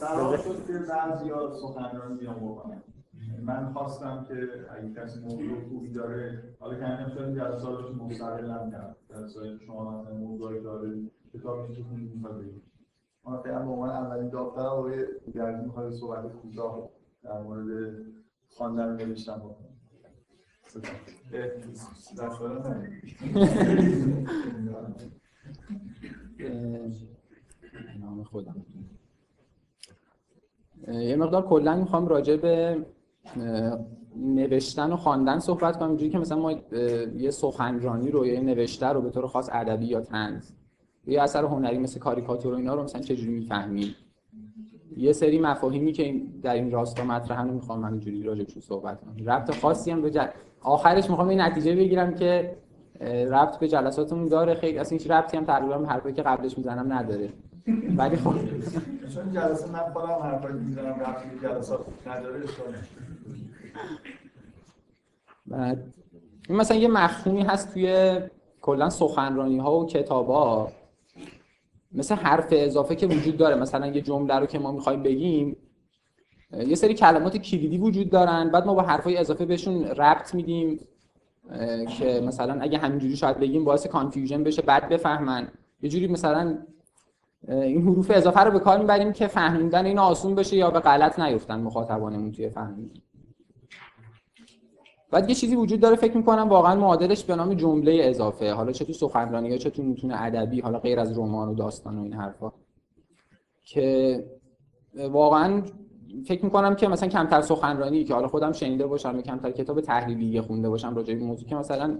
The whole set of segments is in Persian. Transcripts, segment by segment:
قرار شد که بعضیا سخنرانی بیان بکنن. من خواستم که اگه کسی موضوع خوبی داره حالا که همین جلساتش مستقل هم کرد جلسات شما مثلا موضوعی داره کتابی که خوندید می‌خواد بگید. من فعلا به عنوان اولین داوطلب آقای گردی می‌خواد صحبت کوتاه در مورد خواندن و نوشتن بکنم نام خودم. یه مقدار کلا می‌خوام راجع به نوشتن و خواندن صحبت کنم. اینجوری که مثلا ما یه سخنرانی رو یه نوشته رو به طور خاص ادبی یا طنز یه اثر هنری مثل کاریکاتور و اینا رو مثلا چجوری می‌فهمیم؟ یه سری مفاهیمی که در این راستا مطرحن رو می‌خوام همینجوری راجعش صحبت کنم. ربط خاصی هم به جل... آخرش می‌خوام این نتیجه بگیرم که ربط به جلساتمون داره. خیلی اصلا هیچ ربطی هم تقریبا حرفی که قبلش می‌زنم نداره. ولی خب. چون جلسه من خودم حرفایی می‌زنم به جلسات نداره بعد این مثلا یه مفهومی هست توی کلا سخنرانی ها و کتاب ها مثل حرف اضافه که وجود داره. مثلا یه جمله رو که ما می‌خوایم بگیم یه سری کلمات کلیدی وجود دارن. بعد ما با حرفای اضافه بهشون ربط میدیم که مثلا اگه همینجوری شاید بگیم باعث کانفیوژن بشه بعد بفهمن. یه جوری مثلا این حروف اضافه رو به کار می‌بریم که فهمیدن این آسون بشه یا به غلط نیفتن مخاطبانمون توی فهمیدن. بعد یه چیزی وجود داره فکر می‌کنم واقعا معادلش به نام جمله اضافه. حالا چه تو سخنرانی یا چه تو متون ادبی حالا غیر از رمان و داستان و این حرفا. که واقعا فکر می‌کنم که مثلا کمتر سخنرانی که حالا خودم شنیده باشم یا کمتر کتاب تحلیلی خونده باشم راجع به موضوع که مثلا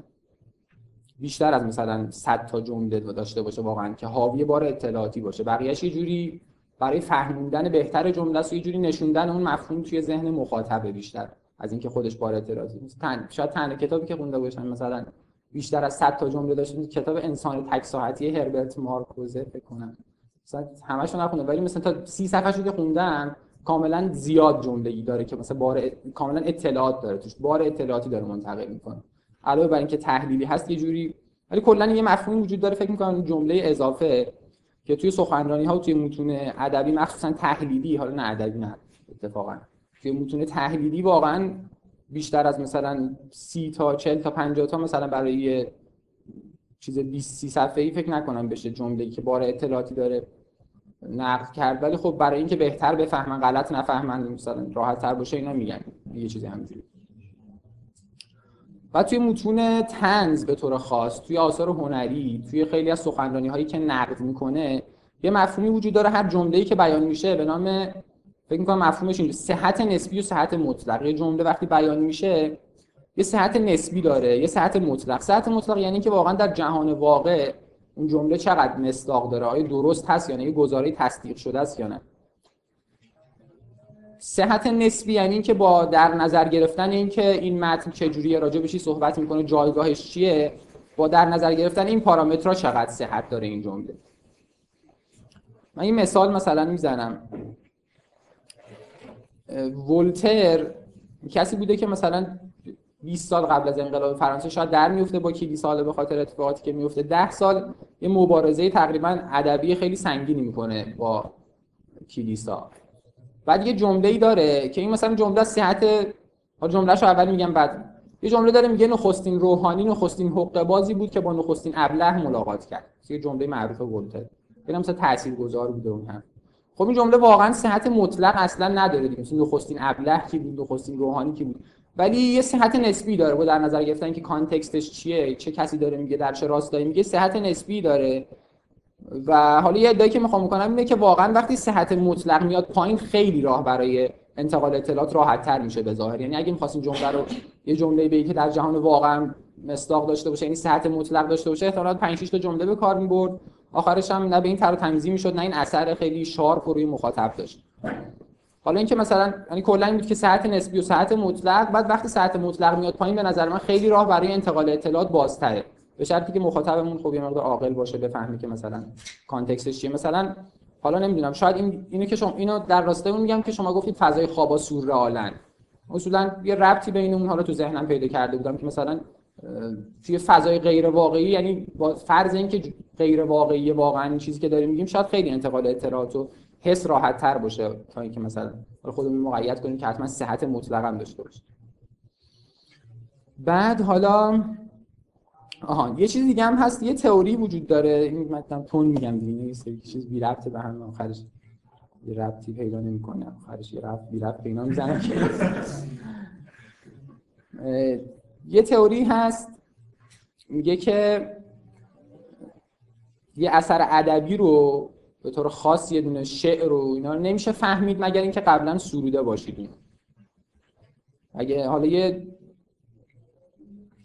بیشتر از مثلا 100 تا جمله داشته باشه واقعا که حاوی بار اطلاعاتی باشه. بقیه‌اش یه جوری برای فهمیدن بهتر جمله است یه جوری نشوندن اون مفهوم توی ذهن مخاطب بیشتر از اینکه خودش بار اطلاعاتی نیست. تن شاید تنها کتابی که خونده باشم مثلا بیشتر از 100 تا جمله داشته کتاب انسان تک ساعتی هربرت مارکوزه فکر کنم. مثلا همشو نخوندم ولی مثلا تا 30 صفحه‌شو که خوندم کاملا زیاد جمله ای داره که مثلا بار کاملا اطلاعات داره توش بار اطلاعاتی داره منتقل می‌کنه. علاوه بر اینکه تحلیلی هست یه جوری ولی کلا یه مفهومی وجود داره فکر می‌کنم جمله اضافه که توی سخنرانی ها و توی متون ادبی مخصوصا تحلیلی حالا نه ادبی نه اتفاقا. توی متون تحلیلی واقعا بیشتر از مثلا 30 تا 40 تا 50 تا مثلا برای یه چیز 20 30 صفحه‌ای فکر نکنم بشه جمله‌ای که بار اطلاعاتی داره نقد کرد. ولی خب برای اینکه بهتر بفهمن غلط نفهمن مثلا راحت تر باشه اینا میگن. یه چیزی همینجوری. و توی متون تنز به طور خاص توی آثار هنری توی خیلی از سخنرانی هایی که نقد می‌کنه یه مفهومی وجود داره هر جمله‌ای که بیان میشه به نام فکر می‌کنم مفهومش اینه صحت نسبی و صحت مطلق. یه جمله وقتی بیان میشه یه صحت نسبی داره یه صحت مطلق. صحت مطلق یعنی که واقعا در جهان واقع اون جمله چقدر مصداق داره آیا درست هست یا نه یه گزاره تصدیق شده است یا نه. صحت نسبی یعنی اینکه با در نظر گرفتن اینکه این متن چجوریه راجع بهش صحبت می‌کنه جایگاهش چیه با در نظر گرفتن این پارامترها چقدر صحت داره این جمله؟ من این مثال مثلا می‌زنم. ولتر کسی بوده که مثلا 20 سال قبل از انقلاب فرانسه شاید در میفته با کلیسا حالا به خاطر اتفاقاتی که میفته 10 سال یه مبارزه تقریبا ادبی خیلی سنگینی می‌کنه با کلیسا. بعد یه جمله ای داره که این مثلا جمله صحت جملهشو اول میگم بعد یه جمله داره میگه نخستین روحانی نخستین حقه بازی بود که با نخستین ابله ملاقات کرد. یه جمله معروف ولتر اینا مثلا تاثیرگذار بوده اون هم خب این جمله واقعا صحت مطلق اصلا نداره دیگه. نخستین ابله کی بود نخستین روحانی کی بود. ولی یه صحت نسبی داره. با در نظر گرفتن که کانتکستش چیه چه کسی داره میگه در چه راستایی میگه صحت نسبی داره. و حالا یه ادعایی که می‌خوام بکنم اینه که واقعا وقتی صحت مطلق میاد پایین خیلی راه برای انتقال اطلاعات راحت تر میشه به ظاهر. یعنی اگه می‌خواستین جمله رو یه جمله بگی که در جهان واقعا مصداق داشته باشه یعنی صحت مطلق داشته باشه احتمالاً 5 6 تا جمله به کار می‌برد. آخرش هم نه به این طرح تمیزی می‌شد نه این اثر خیلی شارپ روی مخاطب داشت. حالا اینکه مثلا یعنی کلا این بود که ساعت نسبی و ساعت مطلق بعد وقتی ساعت مطلق میاد پایین به نظر من خیلی راه برای انتقال اطلاعات بازتره. به شرطی که مخاطبمون خب یه مقدار عاقل باشه بفهمی که مثلا کانتکستش چیه. مثلا حالا نمی‌دونم شاید این اینو که شما اینو در راسته اون میگم که شما گفتید فضای خوابا سورئالن اصولا یه ربطی بین اون حالا تو ذهنم پیدا کرده بودم که مثلا توی فضای غیر واقعی یعنی با فرض اینکه غیر واقعی واقعا این چیزی که داریم میگیم شاید خیلی انتقال اطلاعات و حس راحت تر باشه تا اینکه مثلا خودمون مقید کنیم که حتما صحت مطلق هم داشته باشه. بعد حالا آها یه چیز دیگه هم هست یه تئوری وجود داره. این مثلا تون میگم دیگه یه سری چیز بی ربطه به هم آخرش یه ربطی پیدا نمی‌کنه. آخرش یه ربط بی ربط پیدا می‌زنه. یه تئوری هست میگه که یه اثر ادبی رو به طور خاص یه دونه شعر رو اینا نمیشه فهمید مگر اینکه قبلا سروده باشید. اگه حالا یه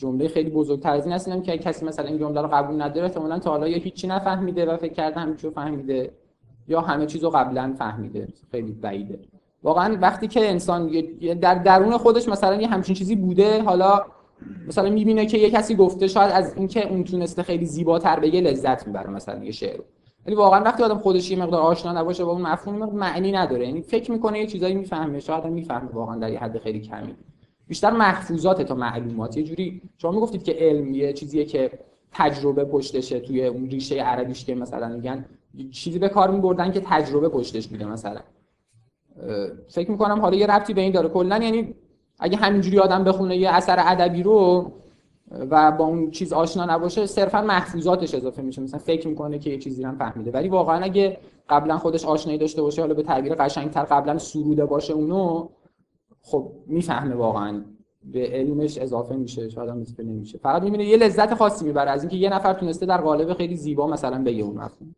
جمله خیلی بزرگتر از این هستیم که کسی مثلا این جمله رو قبول نداره احتمالاً تا حالا یا هیچی نفهمیده و فکر کرده همه فهمیده یا همه چیزو قبلا فهمیده. خیلی بعیده. واقعا وقتی که انسان در درون خودش مثلا یه همچین چیزی بوده حالا مثلا می‌بینه که یه کسی گفته شاید از اینکه اون تونسته خیلی زیباتر بگه لذت می‌بره مثلا یه شعر ولی واقعا وقتی آدم خودش یه مقدار آشنا نباشه با اون مفهوم معنی نداره یعنی فکر می‌کنه یه چیزایی می‌فهمه شاید می‌فهمه واقعا در یه حد خیلی کمی. بیشتر محفوظات تا معلومات. یه جوری شما می‌گفتید که علم یه چیزیه که تجربه پشتشه توی اون ریشه عربیش که مثلا میگن. چیزی به کار میبردن که تجربه پشتش میده مثلا. فکر می‌کنم حالا یه ربطی به این داره. کلا یعنی اگه همینجوری آدم بخونه یه اثر ادبی رو و با اون چیز آشنا نباشه صرفا محفوظاتش اضافه میشه. مثلا فکر می‌کنه که یه چیزی هم فهمیده. ولی واقعا اگه قبلا خودش آشنایی داشته باشه حالا به تعبیر قشنگتر قبلا سروده باشه اونو خب می‌فهمه واقعا. به علمش اضافه میشه شاید هم نمیشه. فقط می‌بینه یه لذت خاصی می‌بره از اینکه یه نفر تونسته در قالب خیلی زیبا مثلا بگه اون مفهوم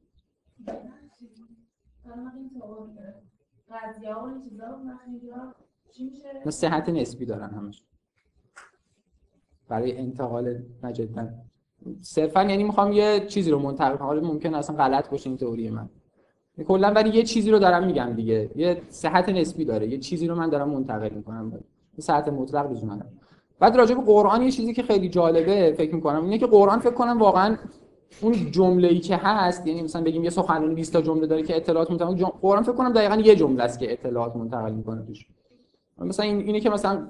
صحت نسبی دارن همش. برای انتقال نجدا صرفا یعنی می‌خوام یه چیزی رو منتقل کنم. حالا ممکن اصلا غلط باشه این تئوری من. کلا ولی یه چیزی رو دارم میگم دیگه. یه صحت نسبی داره. یه چیزی رو من دارم منتقل می‌کنم. به صحت مطلق لزوما. بعد راجع به قرآن یه چیزی که خیلی جالبه فکر می‌کنم اینه که قرآن فکر کنم واقعا اون جمله ای که هست یعنی مثلا بگیم یه سخنرانی 20 تا جمله داره که اطلاعات منتقل جم... قرآن فکر کنم دقیقاً یه جمله است که اطلاعات منتقل می‌کنه توش. مثلا این اینه که مثلا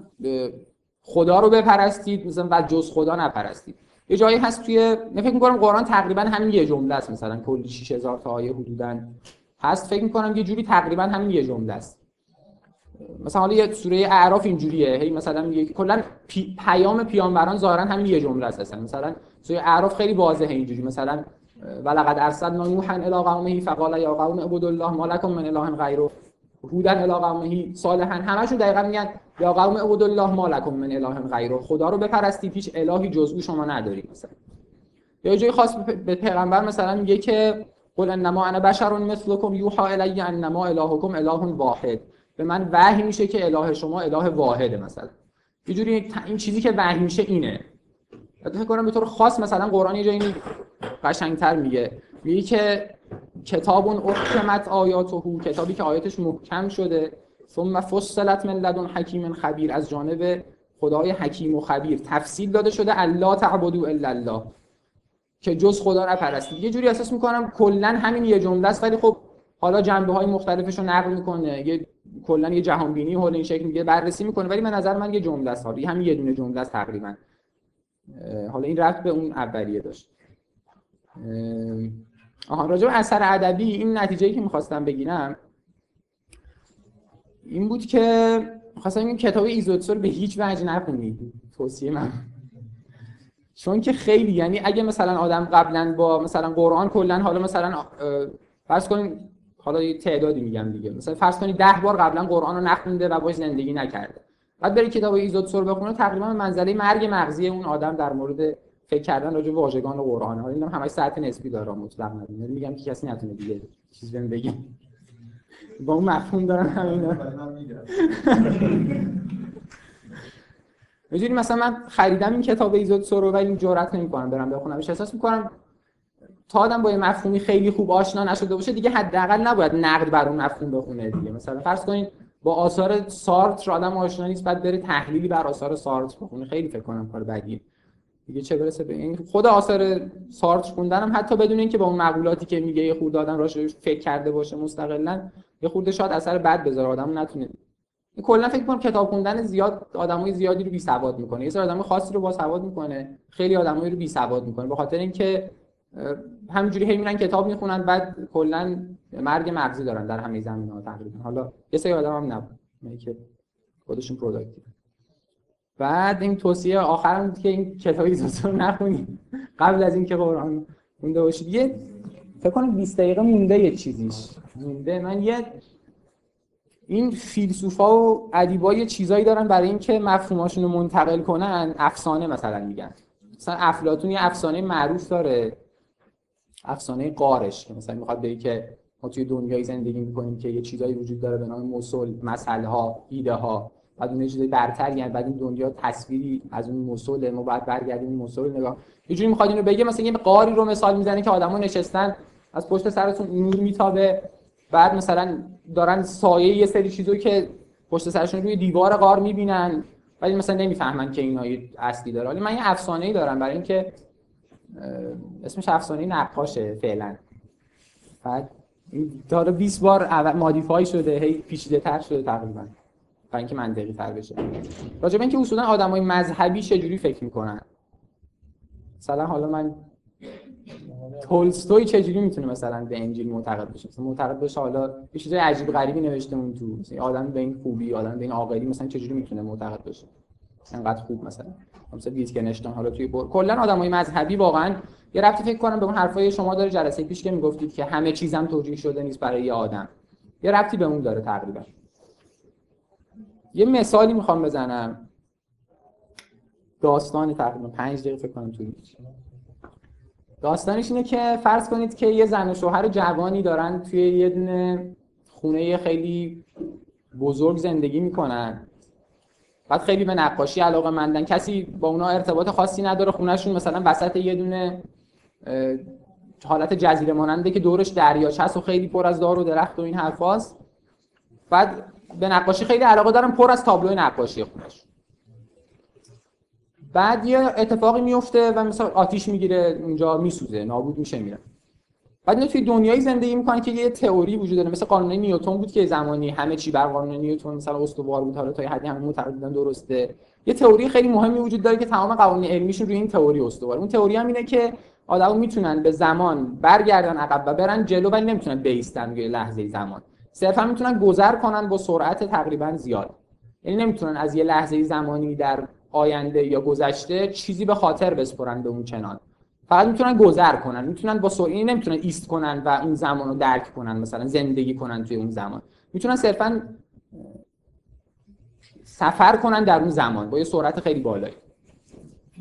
خدا رو بپرستید مثلا و جز خدا نپرستید. یه جایی هست توی من فکر می‌کنم قرآن تقریبا همین یه جمله است مثلا کلی 6000 تا آیه حدوداً هست. فکر می‌کنم یه جوری تقریبا همین یه جمله است. مثلا حالا یه سوره اعراف اینجوریه. هی مثلا میگه کلا پی، پیام پیامبران ظاهرا همین یه جمله است مثلا مثلا سوره اعراف خیلی واضحه اینجوری. مثلا ولقد ارسلنا نوحا الى قومه فقال یا قوم اعبدوا الله ما لكم من اله غیره. هودا الى قومه صالحا همشون دقیقاً میگن یا قوم اعبدوا الله ما لكم من اله غیره خدا رو بپرستید هیچ الهی جز او شما ندارید مثلا. یا جای خاص به پیغمبر مثلا میگه که قل انما انا بشر مثلكم یوحى الی انما الهکم اله واحد. به من وحی میشه که اله شما اله واحده مثلا. یه جوری این چیزی که وحی میشه اینه. فکر کنم به طور خاص مثلا قرآن یه جایی قشنگتر میگه. میگه که کتاب احکمت آیاته کتابی که آیاتش محکم شده. ثم فصلت من لدن حکیم خبیر از جانب خدای حکیم و خبیر. تفصیل داده شده الله تعبدو الا الله. که جز خدا نپرستید یه جوری احساس می‌کنم کلا همین یه جمله است ولی خب حالا جنبه های مختلفش رو نقل می‌کنه. یه کلا یه جهان بینی حول این شکل میگه بررسی می‌کنه ولی من نظر من یه جمله است. حالا همین یه دونه جمله است تقریبا. حالا این رفت به اون اولیه داشت. آها راجع به اثر ادبی این نتیجه‌ای که می‌خواستم بگیرم این بود که خواستم این کتاب ایزوتسور به هیچ وجه نخونید توصیه من. چون که خیلی یعنی اگه مثلا آدم قبلا با مثلا قرآن کلا حالا مثلا فرض کنیم حالا یه تعدادی میگم دیگه. مثلا فرض کنید ده بار قبلا قرآن رو نخونده و باش زندگی نکرده. بعد بری کتاب ایزوتسور بخونه تقریبا منزله مرگ مغزی اون آدم در مورد فکر کردن راجع واژگان قرآن. حالا اینم همش ساعت نسبی داره مطلق نداره یعنی میگم که کسی نتونه دیگه چیز بهم بگه. با اون مفهوم دارن همینا می‌دونی مثلا من خریدم این کتاب ایزوتسور رو ولی جرئت نمی‌کنم برم بخونم احساس می‌کنم تا آدم با یه مفهومی خیلی خوب آشنا نشده باشه دیگه حداقل نباید نقد بر اون مفهوم بخونه دیگه. مثلا فرض کنید با آثار سارتر آدم آشنا نیست بعد بره تحلیلی بر آثار سارتر بخونه. خیلی فکر کنم کار بدیه. دیگه چه برسه به این؟ خود آثار سارتر خوندنم حتی بدون اینکه با اون مقولاتی که میگه یه خورده آدم راش فکر کرده باشه مستقلا یه خورده شاید اثر بد بذاره آدم نتونه کلا فکر کنم کتاب خوندن زیاد آدمای زیادی رو بی سواد می‌کنه. یه سری آدم خاصی رو با سواد می‌کنه خیلی آدمایی رو بی سواد می‌کنه به خاطر اینکه همینجوری هی میرن کتاب می‌خونن بعد کلا مرگ مغزی دارن در همه زمینه‌ها تقریبا. حالا یه سری آدم هم نبود که خودشون productive. بعد این توصیه آخرم که این کتاب رو نخونید قبل از اینکه قرآن مونده باشید یه فکر کنم 20 دقیقه مونده یه چیزیش. مونده. من یه این فیلسوفا و ادیبا یه چیزایی دارن برای اینکه مفهوماشون رو منتقل کنن. افسانه مثلا میگن. مثلا افلاطون یه افسانه معروف داره. افسانه قارش که مثلا می‌خواد بگه که ما توی دنیایی زندگی می‌کنیم که یه چیزایی وجود داره به نام مسل مسئله ها ایده ها بعد اون چیزای برتر یعنی بعد این دنیا تصویری از اون مسل ما بعد برگردیم این مسل نگاه. یه جوری می‌خواد اینو بگه مثلا یه قاری رو مثال می‌زنه که آدما نشستن از پشت سرتون نور میتابه. بعد مثلا دارن سایه یه سری چیزو که پشت سرشون روی دیوار غار می‌بینن ولی مثلا نمی‌فهمن که اینا اصلی داره. ولی من یه افسانه ای دارم برای اینکه اسمش افسانه نقاشه فعلا. بعد داره 20 بار مادیفای شده هی پیچیده تر شده تقریبا. برای اینکه منطقی تر بشه. راجع به اینکه اصولا آدمای مذهبی چجوری فکر می‌کنن؟ مثلا حالا من تولستوی چجوری می‌تونه مثلا به انجیل معتقد بشه مثلا معتقد بشه حالا یه چیز عجیب غریبی نوشته اون تو. مثلا آدم به این خوبی آدم به این عاقلی مثلا چجوری می‌تونه معتقد بشه انقدر خوب مثلا. مثلا ویتگنشتاین حالا توی بر... کلا آدمای مذهبی واقعا یه رفتی فکر کنم به اون حرفای شما داره جلسه پیش که می‌گفتید که همه چیزم توجیه شده نیست برای یه آدم. یه رفتی به اون داره تقریبا. یه مثالی می‌خوام بزنم. داستانی تقریبا پنج دقیقه فکر کنم طول داستانش اینه که فرض کنید که یه زن و شوهر جوانی دارن توی یه دونه خونه خیلی بزرگ زندگی می‌کنن. بعد خیلی به نقاشی علاقه مندن. کسی با اونا ارتباط خاصی نداره خونهشون مثلا وسط یه دونه حالت جزیره ماننده که دورش دریاچه هست و خیلی پر از دار و درخت و این حرفاست. بعد به نقاشی خیلی علاقه دارن پر از تابلوی نقاشی خونش بعد یه اتفاقی میفته و مثلا آتیش می‌گیره اونجا میسوزه نابود میشه میره. بعد اینا توی دنیایی زندگی می‌کنن که یه تئوری وجود داره. مثل قانون نیوتن بود که زمانی همه چی بر قانون نیوتن مثلا استوار بود حالا تا حدی همه معتقد درسته. یه تئوری خیلی مهمی وجود داره که تمام قوانین علمیشون روی این تئوری استوار. اون تئوری هم اینه که آدما می‌تونن به زمان برگردن عقب و برن جلو ولی نمی‌تونن بیستن روی لحظه زمان. صرفا می‌تونن گذر کنن با سرعت تقریبا زیاد. یعنی نمی‌تونن از یه لحظه زمانی در آینده یا گذشته چیزی به خاطر بسپرن به اون چنان. فقط می‌تونن گذر کنن. می‌تونن با سرعت نمی‌تونن ایست کنن و اون زمان رو درک کنن مثلا زندگی کنن توی اون زمان. می‌تونن صرفا سفر کنن در اون زمان با یه سرعت خیلی بالایی.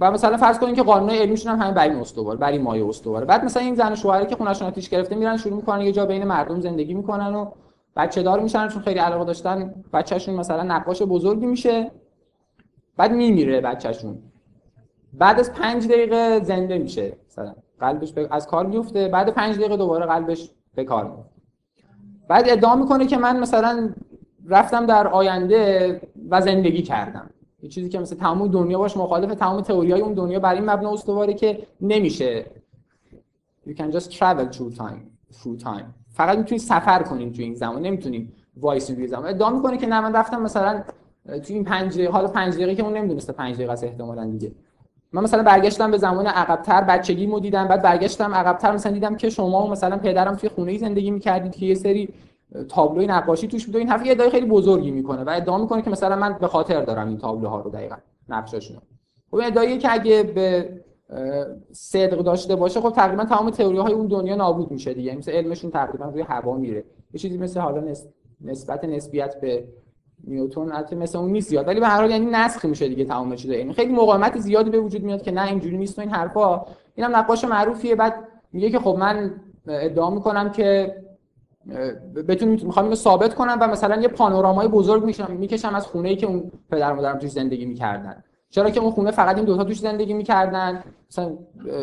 و مثلا فرض کنید که قانون علمیشون هم همین بر این استوار بر این مایه استواره. بعد مثلا این زن شوهری که خونه‌شون آتیش گرفته میرن شروع می‌کنن یه جا بین مردم زندگی می‌کنن و بچه دار میشن چون خیلی علاقه داشتن بچه‌شون مثلا نقاش بزرگی میشه. بعد میمیره بچهشون. بعد از پنج دقیقه زنده میشه مثلا. قلبش از کار میفته بعد پنج دقیقه دوباره قلبش به کار میفته بعد ادعا می‌کنه که من مثلا رفتم در آینده و زندگی کردم. یه چیزی که مثل تمام دنیا باش مخالف تمام تئوریای اون دنیا بر این مبنا استواره که نمیشه. You can just travel through time through time. فقط می‌تونی سفر کنیم توی این زمان نمی‌تونیم وایس روی زمان ادعا می‌کنه که نه من رفتم مثلا تو این پنج دقیقه حالا پنج دقیقه که اون نمی‌دونسته پنج دقیقه است احتمالاً دیگه. من مثلا برگشتم به زمان عقب‌تر بچگیمو دیدم بعد برگشتم عقب‌تر مثلا دیدم که شما مثلا پدرم توی خونه زندگی می‌کردید که یه سری تابلوی نقاشی توش بود و این حرف ادعای خیلی بزرگی می‌کنه و ادعا می‌کنه که مثلا من به خاطر دارم این تابلوها رو دقیقاً نقشاشونو. خب ادعایی که اگه به صدق داشته باشه خب تقریبا تمام تئوری های اون دنیا نابود میشه دیگه. مثل علمشون تقریبا روی هوا میره. یه چیزی مثل حالا نسبت نسبیت به نیوتن البته مثل اون نیست زیاد. ولی به هر حال یعنی نسخ میشه دیگه تمام چیزا یعنی خیلی مقاومت زیادی به وجود میاد که نه اینجوری نیست و این حرفا. اینم نقاش معروفیه. بعد میگه که خب من ادعا می‌کنم که بتون می‌خوام اینو ثابت کنم و مثلا یه پانورامای بزرگ میشم می‌کشم از خونه ای که اون پدر مادرم توش زندگی می‌کردن. چرا که اون خونه فقط این دوتا توش زندگی می‌کردن؟ مثلا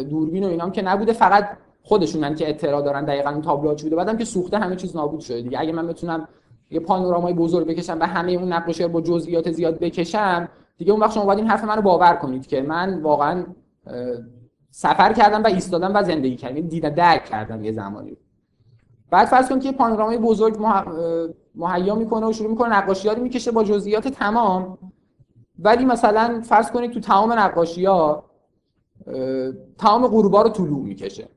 دوربین و اینام که نبوده فقط خودشونن که اطلاع دارن دقیقاً اون تابلوها چی بوده. بعدم که سوخته همه چیز نابود شده دیگه. اگه من بتونم یه پانورامای بزرگ بکشم و همه اون نقاشی با جزئیات زیاد بکشم دیگه اون وقت شما باید این حرف منو باور کنید که من واقعا سفر کردم و ایستادم و زندگی کردم. یعنی دیدم درک کردم یه زمانی. بعد فرض کنید که پانورامای بزرگ مهیا می‌کنه و شروع می‌کنه نقاشیاری می‌کشه با جزئیات تمام. ولی مثلا فرض کنید تو تمام نقاشی ها تمام غروبا رو طلوع می‌کشه.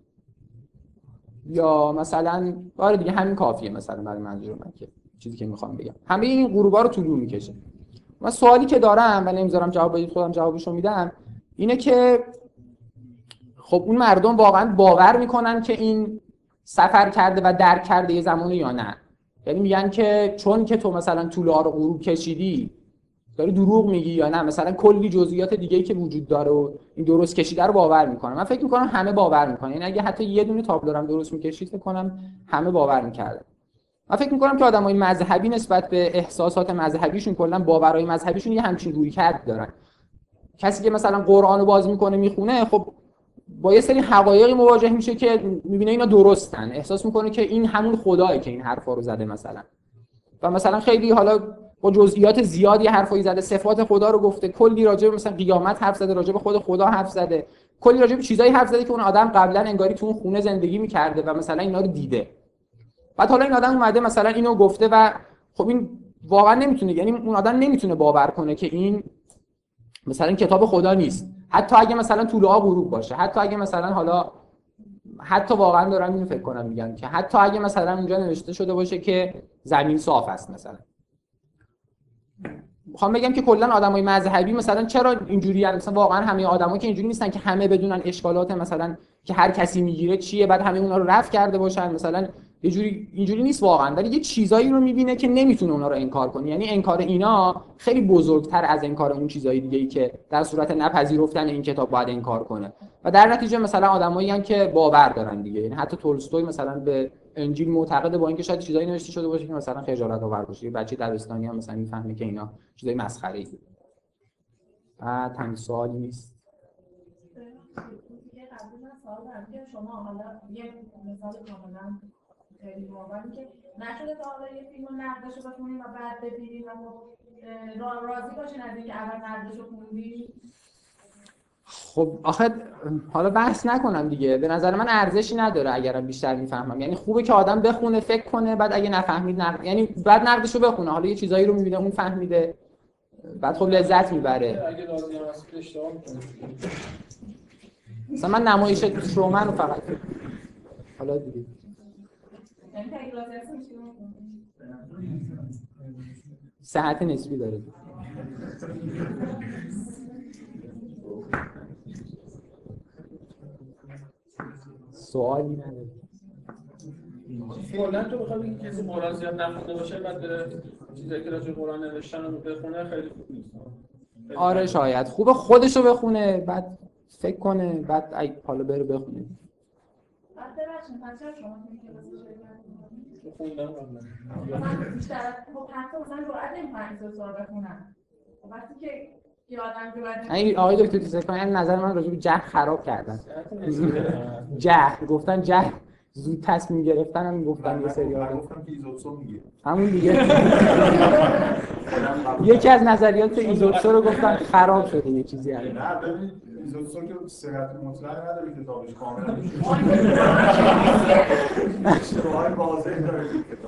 یا مثلا آره دیگه همین کافیه مثلا برای منظور من که چیزی که می‌خوام بگم. همه این غروبا رو طولو می‌کشه. من سوالی که دارم و نمی‌ذارم جواب بدید خودم جوابشو میدم اینه که خب اون مردم واقعا باور می‌کنن که این سفر کرده و درک کرده یه زمانه یا نه. یعنی میگن که چون که تو مثلا طول رو غروب کشیدی داری دروغ میگی یا نه؟ مثلا کلی جزئیات دیگه که وجود داره و این درست کشیده رو باور می‌کنن من فکر می‌کنم همه باور می‌کنن. یعنی اگه حتی یه دونه تابلو دارم درست می‌کشید فکر کنم همه باور می‌کردن. من فکر می‌کنم که آدمای مذهبی نسبت به احساسات مذهبیشون کلا باورهای مذهبیشون یه همچین روی کرد دارن. کسی که مثلا قرآن رو باز می‌کنه می‌خونه خب با یه سری حقایقی مواجه میشه که می‌بینه اینا درستن. احساس می‌کنه که این همون خداه که این حرفا رو زده مثلا. و مثلا خیلی حالا با جزئیات زیادی حرفایی زده. صفات خدا رو گفته. کلی راجع مثلا قیامت حرف زده راجع به خود خدا حرف زده. کلی راجع به چیزایی حرف زده که اون آدم قبلا انگاری تو اون خونه زندگی می‌کرده و مثلا اینا رو دیده. بعد حالا این آدم اومده مثلا اینو گفته و خب این واقعا نمی‌تونه یعنی اون آدم نمی‌تونه باور کنه که این مثلا کتاب خدا نیست. حتی اگه مثلا طول آب غروب باشه حتی اگه مثلا حالا حتی واقعا دارم اینو فکر کنم میگم که حتی اگه مثلا اونجا نوشته شده باشه که زمین صاف است مثلا. می‌خوام بگم که کلا آدمای مذهبی مثلا چرا اینجوری مثلا واقعا همه آدمایی که اینجوری نیستن که همه بدونن اشکالات مثلا که هر کسی می‌گیره چیه بعد همه اونا رو رفع کرده باشن مثلا یه جوری اینجوری نیست واقعا ولی یه چیزایی رو می‌بینه که نمی‌تونه اونا رو انکار کنه. یعنی انکار اینا خیلی بزرگتر از انکار اون چیزایی دیگه ای که در صورت نپذیرفتن این کتاب باید انکار کنه. و در نتیجه مثلا آدمایی هم که باور دارن دیگه. یعنی حتی تولستوی مثلا به انجیل معتقده با اینکه شاید چیزایی نوشته شده باشه که مثلا خجالت آور باشه. بچه دبستانی هم مثلا می‌فهمه که اینا چیزای مسخره ای. بعد سوالی نیست. شما حالا یه مثال کاملا خیلی واقعا که نشده تا حالا یه فیلم نقدش رو بخونیم و بعد ببینیم و خب راضی باشین از اینکه اول نقدش رو خوندی. خب آخه حالا بحث نکنم دیگه. به نظر من ارزشی نداره اگرم بیشتر می‌فهمم. یعنی خوبه که آدم بخونه فکر کنه بعد اگه نفهمید نقد یعنی بعد نقدش رو بخونه. حالا یه چیزایی رو می‌بینه اون فهمیده. بعد خب لذت می‌بره. اگه من نمایش ترومن رو فقط حالا دیگه. صحت نسبی داره. سوالی نداره. کلا تو بخوای بگی کسی قرآن زیاد نخونده باشه بعد بره چیزایی که راجع قرآن نوشتن رو بخونه خیلی خوب نیست. آره شاید. خوبه خودشو بخونه بعد فکر کنه بعد حالا بره بخونه. بعد ببخشید پس شما خوندم بیشتر خب حتی مثلا جرأت نمی‌کنم دو سال بخونم. وقتی که این آقای دکتر تیسکان نظر من راجع به جه خراب کردن. جه گفتن جه زود تصمیم گرفتن هم گفتن یه سری همون دیگه. یکی از نظریات ایزوتسو رو گفتن خراب شده یه چیزی نه ببین ایزوتسو که صحت مطلق نداره کتابش کاملا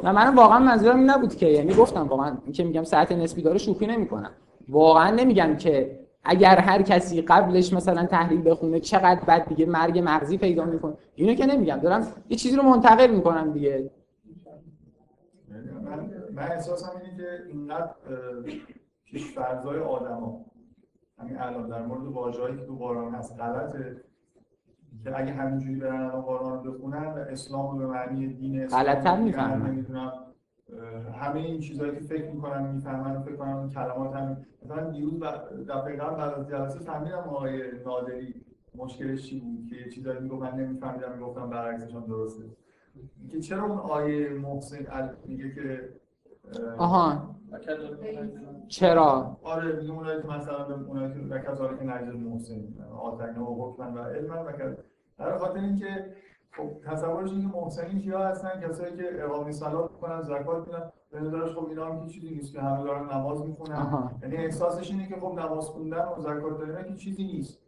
نه من واقعا منظورم این نبود که یعنی گفتم واقعا که میگم ساعت نسبی داره شوخی نمی‌کنم. واقعا نمیگم که اگر هر کسی قبلش مثلا تحلیل بخونه چقدر بعد دیگه مرگ مغزی پیدا می‌کنه. اینو که نمیگم. دارم یه چیزی رو منتقل می‌کنم دیگه. من, من احساسم اینه که اینقدر پیشفرضای آدما همین الان در مورد واژه‌ای که تو قرآن هست غلطه که اگه همینجوری برن الان قرآن رو بخونن اسلام رو به معنی دین اسلام غلط‌تر می‌فهمن. نمی‌دونم همه این چیزهایی که فکر می‌کنن می‌فهمن فکر کنم این کلمات هم مثلا دیروز دفعه قبل بعد از جلسه فهمیدم آقای نادری مشکلش چی بود که یه چیزایی می‌گفت من نمیفهمیدم می‌گفتم برعکسشون درسته. که چرا اون آیه محسن میگه که آها. چرا؟ آره میگه اونایی که مثلا اونایی که وکذالک نجد محسن آتنه و حکمن و علما و در خاطر اینکه خب تصورش اینه که محسنین کیا هستن؟ کسایی که اقامه صلات می‌کنن زکات میدن. به نظرش خب اینا هم چیزی نیست که همه دارن نماز می‌خونن. یعنی احساسش اینه که خب نماز خوندن و زکات دادن که چیزی نیست.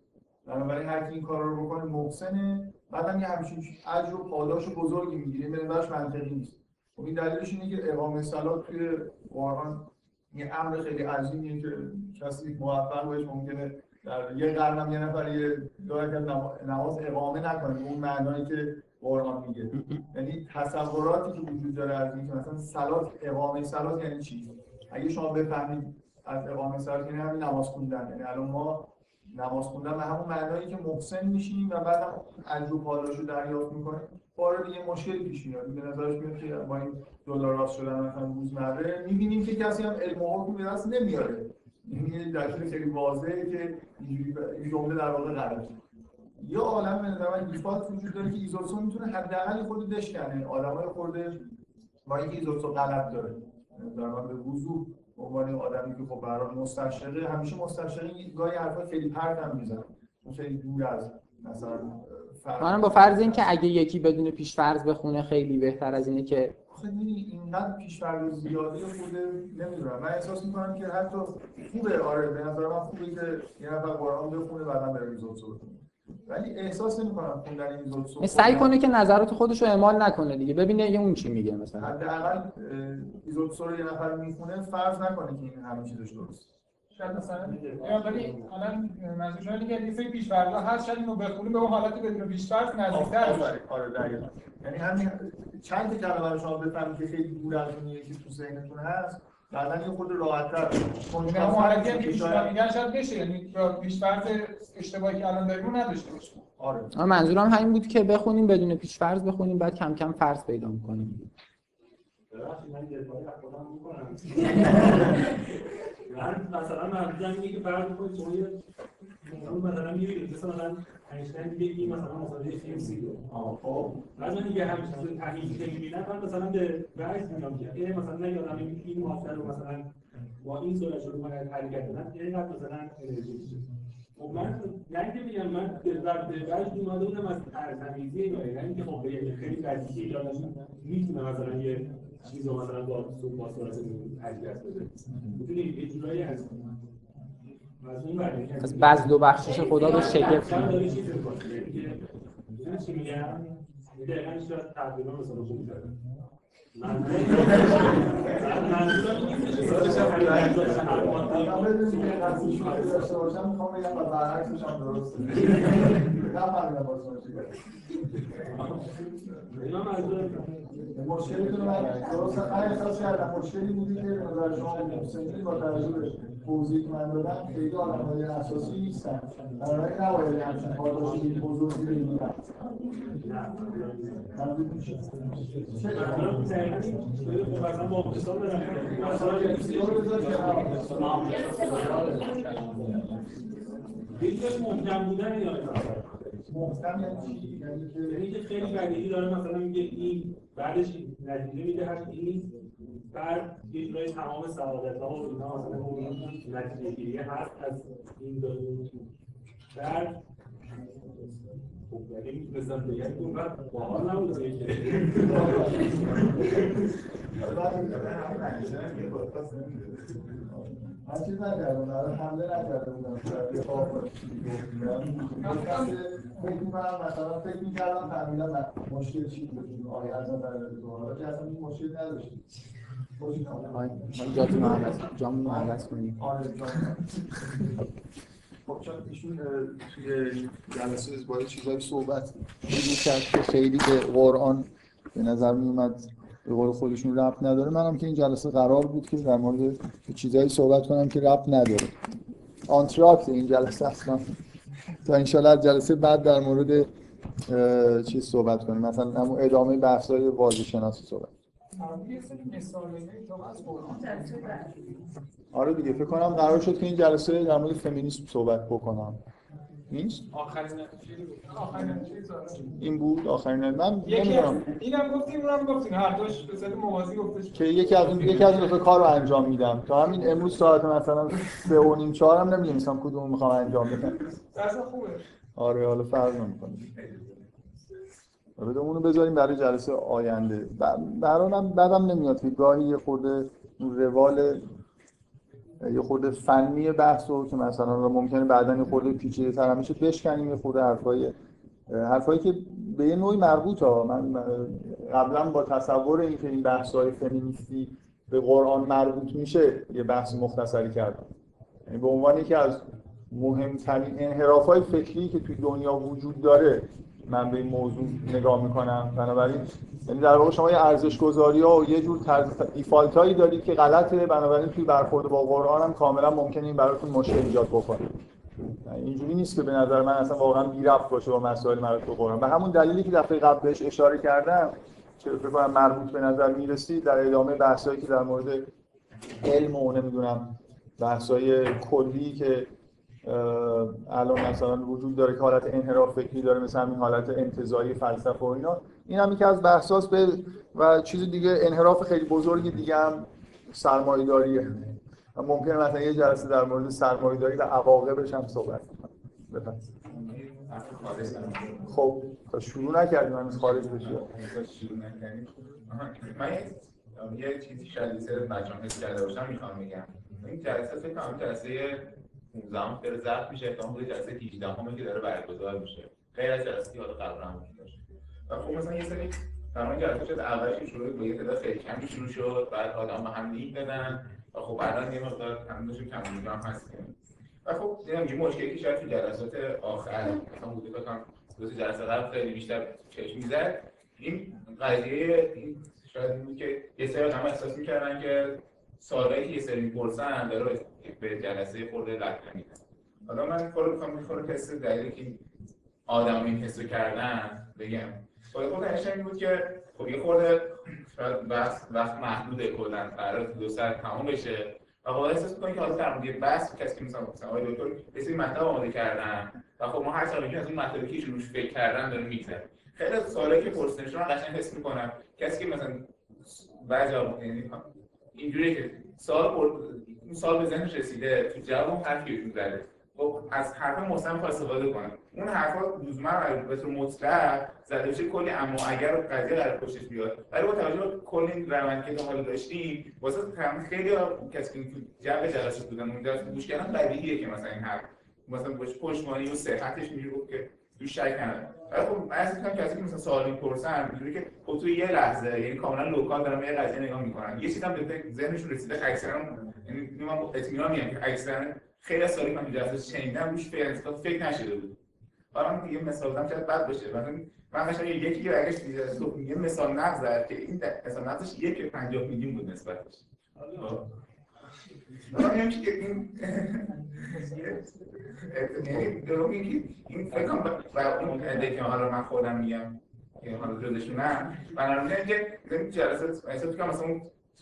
بنابراین هر کی این کار رو بکنه محسنه. بعدم یه همچین اجر و پاداش بزرگی می‌گیره. به نظرش منطقی نیست. خب این دلیلش اینه که اقامه صلات توی قرآن یه امر خیلی عظیمیه که کسی موفق بهش ممکنه در یه قرن یه نفر یه دو نماز اقامه نکنه اون معنایی که قرآن میگه. یعنی تصوراتی که وجود داره از اینکه مثلا صلات اقامه صلات یعنی چی؟ اگه شما بفهمید از اقامه صلات یعنی همین نماز خوندن. یعنی الان ما نماز خوندن به همون معنایی که محسن میشیم و بعد هم اجر و پاداشو دریافت می‌کنیم. وارد یه مشکلی پیش میاد. به نظرش میاد که با این دلار راست شدن مثلا روزمره می‌بینیم که کسی هم علم و به دست نمیاره. این یه دلیل خیلی واضحه که اینجوری جمله در واقع غلطه. یا عالم به نظر من دیفالت وجود داره که ایزوتسو می‌تونه حداقل خود بشکنه آدمای خورده با اینکه ایزوتسو غلط داره. در واقع به وضوح به عنوان آدمی که خب برای مستشرقه همیشه مستشرقی گاهی حرفا خیلی پرت هم می‌زنه. خیلی دور از مثلا منم با فرض اینکه اگه یکی بدون پیش فرض بخونه خیلی بهتر از اینه که آخه می‌دونی اینقدر پیش‌فرض زیاده خورده نمی‌دونم. من احساس می‌کنم که حتی خوبه. آره به نظر من خوبه که یه نفر قرآن بخونه بعدا بره بخونه ولی احساس نمی‌کنم خوندن ریزوتسو سعی کنه که نظرات خودش رو اعمال نکنه دیگه. ببینه یه اون چی میگه مثلا. حداقل ریزوتسو رو یه نفر می‌خونه فرض نکنه که این همه چیزش درست شاید مثلا ولی الان منظور شما اینه که یه سری پیش‌فرض‌ها هست شاید اینو بخونی به اون حالت بدون پیش‌فرض نزدیک‌تر بشه. آره دقیقاً. یعنی همین چند تا کلمه رو شما بفهمید که خیلی دور از اون یکی تو ذهنتون هست بعدا یه خود راحت‌تر. یعنی همون حالتی هم که پیش‌فرض میگن شاید بشه یعنی با پیش‌فرض اشتباهی که الان داریم رو نداشته باشه آره. منظورم همین بود که بخونیم بدون پیش فرض بخونیم بعد کم کم فرض پیدا می‌کنیم. من. من مثلا منظورم اینه که فرض کنید شما یه موضوع مثلا می‌بینید مثلا من اینشتین میگه مثلا مساوی فیلم سیگو خب. بعد من دیگه همین چیز تحلیل که می‌بینم من مثلا به بحث میام که مثلا نه یادم این ماده رو مثلا با این سرعت شروع کنه حرکت کنن اینقدر مثلا انرژی خب من نه اینکه میگم من ضرب بعد اومده بودم از ترتمیزی اینا. نه اینکه خب خیلی بدیهی ایران می‌تونه مثلا یه چیز رو مثلا با با سرعت حرکت بده می‌تونی یه جورایی از یعنی از بذل و بخشش خدا رو شگفت. یعنی می‌دونی چی میگم دقیقاً شاید تعبیرها مثلا خوب داره نیستش که من درست من احساس کردم مشکلی بودی که به نظر شما محسنی با توجه به توضیحی که من دادم خیلی آدم‌های اساسی نیستن بنابراین نباید همچین پاداشی بزرگی رو محکم بودن یا محکم یعنی چی؟ یعنی یعنی که خیلی بدیهی داره مثلا میگه این بعدش نتیجه میده هر این بعد یه جورایی تمام سعادت ها و اینا مثلا اون نتیجه گیری هست از این دو بعد خب یعنی می‌تونستم بگم که اون بعد باحال نبود دیگه. من چیز نکردم برای حمله نکرده بودم. فکر می‌کنم مثلا فکر می‌کردم فهمیدم مشکل چی بود. آیا از نظر تو حالا که اصلا این مشکل نداشتیم. ما جاتون رو عوض جامون رو عوض کنیم. آره. خب چون ایشون توی جلسه با یه چیزایی صحبت کرد که خیلی به قرآن به نظر می اومد به قول خودشون ربط نداره. منم که این جلسه قرار بود که در مورد چیزایی صحبت کنم که ربط نداره. آنتراکت این جلسه اصلا تا انشالله از جلسه بعد در مورد چیز صحبت کنیم مثلا همون ادامه بحث‌های واژه شناسی صحبت آره دیگه فکر کنم قرار شد که این جلسه در مورد فمینیسم صحبت بکنم. نیست؟ آخرین زاره. این بود؟ آخرین من نمی‌دونم. اینم گفتیم اونم گفتیم. هر دوش به صورت موازی گفتش. که یکی از اون یکی از دو تا کار رو انجام میدم. تا همین امروز ساعت مثلا سه و نیم چهار هم نمی‌دونستم کدوم می‌خوام انجام بدم. درس خوبه. آره حالا فرق نمی‌کنه بده اونو بذاریم برای جلسه آینده. برانم بعدم نمیاد که گاهی یه خورده روال یه خورده فنی بحث رو که مثلا ممکنه بعدا یه خورده پیچیده تر هم میشه بشکنیم یه خورده حرفای حرفایی که به یه نوعی مربوط ها من قبلا با تصور اینکه این بحث های فمینیستی به قرآن مربوط میشه یه بحث مختصری کردم. یعنی به عنوان یکی از مهمترین انحراف های فکری که توی دنیا وجود داره من به این موضوع نگاه می‌کنم. بنابراین یعنی در واقع شما یه ارزش گذاری ها و یه جور طرز دیفالت هایی دارید که غلطه. بنابراین توی برخورد با قرآن هم کاملا ممکنه این براتون مشکل ایجاد بکنه. اینجوری نیست که به نظر من اصلا واقعا بی ربط باشه با مسائل مربوط به قرآن. به همون دلیلی که دفعه قبل بهش اشاره کردم که فکر کنم مربوط به نظر می‌رسید در ادامه بحثایی که در مورد علم و نمی‌دونم بحثای کلی که الان مثلا وجود داره که حالت انحراف فکری داره مثل همین حالت انتزاعی فلسفه و اینا. این هم یکی از بحثاست به و چیز دیگه انحراف خیلی بزرگی دیگه هم سرمایه‌داریه ممکنه مثلا یه جلسه در مورد سرمایه‌داری و عواقبش هم صحبت کنم. خب تا شروع نکردیم هنوز خارج بشه شروع نکردیم من یه چیزی شاید بچه‌ها حس کرده باشم می‌خوام بگم. این جلسه فکر کنم جلسه 15 هم داره ضبط میشه احتمال جلسه 18 همه که داره برگزار میشه. غیر از جلسه که حالا هم داشت و خب مثلا یه سری تمام جلسه شد اولش شروع با یه تعداد خیلی کمی شروع شد بعد آدم به هم لینک دادن و خب الان یه مقدار هم داشت کم هم هست و خب دیدم یه مشکلی که شاید تو جلسات آخر مثلا بوده فکر دو جلسه قبل خیلی بیشتر چشم می‌زد. این قضیه این شاید بود که یه سری آدم احساس می‌کردن که سوالایی که یه سری می‌پرسن داره به جلسه خورده لطمه میدن حالا من خود می‌خوام می‌خوره حس دلیلی که آدم این حسو کردن بگم. خود خود این بود که خب یه خورده شاید وقت وقت محدوده کلا. قرار دو ساعت تمام بشه. و خب احساس می‌کنم که حالا مورد بحث کسی که مثلا مثلا آقای دکتر سری مطلب آماده کردن و خب ما هر سالی که از اون مطلبی که ایشون روش فکر کردن داره میگذره. خیلی از که پرسیدنشون قشنگ حس می‌کنم. کسی که مثلا بعضی یعنی اینجوریه که سوال اون سال به ذهنش رسیده تو جواب اون حرفی که زده. خب از حرف محسن استفاده کنه. اون حرفا لزوما به طور مطلق زده بشه کلی اما اگر قضیه قرار پشتش بیاد. ولی با توجه به کل این روند که حالا داشتیم واسه تمام خیلی کسی که تو جو جلسه بودن اون جلسه گوش کردن بدیهیه که مثلا این حرف مثلا پشتوانی و صحتش گفت که تو شک نداره. ولی خب من از میگم کسی که مثلا سوالی می‌پرسن اینجوری که خب تو یه لحظه یعنی کاملا لوکال دارم یه قضیه نگاه می‌کنن. یه چیزی هم به ذهنشون رسیده اکثرا یعنی من اطمینان میگم که اکثرا خیلی از سوالی که من جلسه شنیدم روش فکر فکر نشده بود. حالا یه مثال بزنم شاید بد باشه. مثلا من داشتم یکی که برگشت یه مثال نقض زد که این مثال نقضش یک 50 میلیون بود نسبتش من که این یعنی درو میگی این فکر کنم اون عده که حالا من خودم میگم که حالا جزشونم بنابراین که این جلسه احساس کنم مثلا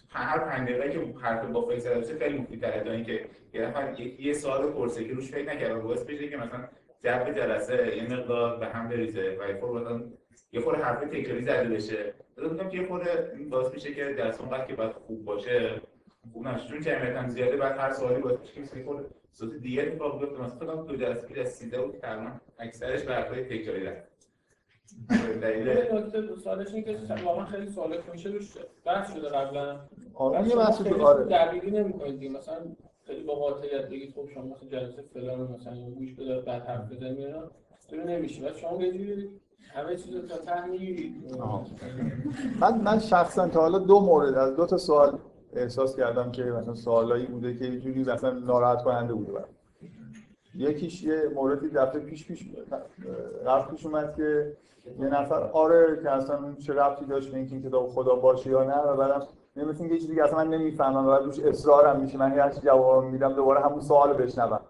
هر پنج دقیقه که حرف با فیصل بشه خیلی مفیدتره تا اینکه یه نفر یه سوال پرسه که روش فکر نکرده باعث بشه که مثلا جو جلسه یه مقدار به هم بریزه و یه خورده یه خورده حرف تکراری زده بشه. مثلا که یه خورده باعث میشه که درس اونقدر که باید خوب باشه خوب نشه چون جمعیت هم زیاده بعد هر سوالی باید بشه که خود صوت دیگه اتفاق بیفته. مثلا فکر دو جلسه که رسیده بود تقریبا اکثرش به حرفای تکراری دلیل نکته سوالش اینه که واقعا خیلی سوالات میشه روش بحث شده قبلا. آره یه بحث شده آره. دقیقی نمی‌کنید مثلا خیلی با قاطعیت بگید خب شما مثلا جلسه فلان مثلا گوش بده بعد حرف بزنید اینا. تو نمیشه. بعد شما جوری همه چیز رو تا ته من من شخصا تا حالا دو مورد از دو تا سوال احساس کردم که مثلا سوالایی بوده که یه جوری مثلا ناراحت کننده بوده برام. یکیش یه موردی دفعه پیش پیش رفت پیش اومد که یه نفر آره که اصلا چه ربطی داشت به اینکه کتاب خدا باشه یا نه و بعدم نمی‌تونم اینکه چیزی که اصلا من نمی‌فهمم و بعد روش اصرارم میشه من هر جواب میدم دوباره همون سوال بشنوم.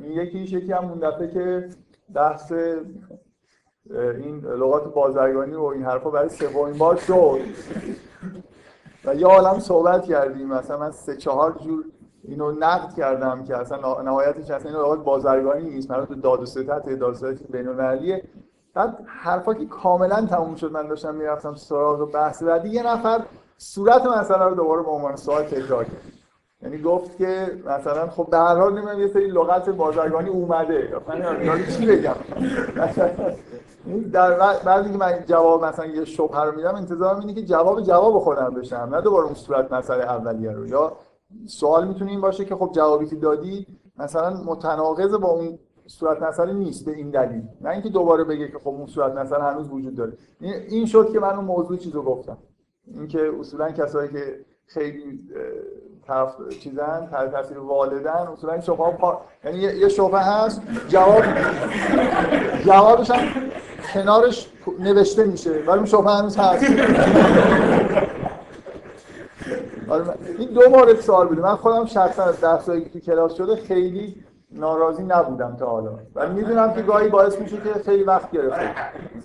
یکیش یکی هم اون دفعه که بحث این لغات بازرگانی و این حرفا برای سومین بار شد. و یه عالم صحبت کردیم. مثلا من سه چهار جور اینو نقد کردم که اصلا نهایتش اصلا این لغات بازرگانی نیست. مربوط داد و ستت داد و ستت بین‌المللیه بعد حرفا که کاملا تموم شد من داشتم می‌رفتم سراغ بحث بعدی یه نفر صورت مسئله رو دوباره به عنوان سوال تکرار کرد. یعنی گفت که مثلا خب به هر حال یه سری لغت بازرگانی اومده. من چی بگم. در بعضی که من جواب مثلا یه شبهه رو میدم انتظار اینه که جواب جواب خودم بشم نه دوباره اون صورت مسئله اولیه رو. یا سوال می‌تونه این باشه که خب جوابی که دادی مثلا متناقض با اون صورت مسئله نیست به این دلیل. نه اینکه دوباره بگه که خب اون صورت مسئله هنوز وجود داره. این شد که من اون موضوع چیزو گفتم. اینکه اصولا کسایی که خیلی طرف چیزن تحت تاثیر والدن اصولا این شبهه پا... یعنی یه شبهه هست. جواب جوابش هم کنارش نوشته میشه ولی اون شبهه هنوز هست. آره این دو مورد سوال بوده. من خودم شخصا از درسایی که کلاس شده خیلی ناراضی نبودم تا حالا. ولی می‌دونم که گاهی باعث میشه که خیلی وقت گرفته.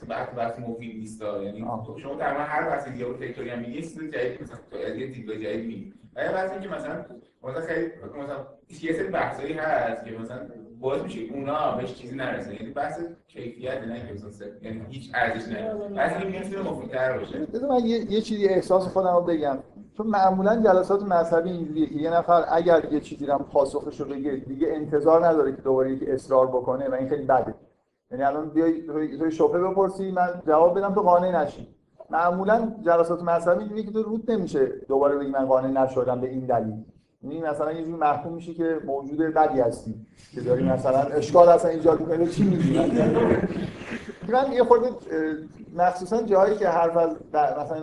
بحث بحث مفید نیست یعنی. شما در هر بحث دیگه تکراری هم میگی چیز جدید مثلا تو یه دیدگاه جدید میگی. و یه بحثی که مثلا مثلا خیلی مثلا یه سری بحثایی هست که مثلا باعث میشه اونا بهش چیزی نرسه. یعنی بحث کیفیت نه که مثلا یعنی هیچ ارزش بحثی که می‌تونه مفیدتر باشه. بذار من یه, یه چیزی احساس خودم رو بگم. چون معمولا جلسات مذهبی اینجوریه که یه نفر اگر یه چیزی رو پاسخش رو بگه دیگه انتظار نداره که دوباره یکی اصرار بکنه و این خیلی بده. یعنی الان بیای توی شبهه بپرسی من جواب بدم تو قانع نشی. معمولا جلسات مذهبی اینجوریه که تو رود نمیشه دوباره بگی من قانع نشدم به این دلیل. یعنی مثلا یه جوری محکوم میشی که موجود بدی هستی. که داری مثلا اشکال اصلا ایجاد می‌کنی چی میگی؟ من یه خورده مخصوصا جایی که حرف از مثلا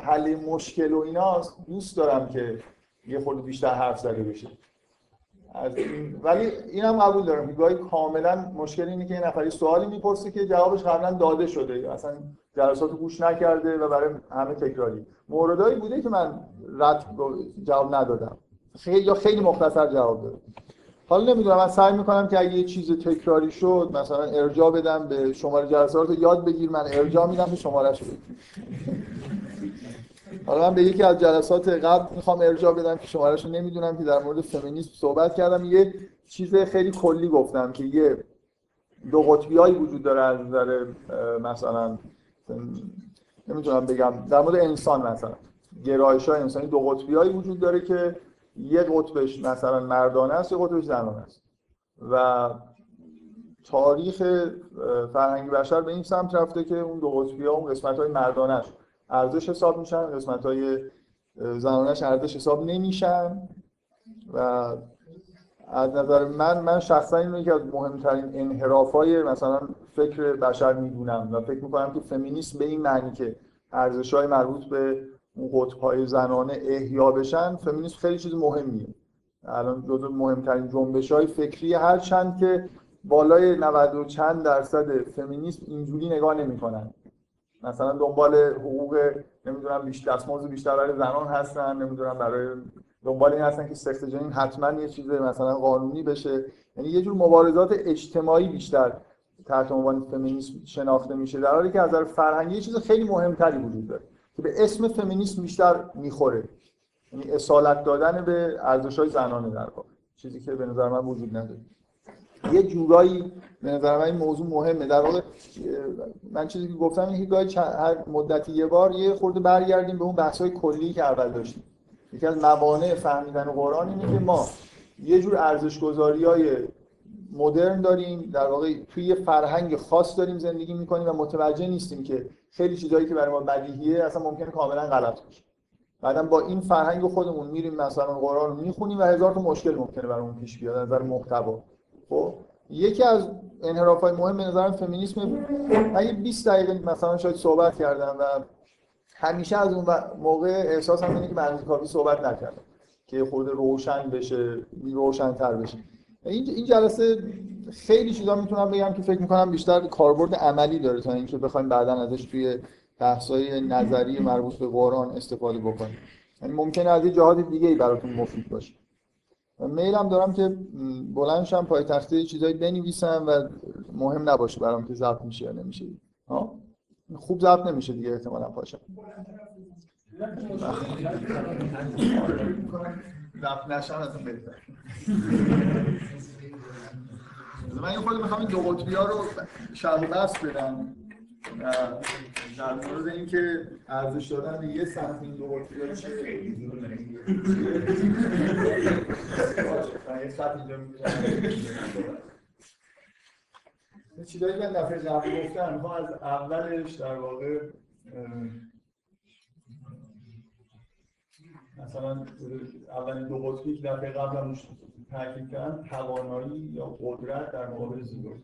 حل مشکل و ایناست دوست دارم که یه خورده بیشتر حرف زده بشه. از این ولی اینم قبول دارم. گاهی کاملا مشکل اینه که یه نفری سوالی می‌پرسه که جوابش قبلا داده شده. اصلا جلسات گوش نکرده و برای همه تکراری. موردایی بوده که من رد جواب ندادم. خیلی یا خیلی مختصر جواب دادم حالا نمی‌دونم من سعی می‌کنم که اگه یه چیز تکراری شد مثلا ارجاع بدم به شماره جلسات رو یاد بگیر من ارجاع میدم به شمارهش. بگیر حالا من به یکی از جلسات قبل می‌خوام ارجاع بدم که شمارهش رو نمی‌دونم که در مورد فمینیسم صحبت کردم. یه چیز خیلی کلی گفتم که یه دو قطبی وجود داره از نظر مثلا نمی‌تونم بگم در مورد انسان مثلا. گرایش های انسانی دو قطبی وجود داره که یه قطبش مثلا مردانه است یه قطبش زنانه است. و تاریخ اه، فرهنگ بشر به این سمت رفته که اون دو قطبی ها اون قسمت های مردانش ارزش حساب میشن قسمت های زنانش ارزش حساب نمیشن. و از نظر من من شخصا این یکی از مهمترین انحراف های مثلا فکر بشر می‌دونم و فکر می‌کنم که فمینیسم به این معنی که ارزش های مربوط به اون قطب های زنانه احیا بشن فمینیسم خیلی چیز مهمیه. الان جزو مهمترین جنبش های فکری هر چند که بالای 90 و چند درصد فمینیسم اینجوری نگاه نمی‌کنن. مثلا دنبال حقوق نمی‌دونم بیشتر دستمزد بیشتر برای زنان هستن نمی‌دونم برای دنبال این هستن که سخت جنین حتما یه چیز مثلا قانونی بشه. یعنی یه جور مبارزات اجتماعی بیشتر تحت عنوان فمینیسم شناخته میشه در حالی که از نظر فرهنگی یه چیز خیلی مهمتری وجود داره. که به اسم فمینیسم بیشتر می‌خوره. یعنی اصالت دادن به ارزش‌های زنانه در واقع. چیزی که به نظر من وجود نداره. یه جورایی به نظر من این موضوع مهمه. در واقع من چیزی که گفتم اینه که هر مدتی یه بار یه خورده برگردیم به اون بحث‌های کلی که اول داشتیم. یکی از موانع فهمیدن قرآن اینه که ما یه جور ارزش‌گذاری‌های مدرن داریم. در واقع توی یه فرهنگ خاص داریم زندگی می‌کنیم و متوجه نیستیم که خیلی چیزایی که برای ما بدیهیه اصلا ممکنه کاملا غلط باشه. بعدم با این فرهنگ خودمون میریم مثلا قرآن رو می‌خونیم و هزار تا مشکل ممکنه برامون پیش بیاد از نظر محتوا. خب یکی از انحراف‌های مهم به نظرم فمینیسم. من یه 20 دقیقه مثلا شاید صحبت کردم و همیشه از اون موقع احساسم اینه که من کافی صحبت نکردم که خود روشن بشه روشن‌تر بشه. این این جلسه خیلی چیزا می‌تونم بگم که فکر می‌کنم بیشتر کاربرد عملی داره تا اینکه بخوایم بعدا ازش توی بحث‌های نظری مربوط به قرآن استفاده بکنیم. یعنی ممکنه از یه جهات دیگه ای براتون مفید باشه. میلم دارم که بلند شم پای تخته چیزایی بنویسم و مهم نباشه برام که ضبط میشه یا نمیشه. ها؟ خوب ضبط نمیشه دیگه احتمالاً پاشم. ضبط نشم از بهتر من یه خود می‌خوام این دو قطبی ها رو شرح بحث بدم. در مورد اینکه ارزش دادن به یه سمت این دو قطبی ها چیه چیزایی که من دفعه قبل گفتم می‌خوام از اولش در واقع مثلا اولین دو قطبی که دفعه قبل هم روش تاکید کردم توانایی یا قدرت در مقابل زیبایی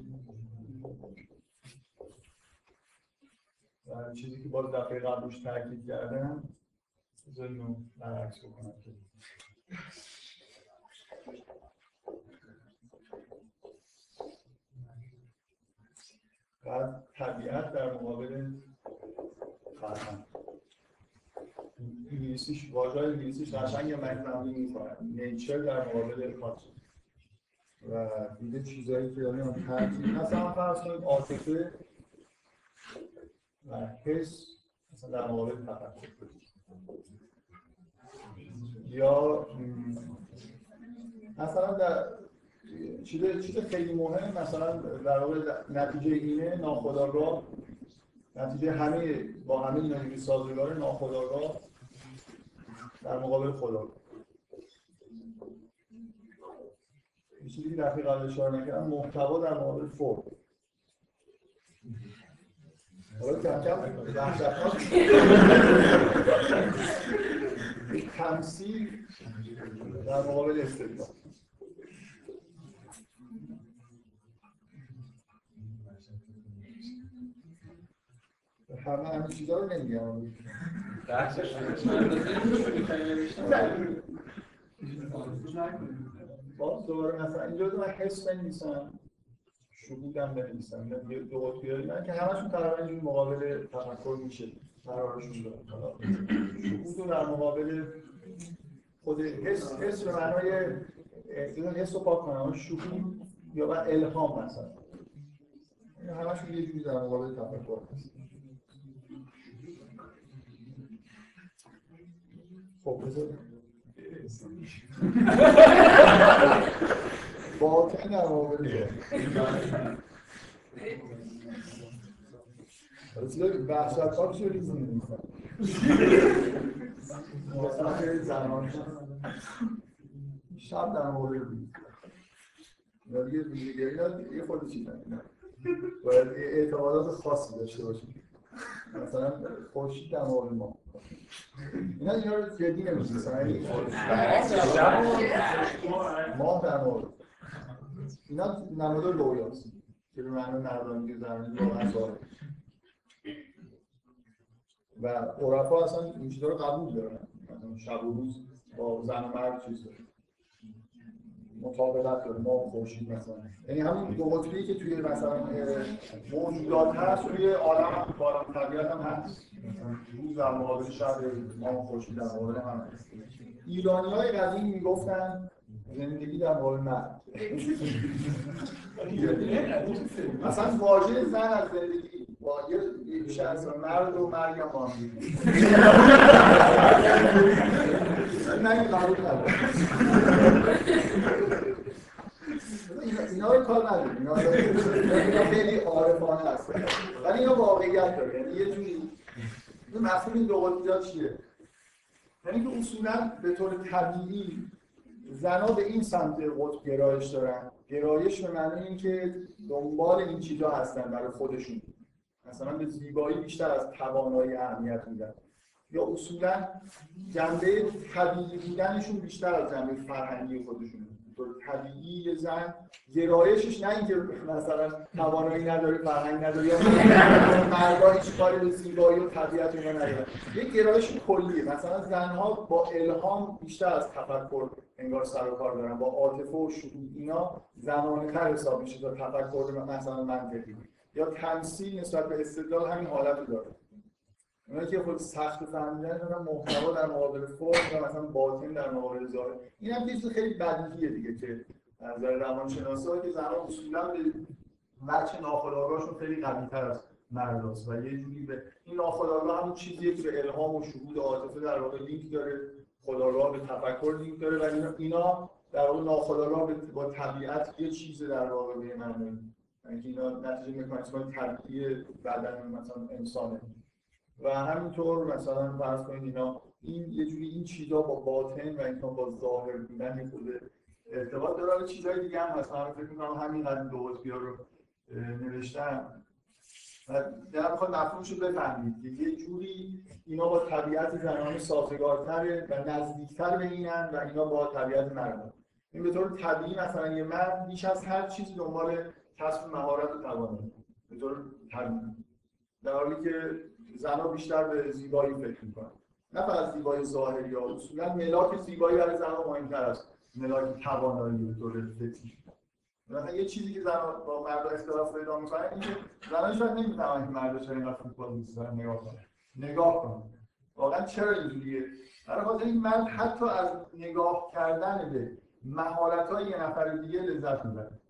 و چیزی که باز دفعه قبل روش تاکید کردم رو برعکس بکنم. که بعد طبیعت در مقابل فرهنگ انگلیسیش واژه انگلیسیش قشنگ مکنم می‌کنن نیچر در مقابل کالچر و دیگه چیزایی که داریم ترتیب مثلا فرض کنید عاطفه و حس مثلا در مقابل تفکر. یا مثلا در چیز چیز خیلی مهم مثلا در واقع نتیجه اینه ناخودآگاه نتیجه همه با همه اینا که سازگار ناخودآگاه در مقابل خدا یه چیزی که دفعه قبل اشاره نکردم. محتوا در مقابل فرم حالا کم کم تمثیل در مقابل استدلال. همه همه چیزا رو نمیگم. باز دوباره مثلا اینجا من حس بنویسم شهودم بنویسم یه دو قطبی من که همشون تقریبا اینجور مقابل تفکر میشه قرارشون داره رو در مقابل خود حس حس به معنای اینو حس رو پاک کنم. شهود یا بعد الهام مثلا. این همشون یه جوری در مقابل تفکر هست. خب باطن در مقابل شب در مقابل اینا دیگه ویژگی دیگه خود باید یه اعتقادات خاصی داشته باشیم. مثلا خورشید در ما. اینا اینا رو جدی نمی‌شناسن یعنی ماه در مقابل اینا نماد لویاست که به معنی مردانگی و زمینی واقعا ظاهره و عرفا اصلا این چیزا رو قبول دارن. مثلا شب و روز با زن و مرد چیز داره مطابقت داره ما خورشید مثلا یعنی همون دو قطبی که توی مثلا موجودات هست توی عالم هم عالم طبیعت هم هست. مثلا روز در مقابل شب ما و خورشید در مقابل هم هست. ایرانی های قدیم می‌گفتن زندگی در مقابل مرد. اصلا واژه زن از زندگی بیشتر از مرد و مرگ هم با این قبول اینا- کار نداریم. اینا خیلی عارفانه هست ولی اینا واقعیت داره. یعنی یه جوری این مفهوم این دو چیه؟ یعنی که اصولا به طور طبیعی زنها به این سمت قطب گرایش دارن. گرایش به معنی اینکه دنبال این چیزا هستن برای خودشون. مثلا به زیبایی بیشتر از توانایی اهمیت میدن. یا اصولا جنبه طبیعی بودنشون بیشتر از جنبه فرهنگی خودشون طور طبیعی زن گرایشش نه اینکه مثلا توانایی نداره فرهنگ نداره یا مردا هیچ کاری به زیبایی و طبیعت اینا نداره یه گرایش کلیه. مثلا زنها با الهام بیشتر از تفکر انگار سر و کار دارن. با عاطفه و شهود اینا زمانه تر حساب میشه تا تفکر مثلا منطقی. یا تمثیل نسبت به استدلال همین حالت رو داره. اونایی که خود سخت فهمیدن دارن محتوا در مقابل فرم و مثلا باطن در مقابل ظاهر. این هم چیز خیلی بدیهیه دیگه که از نظر روانشناسا که زنها اصولا به وجه ناخودآگاهشون خیلی قوی‌تر از مرداست و یه جوری به این ناخودآگاه همون چیزیه که به الهام و شهود عاطفه در واقع لینک داره خودآگاه به تفکر لینک داره و اینا, در واقع ناخودآگاه با طبیعت یه چیز در واقع به معنی یعنی که اینا نتیجه مکانیسم طبیعی بدن مثلا انسانه. و همینطور مثلا فرض کنید اینا این یه جوری این چیزا با باطن و اینا با ظاهر بودن خود ارتباط داره. چیزهای دیگه هم هست. من فکر می‌کنم همین قدر دو قطبی‌ها رو نوشتم. و در بخواد مفهومش رو بفهمید که یه جوری اینا با طبیعت زنانه سازگارتره و نزدیکتر به اینن و اینا با طبیعت مردان این به طور طبیعی مثلا یه مرد بیش از هر چیزی دنبال کسب مهارت و توانایی. به طور طبیعی. در حالی که زنها بیشتر به زیبایی فکر می‌کنن. نه فقط زیبایی ظاهری ها اصولا ملاک زیبایی برای زنان مهمتر است. ملاک توانایی به طور فتیش مثلا یه چیزی که زنان با مرد اختلاف پیدا می‌کنن اینکه زنان شاید نمی‌فهمن که مرد چرا اینقدر فوتبال دوست دارن نگاه کنن. نگاه کنن. واقعا چرا اینجوریه؟ برای خاطر این مرد حتی از نگاه کردن به مهارت های یه نفر دیگه لذت می‌بره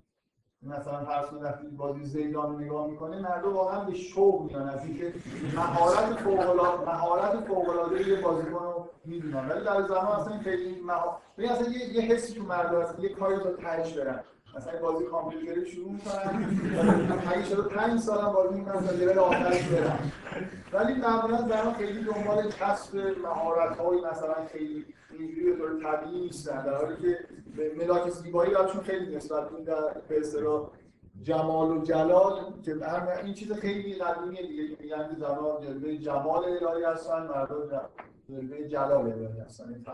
مثلا فرض کنید وقتی بازی زیدان نگاه می‌کنه مردم واقعا به شوق میان از اینکه مهارت فوق العاده مهارت فوق العاده یه بازیکن رو می‌دونن. ولی در زمان اصلا خیلی مها... اصلا یه, یه حسی تو مردم هست یه کاری تا تهش برن مثلا بازی کامپیوتری شروع می‌کنن اگه شده 5 سال هم بازی می‌کنن تا لول آخرش برن. ولی معمولا زنان خیلی دنبال کسب مهارت های مثلا خیلی اینجوری به طور طبیعی نیستن. در حالی که ملاک زیبایی براشون خیلی نسبت در به اصطلاح جمال و جلال که این چیز خیلی قدیمیه دیگه که میگن که زنان جلوه جمال الهی هستن مردم جلوه جلال الهی هستن.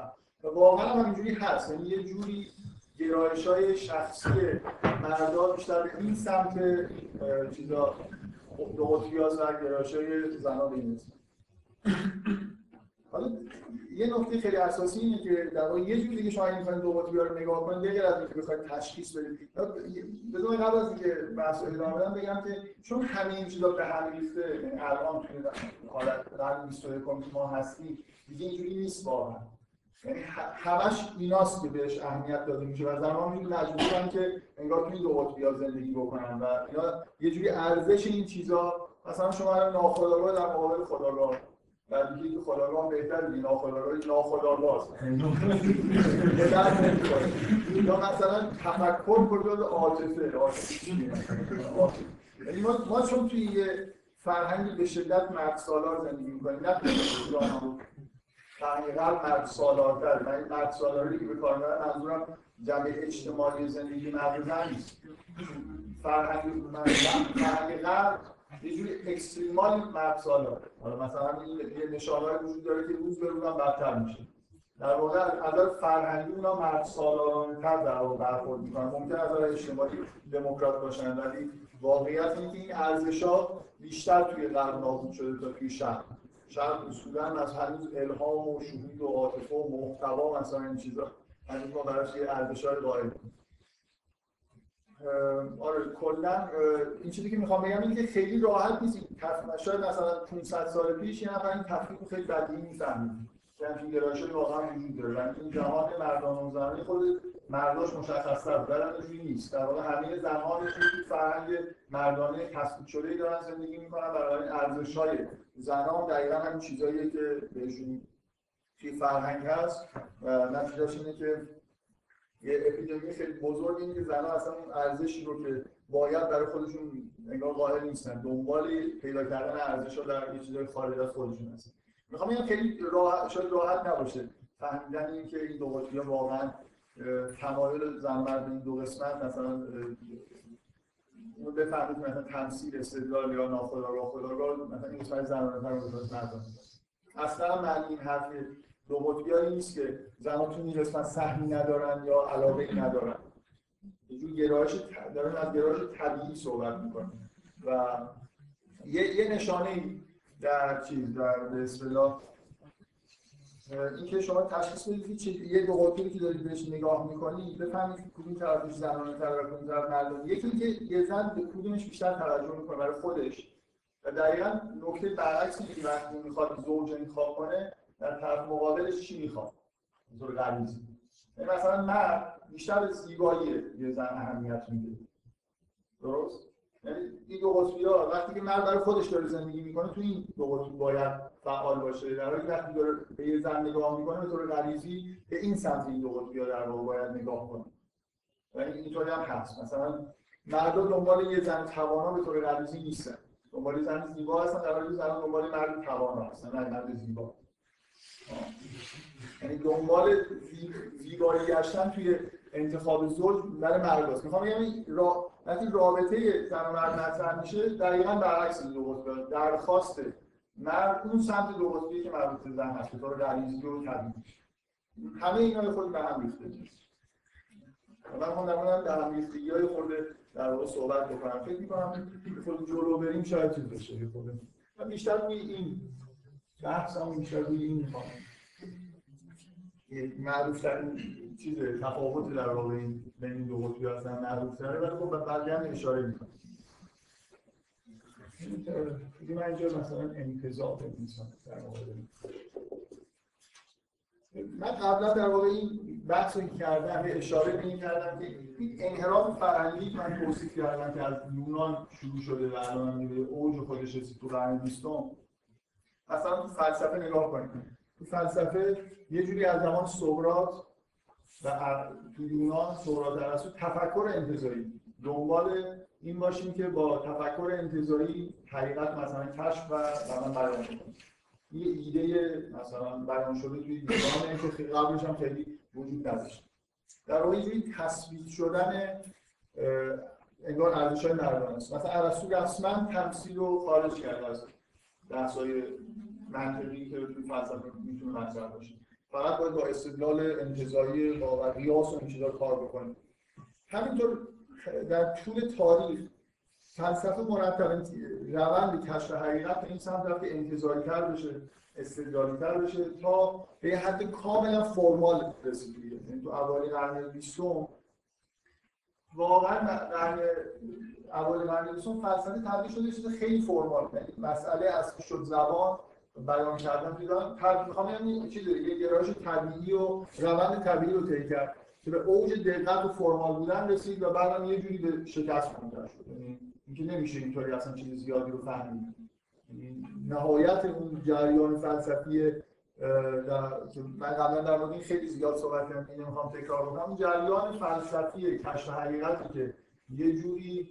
و واقعا هم اینجوری هست. یعنی یه جوری گرایش های شخصی مردان بیشتر به این سمت چیزا دو قطبیاز و گرایش های زنان به حالا یه نکته خیلی اساسی اینه که در واقع یه جوری دیگه شما این می‌خواید دو قطبی رو نگاه کنید دیگه از اینکه بخواید تشخیص بدید. بدون قبل از اینکه بحث ادامه بدم بگم که چون همه این چیزا به هم ریخته یعنی الان توی حالت قرن 21 که ما هستیم دیگه اینجوری نیست واقعا. یعنی همش ایناست که بهش اهمیت داده میشه و زمان این مجبورن که انگار توی دو قطبی زندگی بکنن و اینا یه جوری ارزش این چیزا مثلا شما ناخودآگاه در مقابل خداگاه دیگه که خداگاه بهتر دیگه ناخداگاه ناخداگاه یا مثلا تفکر کجا عاطفه. یعنی ما ما چون توی یه فرهنگی به شدت مرد سالار زندگی می‌کنیم نه فرهنگ غرب مرد سالارتر من این مرد سالاری که به کار می‌برم منظورم جنبه اجتماعی زندگی مرد زن نیست. فرهنگ فرهنگ غرب یه جوری اکستریمال مرد سالار حالا مثلا این یه نشانه‌ای وجود داره که روز به روز هم بدتر میشه. در واقع از نظر فرهنگی اونا مرد سالارانه‌تر در واقع برخورد می‌کنن. ممکن از نظر اجتماعی دموکرات باشن ولی واقعیت اینه که این ارزش‌ها بیشتر توی غرب نابود شده تا توی شهر. شهر اصولا از هنوز الهام و شهود و عاطفه و محتوا مثلا این چیزا هنوز ما براش یه ارزش‌های قائل آره کلا این چیزی که می‌خوام بگم اینه که خیلی راحت نیست شاید مثلا 500 سال پیش یه نفر این تفکیک خیلی بدی می‌فهمید. همچین گرایشی واقعا وجود داره. و این جهان مردان و زنانی خود مرداش مشخص‌تر بود. اینجوری نیست. در واقع همه زمان توی فرهنگ مردانه تثبیت شده دارن زندگی می‌کنن برای ارزش‌های زنان دقیقا همین چیزاییه که بهشون توی فرهنگ هست. و نتیجهش اینه که یه اپیدمی خیلی بزرگ اینه که زنها اصلا اون ارزشی رو که باید برای خودشون انگار قائل نیستن. دنبال پیدا کردن ارزش ها در یه چیزای خارج از خودشون هستن. می‌خوام بگم خیلی راحت شاید راحت نباشه فهمیدن این که این دو قطبی واقعا تمایل زن مرد این دو قسمت مثلا اون بفهمید مثلا تمثیل استدلال یا ناخودآگاه خودآگاه مثلا این قسمت زنانه تر رو اصلا معنی این حرف قطبی نیست که زنان تو این سهمی ندارن یا علاقه ندارن. یه جور گرایش دارن از گرایش طبیعی صحبت می‌کنن. و یه, یه نشانه در چیز در به اصطلاح اینکه شما تشخیص بدید که یه دو قطبی که دارید بهش نگاه می‌کنید بفهمید که کدوم طرفش زنانه تر و کدوم طرف مردانه یکی اینکه یه زن به کدومش بیشتر توجه می‌کنه برای خودش. و دقیقا نکته برعکس که وقتی می‌خواد زوج انتخاب کنه در طرف مقابلش چی می‌خواد؟ طور غریزی یعنی مثلا مرد بیشتر به زیبایی یه زن اهمیت میده. درست؟ یعنی این دو قطبی ها وقتی که مرد برای خودش داره زندگی می‌کنه تو این دو قطبی باید فعال باشه. در حالی وقتی داره به یه زن نگاه می‌کنه به طور غریزی به این سمت این دو قطبی ها در واقع باید نگاه کنه. یعنی اینطوری هم هست. مثلا مرد دنبال یه زن توانا به طور غریزی نیستن. دنبال زن زیبا هستن در حالی زن دنبال مرد توانا هستن نه مرد زیبا. یعنی دنبال زیبایی گشتن توی انتخاب زوج برای مرد است. می‌خوام بگم را... وقتی رابطه زن و مرد مطرح میشه دقیقا برعکس دو قطبه. درخواست مرد اون سمت دو قطبی که مربوط به زن هست به طور غریزی و طبیعی همه اینا خود به هم ریخته من هم در در هم ریختگی های خورده در واقع صحبت بکنم. فکر می‌کنم خود جلو بریم شاید چیز بشه. خود بیشتر روی این بحثم بیشتر روی این می‌خوام معروف ترین چیز تفاوت در واقع این بین این دو قطبی هستن معروف تره ولی خب به بقیه هم اشاره می‌کنم. دیگه من اینجا مثلا انتظار بنویسم در مورد این. من قبلا در واقع این بحث رو کردم یه اشاره به این کردم که این انحراف فرهنگی من توصیف کردم که از یونان شروع شده و الان هم به اوج خودش رسید تو قرن بیستم. مثلا تو فلسفه نگاه کنید تو فلسفه یه جوری از زمان سقراط و تو یونان سقراط ارسطو تفکر انتزاعی دنبال این باشیم که با تفکر انتزاعی حقیقت مثلا کشف و مثلا بیان کنیم. یه ایده مثلا بیان شده توی یونان که قبلش هم خیلی وجود نداشت. در واقع یه تثبیت شدن انگار ارزش های است مثلا ارسطو رسما تمثیل رو خارج کرده از بحث‌های منطقی که توی فلسفه می‌تونه مطرح باشه فقط باید با استدلال انتزاعی با و قیاس و کار بکنیم همینطور در طول تاریخ فلسفه مرتبا روند کشف حقیقت به این سمت رفت که انتزاعی تر بشه استدلالی تر بشه تا به حد کاملا فرمال رسید. یعنی تو اوایل قرن بیستم واقعا قرن اوایل قرن بیستم فلسفه تبدیل شده چیز خیلی فرمال. یعنی مسئله اصلی شد زبان بیان کردن پیدا تر می‌خوام یعنی چیز یه گرایش طبیعی و روند طبیعی رو طی کرد که به اوج دقت و فرمال بودن رسید و بعدم یه جوری به شکست منجر شد. یعنی اینکه نمیشه اینطوری اصلا چیز زیادی رو فهمید. یعنی نهایت اون جریان فلسفی که من قبلا در مورد این خیلی زیاد صحبت کردم اینو می‌خوام تکرار کنم اون جریان فلسفی کشف حقیقتی که یه جوری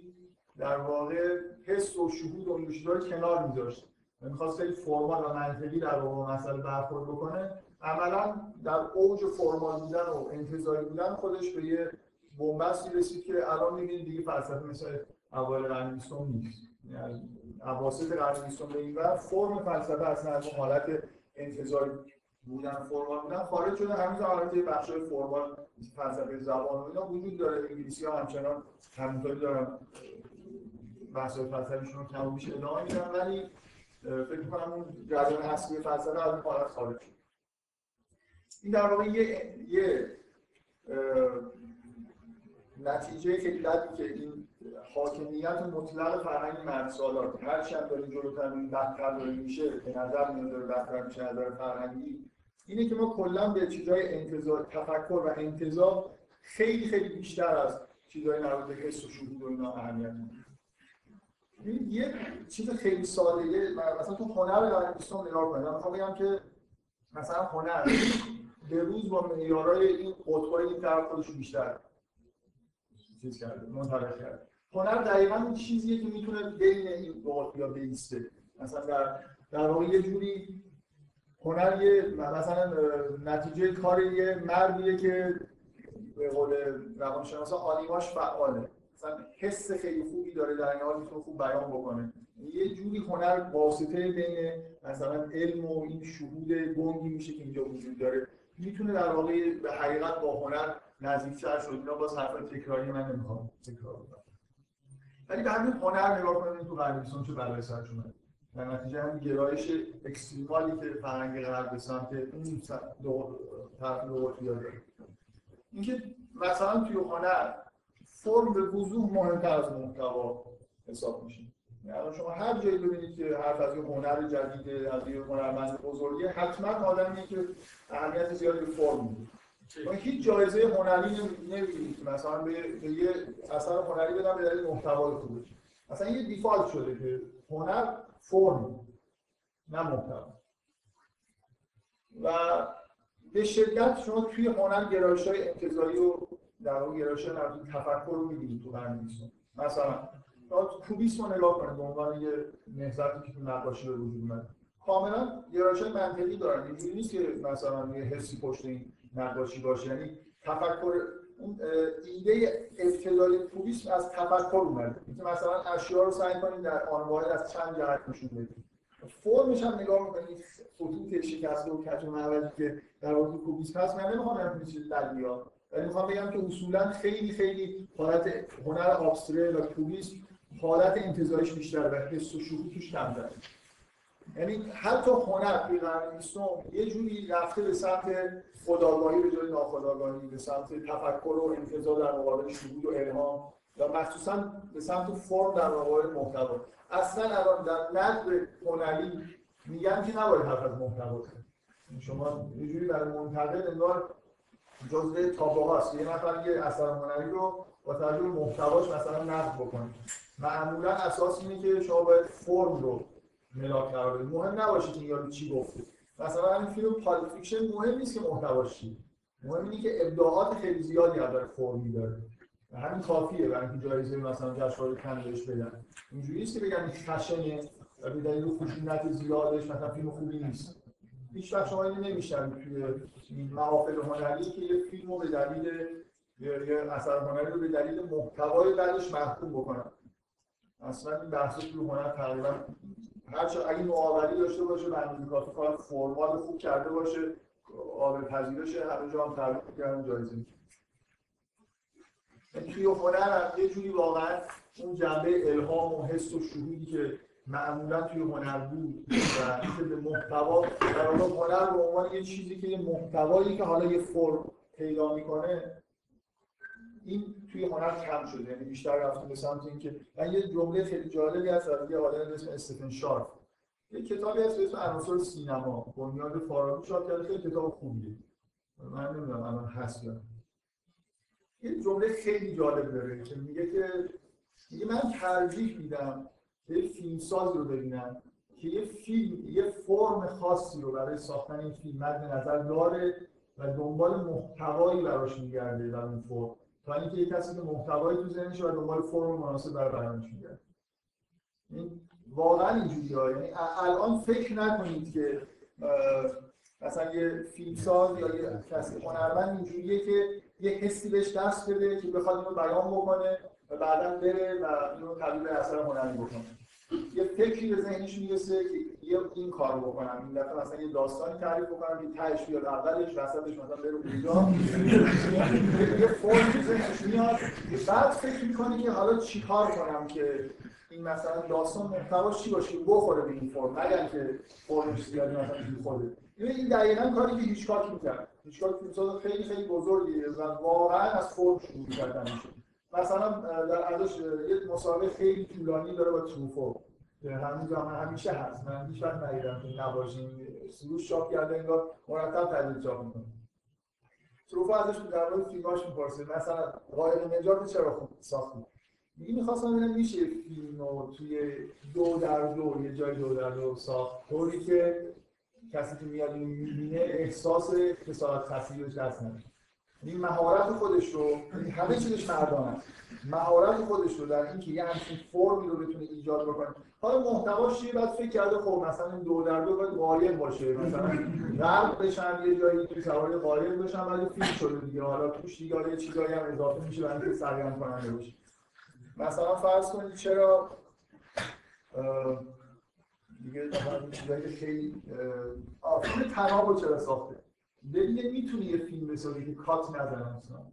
در واقع حس و شهود و کنار میذاشت. می‌خواست خیلی فرمال و منطقی در واقع مسئله برخورد بکنه. عملا در اوج فرمال بودن و انتظاری بودن خودش به یه بنبستی رسید که الان می‌بینید دیگه فلسفه مثل اوایل قرن بیستم نیست. یعنی اواسط قرن بیستم به این ور فرم فلسفه اصلا از اون حالت انتظاری بودن فرمال بودن خارج شده. همین حالت بخشای فرمال فلسفه زبان و اینا وجود داره. انگلیسی ها همچنان همینطوری دارن بحث‌های فلسفیشون رو کم بیش ادامه میدن ولی فکر می‌کنم اون جریان اصلی فلسفه از حالت خارج شد. این در واقع یه, یه نتیجه خیلی بدی که این حاکمیت مطلق فرهنگ مرسالات هر چند داره جلوتر این بدتر میشه به نظر میاد داره بدتر میشه نظر فرهنگی. اینه که ما کلا به چیزهای انتظار تفکر و انتظار خیلی خیلی بیشتر از چیزهای مربوط به حس و شهود و اینا اهمیت میدیم. یه چیز خیلی ساده مثلا تو هنر قرن بیستم نگاه کنید من بگم که مثلا هنر به روز با معیارهای این قطبای این طرف خودش بیشتر چیز کرده منطبق کرده. هنر دقیقا اون چیزیه که می‌تونه بین این دو قطبیا بیسته. مثلا در در واقع یه جوری هنر یه مثلا نتیجه کار یه مردیه که به قول روانشناسا آنیماش فعاله. مثلا حس خیلی خوبی داره در این حال خوب بیان بکنه. یه جوری هنر واسطه بین مثلا علم و این شهود گنگی میشه که اینجا وجود داره. می‌تونه در واقع به حقیقت با هنر نزدیکتر شد. اینا باز حرف تکراری من نمی‌خوام تکرار کنم. ولی به همین هنر نگاه کنید تو بیستم چه بلای سرش در نتیجه هم گرایش اکستریمالی که فرهنگ غرب به سمت اون طرف دو داره. اینکه مثلا توی هنر فرم به وضوح مهمتر از محتوا حساب میشه یعنی شما هر جایی ببینید که حرف از یه هنر جدید از یه هنرمند بزرگه حتما آدمیه که اهمیت زیادی به فرم میده. شما هیچ جایزه هنری نمی‌دید که مثلا به, یه اثر هنری بدن به دلیل محتوای خوبش مثلا یه دیفالت شده که هنر فرم نه محتوا. و به شدت شما توی هنر گرایش های انتظاری و در واقع گرایش های تفکر رو می‌بینید تو قرن بیستم مثلا کوبیسم رو نگاه کنید به عنوان یه نهضتی که تو نقاشی به وجود اومد. کاملا گرایش منطقی دارن. اینجوری نیست که مثلا یه حسی پشت این نقاشی باشه. یعنی تفکر اون ایده ابتدایی کوبیسم از تفکر اومده. اینکه مثلا اشیا رو سعی کنید در آن واحد از چند جهت نشون بدید فرمش هم نگاه می‌کنید خطوط شکسته و کج و معوجی که در واقع کوبیسم هست من نمی‌خوام بگم چیز ولی می‌خوام بگم که اصولا خیلی خیلی حالت هنر آبستره و کوبیسم حالت انتزاعیش بیشتره و حس و شهود توش کمتره یعنی حتی هنر توی قرن یه جوری رفته به سمت خودآگاهی به جای ناخودآگاهی به سمت تفکر و انتظار در مقابل شهود و الهام و مخصوصا به سمت فرم در مقابل محتوا اصلا الان در نقد هنری میگن که نباید حرف از محتوا. شما یه جوری برای منتقد انگار جزء تابلو هست یه نفر یه اثر هنری رو با توجه محتواش مثلا نقد بکنید معمولا اساس اینه که شما باید فرم رو ملاک قرار بدید. مهم نباشه که این یارو چی گفته. مثلا همین فیلم Pulp Fiction مهم نیست که محتواش چیه مهم اینه که ابداعات خیلی زیادی از فرمی داره. همین کافیه برای اینکه جایزه مثلا جشنواره کن بهش بدن. اینجوری نیست که بگن این خشنه و به دلیل خشونت زیادش مثلا فیلم خوبی نیست. هیچ وقت شما اینو نمیشنوید توی محافل هنری که یه فیلم رو به دلیل یه اثر هنری رو به دلیل محتوای بعدش محکوم بکنن. اصلا این بحث توی هنر تقریبا هر اگه نوآوری داشته باشه به اندازه کافی کار فرمال خوب کرده باشه قابل پذیرش همه جا هم تبلیغ کردن جایزه میشه توی هنر یه جوری واقعا اون جنبه الهام و حس و شهودی که معمولا توی هنر بود و به محتوا در هنر به عنوان یه چیزی که یه محتوایی که حالا یه فرم پیدا می‌کنه این توی هنر کم شده. یعنی بیشتر رفتیم به سمت اینکه من یه جمله خیلی جالبی هست از یه آدم اسم استفن شارف یه کتابی هست به اسم عناصر سینما. بنیاد فارابی چاپ کرده خیلی کتاب خوبیه. من نمی‌دونم الان هست یا یه جمله خیلی جالب داره که میگه که میگه من ترجیح میدم یه فیلمسازی رو ببینم که یه فیلم یه فرم خاصی رو برای ساختن این فیلم مد نظر داره و دنبال محتوایی براش میگرده در اون فرم. تا اینکه یه کسی که محتوایی تو ذهنش و دنبال فرم مناسب برای بیانش میگرده. این واقعا اینجوریه. یعنی الان فکر نکنید که مثلا یه فیلمساز یا یه کسی هنرمند اینجوریه که یه حسی بهش دست بده که بخواد اینو بیان بکنه و بعدا بره و اینو تبدیل به اثر هنری بکنه. یه فکری به ذهنش می‌رسه که یه این کارو بکنم. این دفعه مثلا یه داستانی تعریف بکنم که تهش بیاد اولش وسطش مثلا بره اونجا. یه فرم تو ذهنش میاد. بعد فکر می‌کنه که حالا چیکار کنم که این مثلا داستان محتواش چی باشه بخوره به این فرم نگن که فرمش زیادی مثلا بی خوده این دقیقا کاری که هیچکاک می‌کرد هیچکاک فیلمساز خیلی خیلی بزرگیه. و واقعا از فرم شروع کردن مثلا در ازش یه مسابقه خیلی طولانی داره با تروفو همین زمان همیشه هست. من هیچ وقت ندیدم که نباشیم سروش چاپ کرده انگار مرتب تجدید چاپ می‌کنه. تروفو ازش در مورد فیلماش می‌پرسه مثلا قایق نجات چرا خوب ساختی؟ میگه می‌خواستم ببینم میشه فیلم رو توی دو در دو یه جای دو در دو ساخت طوری که کسی که میاد اینو می‌بینه احساس کسالت بهش دست نمیشه این مهارت خودش رو همه چیزش مردانه. مهارت خودش رو در اینکه یه همچین فرمی رو بتونه ایجاد بکنه. حالا محتواش چیه؟ بعد فکر کرده خب مثلا دو در دو باید قایب باشه. مثلا غرق بشن یه جایی که سوار قایب بشن ولی فیلم شده دیگه. حالا توش دیگه یه چیزایی هم اضافه میشه برای اینکه سرگرم کننده باشه. مثلا فرض کنید چرا دیگه چیزایی خیلی فیلم تناب چرا ساخته؟ دیگه می‌تونه یه فیلم بسازه که کات نزنه مثلا.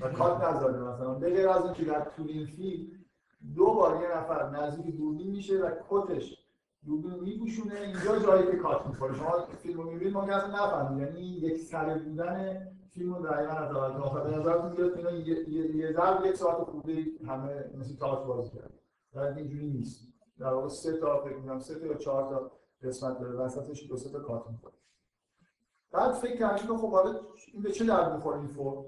و کات نذاره مثلا. به غیر از اینکه در طول این فیلم دو بار یه نفر نزدیک دوربین میشه و کتش دوربین میپوشونه. اینجا جایی که کات می‌خوره. شما فیلم رو می‌بینید ما اصلا نفهمید یعنی یک سره بودن فیلم رو دقیقا از اول به نظرتون میاد اینا یه یه ضرب یک ساعت خورده همه مثل تئاتر بازی کرد در اینجوری نیست. در واقع سه تا فکر می‌کنم سه تا یا چهار تا قسمت داره. وسطش دو سه تا کات می‌خوره. بعد فکر کردیم خب حالا این به چه درد می‌خوره این فرم؟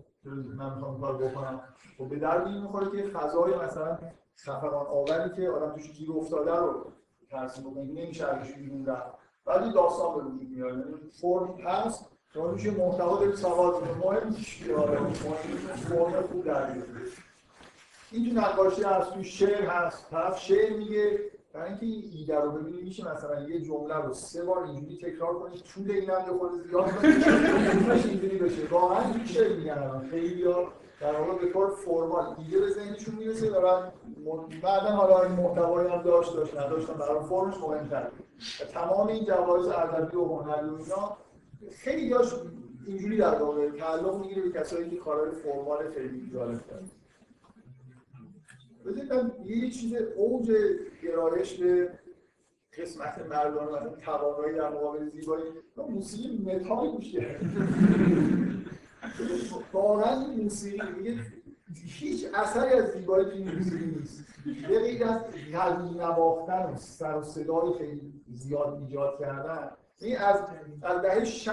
من می‌خوام کار بکنم. خب به درد این می‌خوره که فضای مثلا خفقان آوری که آدم توش گیر افتاده رو ترسیم بکنه نمیشه ازش بیرون رفت. بعد داستان به وجود میاد. یعنی فرم هست شما توش محتوا دارید سواد مهم نیست که آره فرم خوب در این تو نقاشی هست تو شعر هست. طرف شعر میگه برای اینکه این ایده رو ببینید میشه مثلا یه جمله رو سه بار اینجوری تکرار کنید طول این هم خود زیاد اینجوری بشه. واقعا میشه میگن خیلی در واقع به طور فرمال ایده به ذهنشون می‌رسه دارن بعدا حالا این محتوایی هم داشت داشت نداشتن. برای فرمش مهمتر. تمام این جوایز ادبی و هنری و اینا خیلی هاش اینجوری در واقع تعلق می‌گیره به کسایی که کارهای فرمال خیلی جالب کردن من یه چیز اوج گرایش به قسمت مردان مثلا توانایی در مقابل زیبایی. موسیقی متال گوش واقعا این موسیقی میگه هیچ اثری از زیبایی تو این موسیقی نیست. به غیر از قوی نواختن و سر و صدای خیلی زیاد ایجاد کردن. این از از دهه 60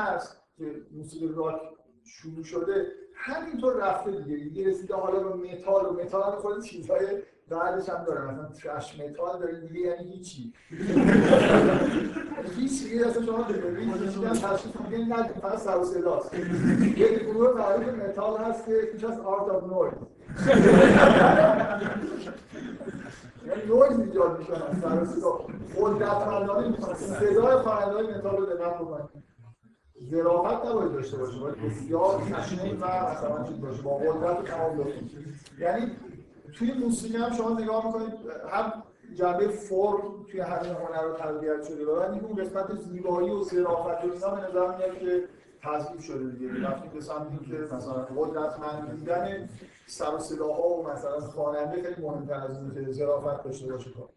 که موسیقی راک شروع شده همینطور رفته دیگه. دیگه رسیده حالا به متال و متال هم خود چیزهای بعدش هم داره مثلا thrash metal داره دیگه یعنی هیچی. هیچ دیگه اصلا شما هم تشخیص میدین نه فقط سر و صداست یه گروه معروف متال هست که اسمش از Art of Noise یعنی نویز ایجاد می‌کنن. سر و صدا. قدرتمندانه می‌کنن. صدای خواننده‌های متال رو دقت بکنید ظرافت نباید داشته باشه باید بسیار خشن و مثلا چیز باشه با قدرت تمام یعنی توی موسیقی هم شما نگاه می‌کنید هم جنبه فرم توی همه هنر رو تقویت شده و بعد اون قسمت زیبایی و ظرافت و اینا به نظر میاد که تضعیف شده دیگه. رفتیم به سمتی که مثلا قدرتمند بودن سر و صداها و مثلا خواننده خیلی مهمتر از اینه که ظرافت داشته باشه. کار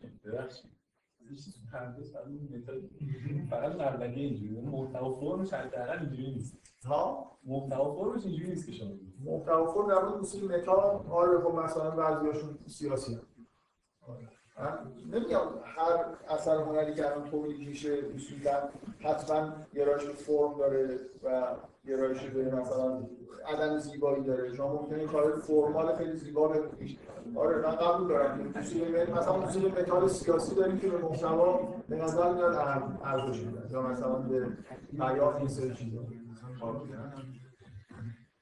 فقط مردگی اینجوری محتوا فرمش حداقل اینجوری نیست ها محتوا فرمش اینجوری نیست که شما محتوا فرم در مورد موسیقی متال آره خب مثلا بعضیاشون سیاسی هم. من نمیگم هر اثر هنری که الان تولید میشه اصولا حتما به فرم داره و گرایش به مثلا عدم زیبایی داره. شما ممکنه کار فرمال خیلی زیبا ببینید. آره من قبول دارم. مثلا موسیقی متال سیاسی داریم که به محتوا به نظر میاد ارزش یا مثلا به پیام این سری چیزا.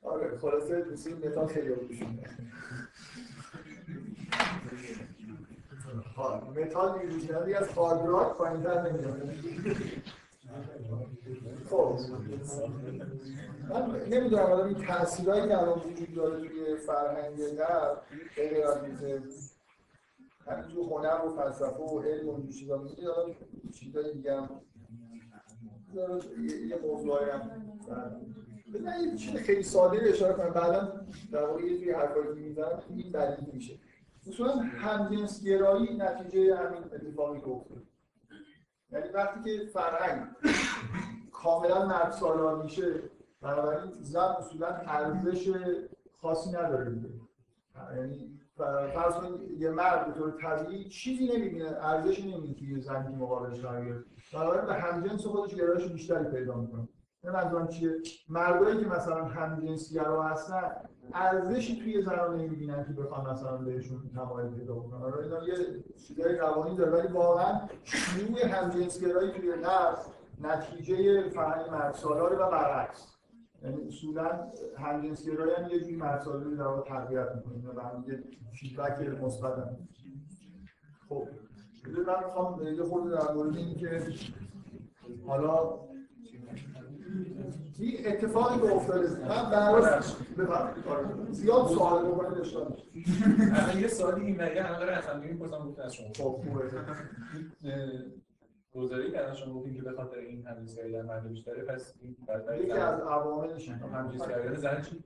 آره خلاصه موسیقی متال خیلی میده متال دیگه از راک پایین‌تر نمیاد. خب من نمی‌دونم حالا این تاثیرایی که الان وجود داره توی فرهنگ غرب غیر از همین تو هنر و فلسفه و علم و این چیزا میگه حالا چیزای دیگه هم یه موضوعی هم من یه چیز خیلی ساده اشاره کنم. بعدا در واقع یه توی حرفایی که می‌زنم این دلیل میشه. اصولا همجنس گرایی نتیجه همین اتفاقی افتاد یعنی وقتی که فرهنگ کاملا مرد سالار میشه بنابراین زن اصولا ارزش خاصی نداره دیگه. یعنی فرض کنید یه مرد به طور طبیعی چیزی نمی‌بینه ارزشی نمی‌بینه که یه زنی مقابلش قرار گرفت. بنابراین به همجنس خودش گرایش بیشتری پیدا می‌کنه. نه منظورم چیه. مردایی که مثلا همجنسگرا هستن ارزشی توی زنان نمی‌بینن که بخوان مثلا بهشون تمایل پیدا بکنن آره اینا یه چیزای روانی داره ولی واقعا شیوع همجنسگرایی توی غرب نتیجه فرهنگ مردسالاره و برعکس. یعنی اصولا همجنسگرایی هم یه جوری مردسالاری در واقع می‌کنه و هم یه فیدبک مثبت خب من می‌خوام یه خورده در مورد این که حالا این اتفاقی که افتاده؟ من بفرمایید زیاد سوال بکنید داشتم الان یه سوالی این ولی الان داره هم می‌پرسم گفتن از شما. خب خوبه. گزاری که شما گفتین که به خاطر این همجنسگری در مرد بیشتره پس این یکی از عواملش همجنسگری زن چی؟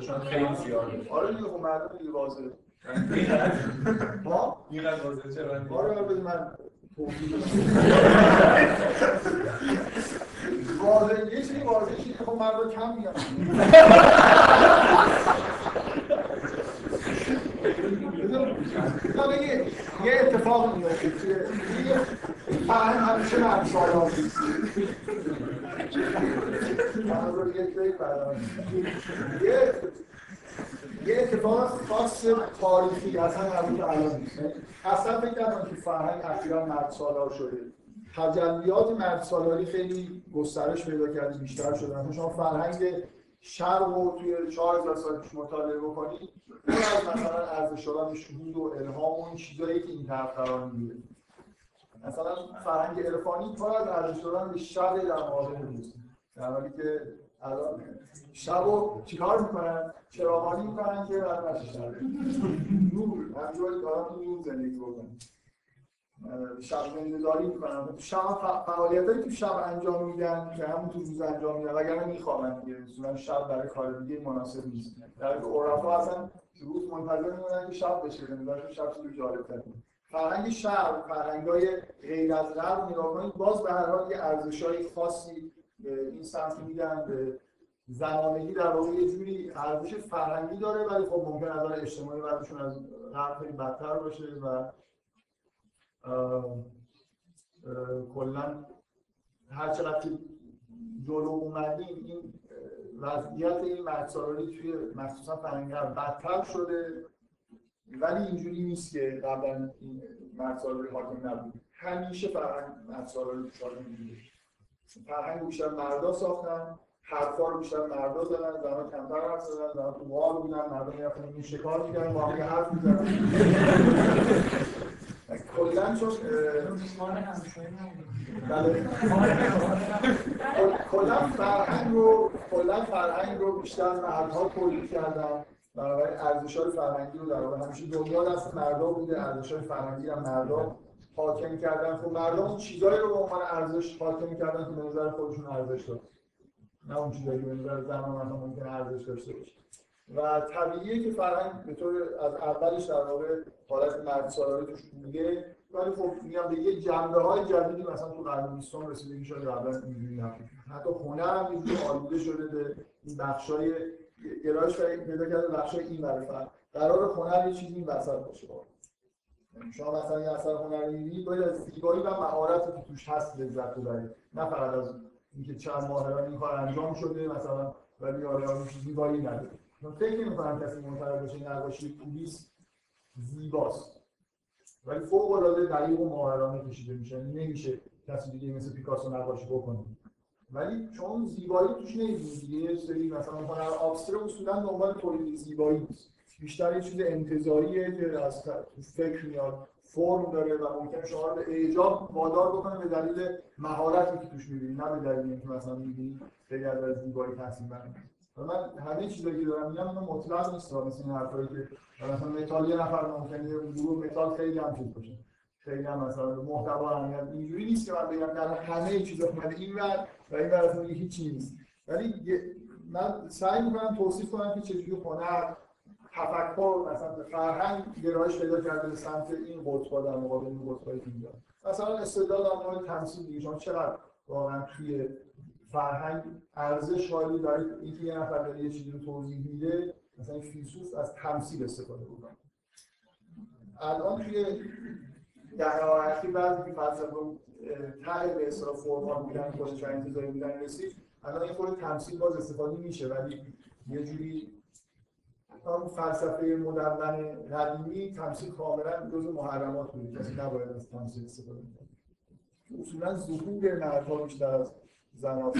چون خیلی زیاده آره دیگه خب مردم دیگه واضحه. ها اینقدر واضحه چرا آره بده من واضح یه چیزی واضحه چیزی خب مردا کم میان. یه اتفاق میفته که فرهنگ همیشه مرد سالار یه یه اتفاق خاص تاریخی اصلا همون الان نیست. اصلا فکر نکنم که فرهنگ اخیرا مرد سالار شده. تجلیات مرد سالاری خیلی گسترش پیدا کرده بیشتر شده. مثلا شما فرهنگ شرق رو توی 4000 سال پیش مطالعه بکنید پر از مثلا ارزش دادن شهود و الهام و این چیزایی که این طرف قرار می‌گیره. مثلا فرهنگ عرفانی پر از ارزش دادن به شب در مقابل روز در حالی که الان شب رو چیکار می‌کنن؟ چراغانی می‌کنن که بعد نشه شب نور همجوری دارن نور زندگی بکنن. شب زندگاری می‌کنن شب فعالیت هایی تو شب انجام میدن که همون تو روز انجام میدن وگرنه میخوابن دیگه. اصولا شب برای کار دیگه مناسب نیست. در حالی که عرفا اصلا روز منتظر میمونن که شب بشه نمی‌دونم شب چیزی جالب تر فرهنگ شرق فرهنگ‌های غیر از غرب نگاه باز به هر حال یه ارزش‌های خاصی به این سمت میدن به زنانگی در واقع یه جوری ارزش فرهنگی داره ولی خب ممکن از اجتماعی بعدشون از غرب خیلی بدتر باشه و کلا هر چقدر که جلو اومدیم این وضعیت این مردسالاری توی مخصوصا فرهنگ غرب بدتر شده ولی اینجوری نیست که قبلا این مردسالاری حاکم نبود. همیشه فرهنگ مردسالاری توش حاکم بوده فرهنگ بیشتر مردا ساختن حرفا رو بیشتر مردا زدن زنها کمتر حرف زدن زنها تو بودن مردم می‌رفتن این شکار می‌کردن با هم حرف می‌زدن کلا چون بله. فرهنگ رو کلا فرهنگ رو بیشتر مردها تولید کردن. بنابراین ارزش های فرهنگی رو در واقع همیشه دنیا دست مردا بوده ارزش های فرهنگی هم مردا حاکم کردن. خب مردم اون چیزایی رو به عنوان ارزش حاکم کردن که به نظر خودشون ارزش داره نه اون چیزایی که به نظر زنان مثلا ممکن ارزش داشته باشه. و طبیعیه که فرهنگ به طور از اولش در واقع حالت مرد سالاری توش بوده ولی خب میگم به یه جنبه های جدیدی مثلا تو قرن بیستم که شاید قبلا اینجوری نبود حتی هنر هم اینجوری آلوده شده به این بخشای گرایش پیدا کرده بخشای این ور قرار هنر یه چیزی این وسط باشه. یعنی شما مثلا یه اثر هنری می‌بینید باید از زیبایی و مهارتی که توش هست لذت ببرید. نه فقط از اینکه چند ماه این کار انجام شده مثلا ولی آره آره زیبایی نداره. من فکر نمی‌کنم کسی معتقد باشه نقاشی پولیس زیباست. ولی فوق العاده دقیق و ماهرانه کشیده میشه. نمیشه کسی دیگه مثل پیکاسو نقاشی بکنه. ولی چون زیبایی توش نمی‌بینید دیگه سری مثلا هنر آبستره اصولا دنبال تولید زیبایی نیست. بیشتر یه چیز انتظاریه که از فکر میاد فرم داره و ممکن شما رو به اعجاب وادار بکنه به دلیل مهارتی که توش می‌بینید نه به دلیل اینکه مثلا می‌بینید خیلی از زیبایی بگیرید و من همه چیزایی که دارم میگم اینا مطلق نیست مثل این حرفایی که مثلا متال یه نفر ممکنه یه گروه متال خیلی هم چیز باشه. خیلی هم مثلا محتوا اهمیت اینجوری نیست که من بگم در همه چیز اومده این ور و این ور اصلا هیچ نیست. ولی من سعی می‌کنم توصیف کنم که چجوری هنر تفکر مثلا فرهنگ گرایش پیدا کرده به سمت این قطبا در مقابل این قطبای دیگه مثلا استدلال در مورد تمثیل دیگه شما چقدر واقعا توی فرهنگ ارزش قائلی دارید اینکه یه نفر داره یه چیزی رو توضیح میده مثلا این فیلسوف از تمثیل استفاده می‌کنه الان توی دهه اخیر بعضی فلسفه ته به اصطلاح فرمال بودن خودش انتظاری بودن رسید الان این خود تمثیل باز استفاده میشه ولی یه جوری اون فلسفه مدون قدیمی تمثیل کاملا جز محرمات بود کسی نباید از تمثیل استفاده کنه اصولا ظهور مردها بیشتر از زنان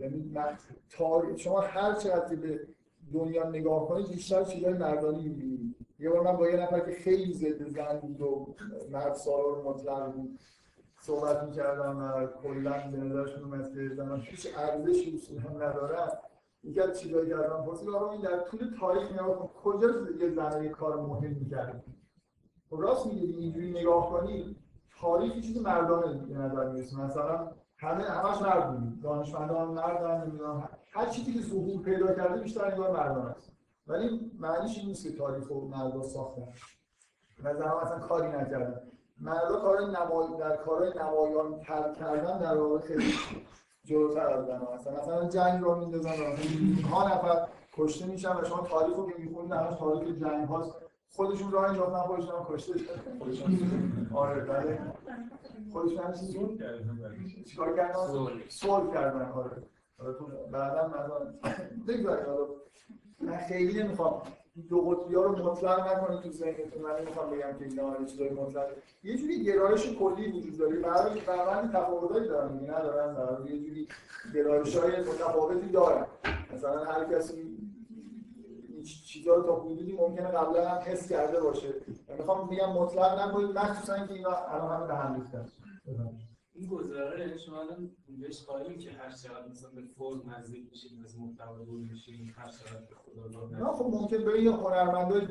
یعنی شما هر چقدر به دنیا نگاه کنید بیشتر چیزای مردانی می‌بینید. یه بار من با یه نفر که خیلی ضد زن بود و مرد سالار مطلق بود صحبت می‌کردم و کلا به نظرشون اومد که زنان هیچ ارزشی اصولا ندارن. یکی از چیزایی که الان پرسید آقا این در طول تاریخ نگاه کن کجا یه زن یه کار مهم می‌کرد خب راست میگه اینجوری نگاه کنید تاریخ یه چیز مردانه به نظر می‌رسه مثلا همه همش مرد بودیم دانشمندان مردن نمی‌دونم هر چیزی که ظهور پیدا کرده بیشتر انگار مردان است ولی معنیش این نیست که تاریخ رو مردا ساختن و زنها اصلا کاری نکردن مردا کار نمای در کارهای نمایان تر کردن در واقع خیلی جلوتر از زنها هستن مثلا جنگ رو میندازن ها نفر کشته میشن و شما تاریخ رو که می‌خونید همش تاریخ جنگ هاست خودشون راه انداختن خودشون هم کشته آره بله. خودشون هم چیزی چیکار کردن؟ سول کردن آره. بعدا مثلا بگذارید حالا. من خیلی نمی‌خوام دو قطبی ها رو مطلق نکنید تو ذهنتون. من نمی‌خوام بگم که اینا یه چیزای مطلق. یه جوری گرایش کلی وجود داره. برای برای تفاوتایی دارن. دیگه ندارن برای یه جوری گرایش های متفاوتی دارن. مثلا هر کسی چیزا رو تا حدودی ممکنه قبلا هم حس کرده باشه. می‌خوام بگم مطلق نکنید مخصوصا که اینا الان همه به هم ریختن. این گزاره شما الان بهش قائلین که هر چقدر مثلا به فرم نزدیک میشید از محتوا دور میشید هر چقدر به خدا نه خب ممکن به یه هنرمندای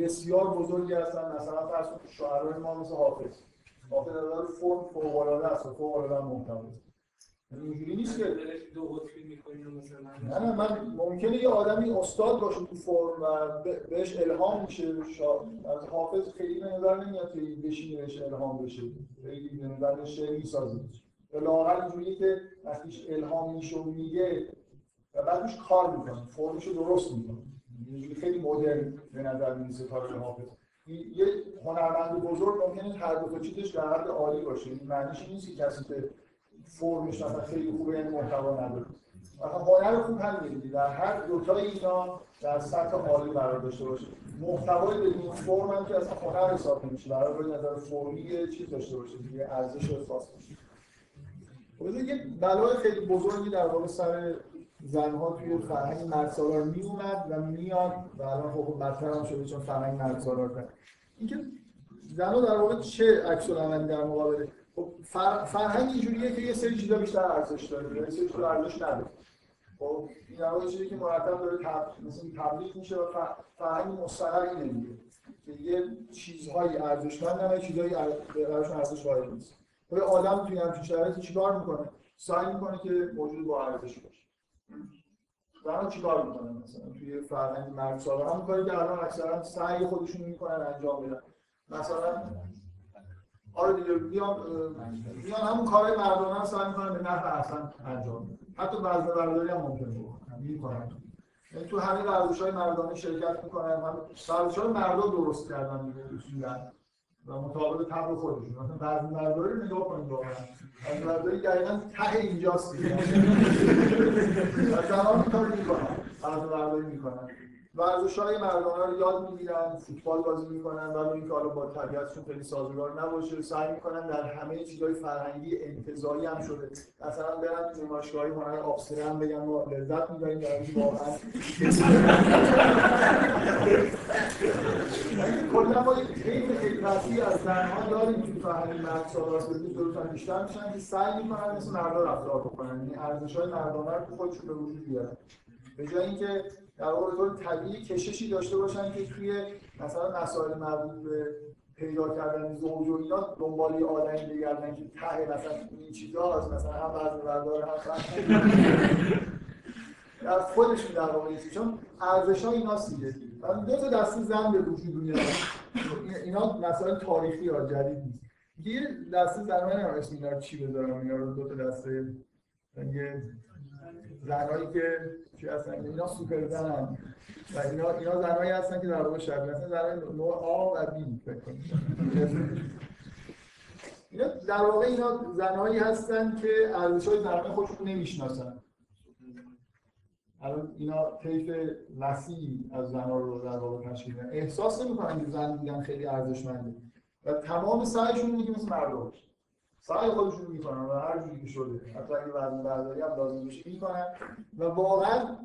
بسیار بزرگی هستن مثلا فرض کنید شاعرای ما مثل حافظ. حافظ از فرم فوق العاده است فوق العاده محتوا اینجوری نیست که دو قطبی می‌کنین و مثلا نه نه من ممکنه یه آدمی استاد باشه تو فرم و بهش الهام میشه شا... از حافظ خیلی به نظر نمیاد که بشینه بهش الهام بشه. خیلی به نظر شعر می‌سازه. یا لااقل اینجوریه که وقتیش الهام میشه و میگه و بعد روش کار می‌کنه. فرمش رو درست می‌کنه. اینجوری خیلی مدرن به نظر می‌رسه کار حافظ. یه هنرمند بزرگ ممکنه هر دو تا چیزش در حد عالی باشه. این معنیش این نیست که کسی که فرمش مثلا خیلی خوبه یعنی محتوا نداره. مثلا هنر خوب دیگه در هر دوتای اینا در سطح عالی قرار داشته باشه. محتوای بدون فرم هم که اصلا هنر حساب نمیشه. برای باید نظر فرمی چیز داشته باشه دیگه ارزش احساس بشه خب یه بلای خیلی بزرگی در واقع سر زنها توی فرهنگ مردسالار می اومد و میاد و الان خب بدتر هم شده چون فرهنگ مردسالار کرد اینکه زنها در واقع چه عکس در مقابل خب فر- فرهنگ اینجوریه که یه سری چیزا بیشتر ارزش داره یه سری چیزا ارزش نداره. خب این واقع چیزی که مرتب داره تب... مثل تبلیغ میشه و ف- فرهنگ مستقر اینه دیگه که یه چیزهایی ارزشمندن و چیزهایی ار- براشون ارزش قائل نیست. خب آدم توی همچین شرایطی چیکار می‌کنه؟ سعی می‌کنه که موجود با ارزش باشه. زنها چیکار می‌کنن مثلا توی فرهنگ مرد سالار هم کاری که الان اکثرا سعی خودشون می‌کنن انجام بدن. مثلا آره دیگه بیان اه، بیان همون کارهای مردانه رو سعی می‌کنن به نفع احسن انجام بدن حتی وزن برداری هم ممکنه بکنن می‌کنن یعنی تو همه ورزش های مردانه شرکت می‌کنن هم ورزش های درست کردن دیگه اصولا. و مطابق طبع خودشون. مثلا وزن برداری رو نگاه کنید واقعا. وزن برداری دقیقا ته اینجاست. دیگه زنان این کار می‌کنن وزن برداری می‌کنن ورزش های مردانه رو یاد می‌گیرن فوتبال بازی می‌کنن ولی اینکه حالا با طبیعتشون خیلی سازگار نباشه. سعی می‌کنن در همه چیزهای فرهنگی انتزاعی هم شده. مثلا برن تو نمایشگاه های هنر آبسره هم بگن ما لذت می‌بریم در اینکه واقعا. کلا ما یک خیلی از زنها داریم تو فرهنگ مرد سالار بدون ضرورتا بیشتر میشن که سعی می‌کنن مثل مردا رفتار بکنن. یعنی ارزش های مردانه رو خودشون به وجود بیارن. به جای اینکه در واقع طور طبیعی کششی داشته باشن که توی مثلا مسائل مربوط به پیدا کردن زوج و اینا دنبال آدمی بگردن که ته مثلا این چیزاست مثلا هم وزن بردار هم. از خودشون در واقع نیست چون ارزش ها اینا من دو تا دسته زن به وجود میاد. اینا مسائل تاریخی ها جدید نیست. یه دسته زن من اسم اینا چی بذارم اینا رو؟ دو تا دسته. زنایی که چی هستن؟ اینا سوپر زنن و اینا اینا زنایی هستن که در واقع شبیه هستن. زنای نوع آ و بی اینا در واقع اینا زنایی هستن که ارزش‌های زنانه خودشون نمی‌شناسن. الان اینا طیف وسیعی از زنها رو در واقع تشکیل میدن. احساس نمی‌کنن که زن دیدن خیلی ارزشمنده. و تمام سعیشون که مثل مرد باشه. سعی خودشون رو می‌کنن و هر جوری که شده. حتی اگه وزن برداری هم لازم بشه می‌کنن. و واقعا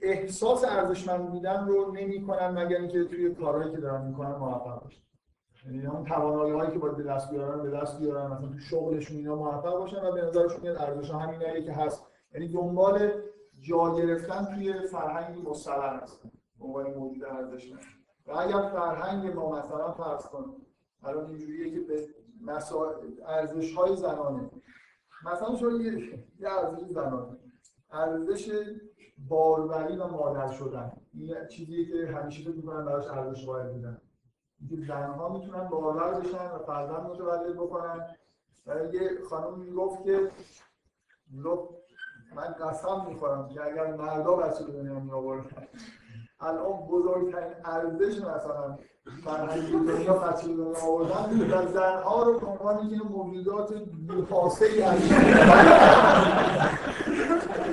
احساس ارزشمند بودن رو نمی‌کنن مگر اینکه توی کارهایی که دارن می‌کنن موفق باشن. یعنی همون توانایی هایی که باید به دست بیارن به دست بیارن. مثلا تو شغلشون اینا موفق باشن و به نظرشون میاد ارزش همینایی که هست. یعنی دنبال جا گرفتن توی فرهنگی مستقر هستن. عنوان موجود ارزشمند. و اگر فرهنگ ما مثلا فرض کنیم الان اینجوریه که به ارزش های زنانه. مثلا شما یه ارزش زنانه. ارزش باروری و مادر شدن. این چیزیه که همیشه فکر می‌کنن براش ارزش قائل بودن. اینکه زنها می‌تونن باور بشن و فرزند متولد بکنن. و یه خانم می‌گفت که من قسم می‌خورم که اگر مردا بچه به دنیا الان بزرگترین ارزش مثلا فرهنگی دنیا به دنیا آوردن و زنها رو به عنوان اینکه موجودات از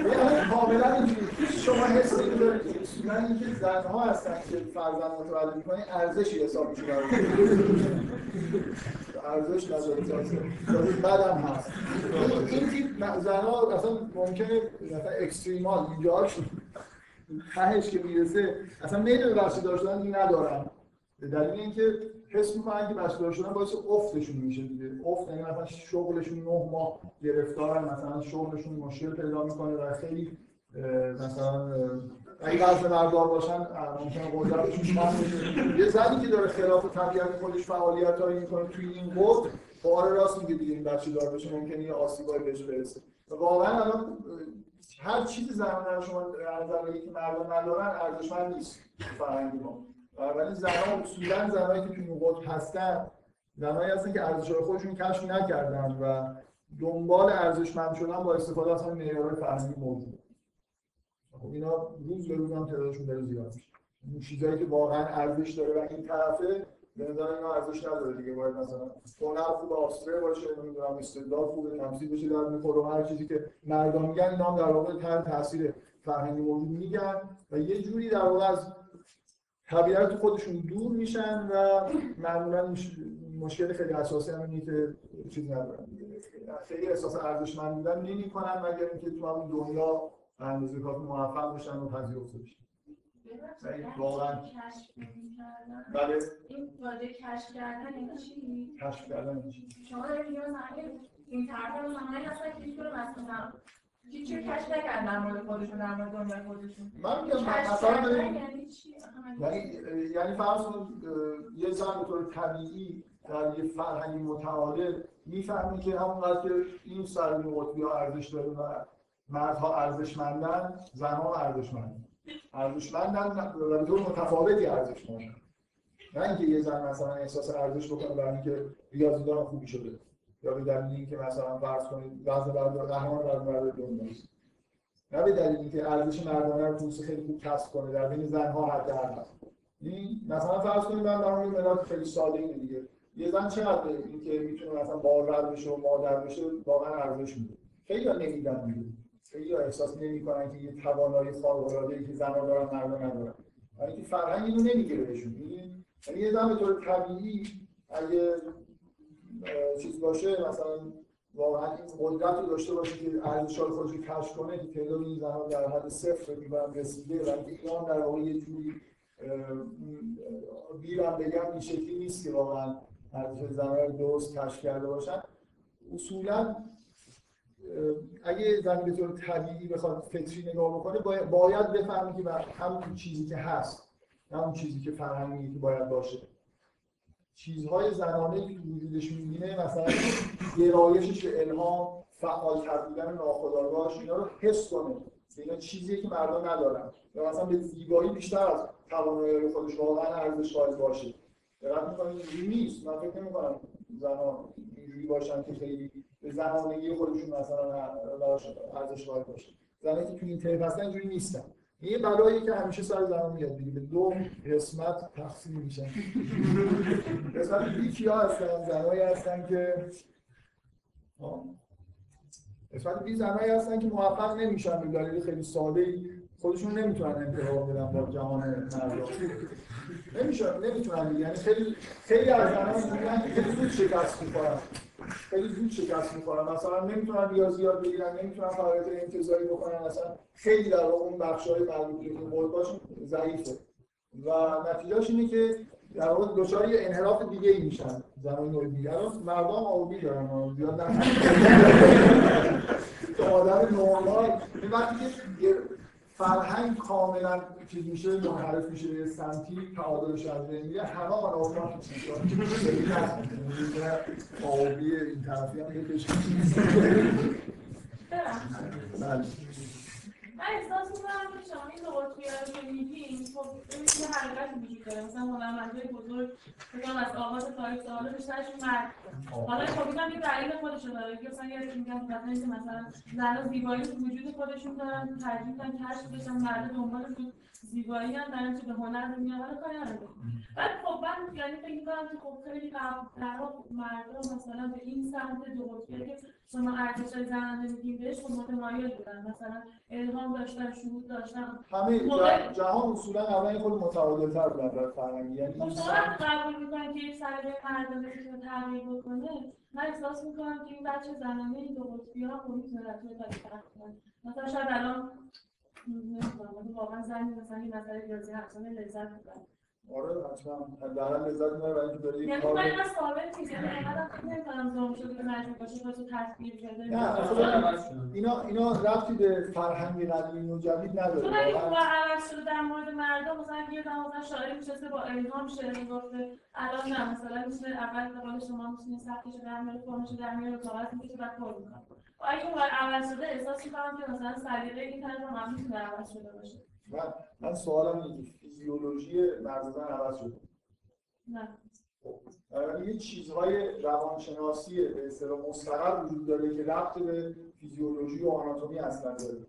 یعنی کاملا اینجوری. شما حس این دارید. اصولا اینکه زنها هستن که فرزند متولد می‌کنه ارزشی حساب میشه ارزش نداره. بعدم هست. این تیپ زنها اصلا ممکنه مثلا اکستریمال اینجا شد تهش که می‌رسه اصلا میل به داشتن ندارن. به دلیل اینکه حس می‌کنن که بچه دار شدن باعث افتشون میشه دیگه. افت یعنی مثلا شغلشون نه ماه گرفتارن مثلا شغلشون مشکل پیدا می‌کنه و خیلی مثلا اگه وزن بردار باشن ممکن قدرتشون کم بشه. یه زنی که داره خلاف طبیعت خودش فعالیت هایی می‌کنه توی این قطب بار راست میگه دیگه این بچه دار بشه ممکنه یه آسیبایی بهش برسه. واقعا الان هر چیز زنانه رو شما از نظر که مردان ندارن ارزشمند نیست فرهنگ ما. ولی زنان اصولا زنایی که تو این هستن زنایی هستن که ارزش‌های خودشون کشف نکردن و دنبال ارزشمند شدن با استفاده از همین معیارهای فرهنگی موجود. خب اینا روز به روز هم تعدادشون داره زیاد میشه. اون چیزایی که واقعا ارزش داره و این طرفه به نظر اینا ارزش نداره دیگه. باید مثلا هنر خوب آسپره باشه نمی‌دونم استعداد خوبه تمثیل بشه در می‌خوره و هر چیزی که مردم میگن اینا هم در واقع تحت تاثیر فرهنگی موجود میگن. و یه جوری در واقع از طبیعت خودشون دور میشن و معمولا مش- مشکل خیلی اساسی هم اینه که چیز ندارن خیلی احساس ارزشمند بودن نمی‌کنن مگر اینکه تو همون دنیا به اندازه کافی موفق بشن و پذیرفته بشن ببخشید، واقعا. کشف کردن. بله این واژه کشف کردن یعنی چی؟ کشف کردن میشه شما دارید میگید مثلا این طرف از مثلا هیچ کشف نکردن در مورد خودشون در مورد دنیای خودشون. من میگم مثلا داریم یعنی یعنی یعنی فرض کن اه، یه زن به طور طبیعی در یه فرهنگ متعادل می‌فهمی که همونقدر که این سرمایه قطبی ها ارزش داره و مردها ارزشمندن زنها ارزشمندن. ارزشمندن و به طور متفاوتی ارزشمندن نه اینکه یه زن مثلا احساس ارزش بکنه برای اینکه ریاضیدان خوبی شده. یا به دلیل اینکه مثلا فرض کنید وزن بردار قهرمان وزن بردار دنیاست نه به دلیل اینکه ارزش مردانه رو خیلی خوب کسب کنه در بین زنها حداقل. این مثلا فرض کنید من برام یه ملاک خیلی ساده اینه دیگه. یه زن چقدر اینکه می‌تونه مثلا باور بشه و مادر بشه واقعا ارزش میده. خیلی ها نمیدن دیگه. خیلی ها احساس نمی‌کنن که یه توانایی خارق العاده ای که زنها دارن مردان ندارن. ولی که فرهنگ اینو نمی‌گیره بهشون؟ یعنی یه زن به طور طبیعی اگه چیز باشه مثلا واقعا این قدرت رو داشته باشه که ارزش‌های خودش رو کنه که تعداد این زنها در حد صفر می‌کنم رسیده و هم در واقع یه جوری بیرم بگم این شکلی نیست که واقعا ارزش زنها رو درست کشف کرده باشن. اصولا اگه زنی به طور طبیعی بخواد فطری نگاه بکنه باید, بفهمه که همون چیزی که هست نه چیزی که فرهنگی که باید باشه. چیزهای زنانه که تو وجودش می‌بینه مثلا گرایشش به الهام فعال بودن ناخودآگاهش اینا رو حس کنه. اینا چیزیه که مردم ندارن. یا مثلا به زیبایی بیشتر از توانایی خودش واقعا ارزش قائل باشه. دقت می‌کنید؟ اینجوری نیست. من فکر نمی‌کنم زنان اینجوری باشن که خیلی به زنانگی خودشون مثلا ارزش قائل باشه. زنانی که تو این طیف هستن اینجوری نیستن. این بلایی که همیشه سر زنان میاد دیگه به دو قسمت تقسیم میشن قسمت بیکی ها هستن زنایی هستن که. قسمت بی زنایی هستن که موفق نمیشن به دلیل خیلی ساده ای خودشون نمی‌تونن انتخاب بدن با جهان مردم نمیشن نمی‌تونن. یعنی خیلی خیلی از زنان خیلی زود شکست می‌خورن خیلی زود شکست می‌خورن مثلا نمی‌تونن ریاضیات بگیرن نمی‌تونن فعالیت انتظاری بکنن اصلا خیلی در واقع اون بخش‌های مربوط به ضعیفه. و نتیجهش اینه که در واقع دچار یه انحراف دیگه ای میشن زنان الان مردم آبی دارن. زیاد نه. که آدم نرمال این وقتی که فرهنگ کاملا چیز میشه منحرف میشه به سمتی تعادلش از بین میره همه آن میشه آبی این طرفی هم. بله. من احساس می‌کنم که شما این قطبی رو که میگین خب این یه حقیقت وجود داره. مثلا هنرمندای بزرگ بگم از آغاز تاریخ تا حالا بیشترشون مرد حالا خب اینم یه دلیل خودشو داره. که مثلا یه میگم مثلا اینکه مثلا زنها زیبایی وجود خودشون دارن ترجیح میدن کشف بشن مرد دنبال زود زیبایی هم که به هنر رو حالا کاری نداره ولی خب من یعنی فکر می‌کنم که خب خیلی قبل‌ترها مردم مثلا به این سمت قطبی که شما ارزش زنانه میگیم بهش خب متمایل بودن. مثلا الهام داشتن شهود داشتن. همه ج- جهان اصولا اول خود متعادل تر بودن در فرهنگی. یعنی خب این شما قبول می‌کنید که یک سلیقه مردانه می‌تونه تغییر بکنه من احساس می‌کنم که این بچه زنانه این دو قطبی ها خب می‌تونه مثلا شاید الان آره لذت می‌بره اینکه یعنی من یعنی زوم شده که مجبور باشه نه اصلا اینا اینا ربطی به فرهنگ قدیمی و جدید نداره چون اگه. خوب عوض شده در مورد مردم مثلا یه زمان مثلا شاعری میشسته با الهام شعر می‌گفته الان نه مثلا میشه اول به قول شما میشینه سختش در میاره فرمش در میاره کاغذ می‌کشه بعد و اگه اون عوض شده احساس می‌کنم که مثلا سلیقه این طرف هم می‌تونه عوض شده باشه. من من سوالم اینه که فیزیولوژی مغز عوض شده. نه. بنابراین یه چیزهای روانشناسی به اصطلاح مستقر وجود داره که ربط به فیزیولوژی و آناتومی اصلا داره.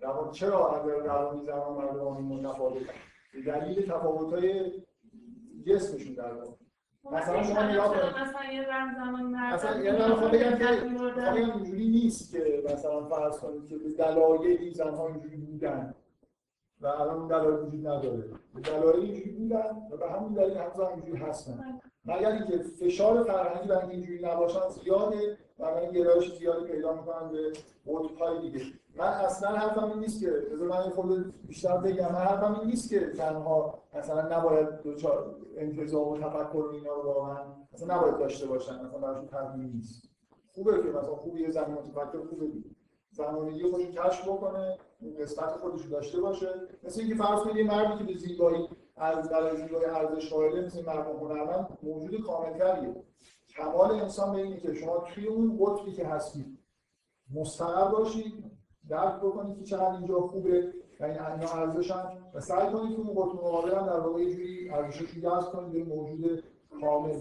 روان چرا اگر روانی زنان مردمان متفاوت به دلیل تفاوت‌های جسمشون در واقع. مثلا شما نگاه کنید. مثلا یه رمز زمان مرد مثلا یه من خب بگم که خب اینجوری نیست که مثلا فرض کنید که به دلایلی زنها اینجوری بودن و الان اون دلایل وجود نداره. به دلایل اینجوری بودن و به همین دلیل هنوز هم اینجوری هستن. مگر اینکه فشار فرهنگی برای اینجوری نباشن زیاده و برای گرایش زیادی پیدا می‌کنن به قطب‌های دیگه. من اصلا حرفم این نیست که بذار من خود بیشتر بگم من حرفم این نیست که زنها مثلا نباید دوچار انتظام و تفکر و اینا رو واقعا مثلا نباید داشته باشن مثلا براشون تضمین نیست. خوبه که مثلا خوبه یه زن متفکر خوبه زمانگی خودش کشف بکنه نسبت خودش داشته باشه. مثل اینکه فرض کنید یه مردی که به زیبایی از برای زیبایی ارزش قائله مثل مرد هنرمند موجود کاملتریه. کمال انسان به اینه که شما توی اون قطبی که هستید مستقر باشید درک بکنید که چقدر اینجا خوبه و این اینا ارزشن و سعی کنید که اون قطب مقابل هم در واقع یه جوری ارزشش رو جذب کنید به موجود کامل.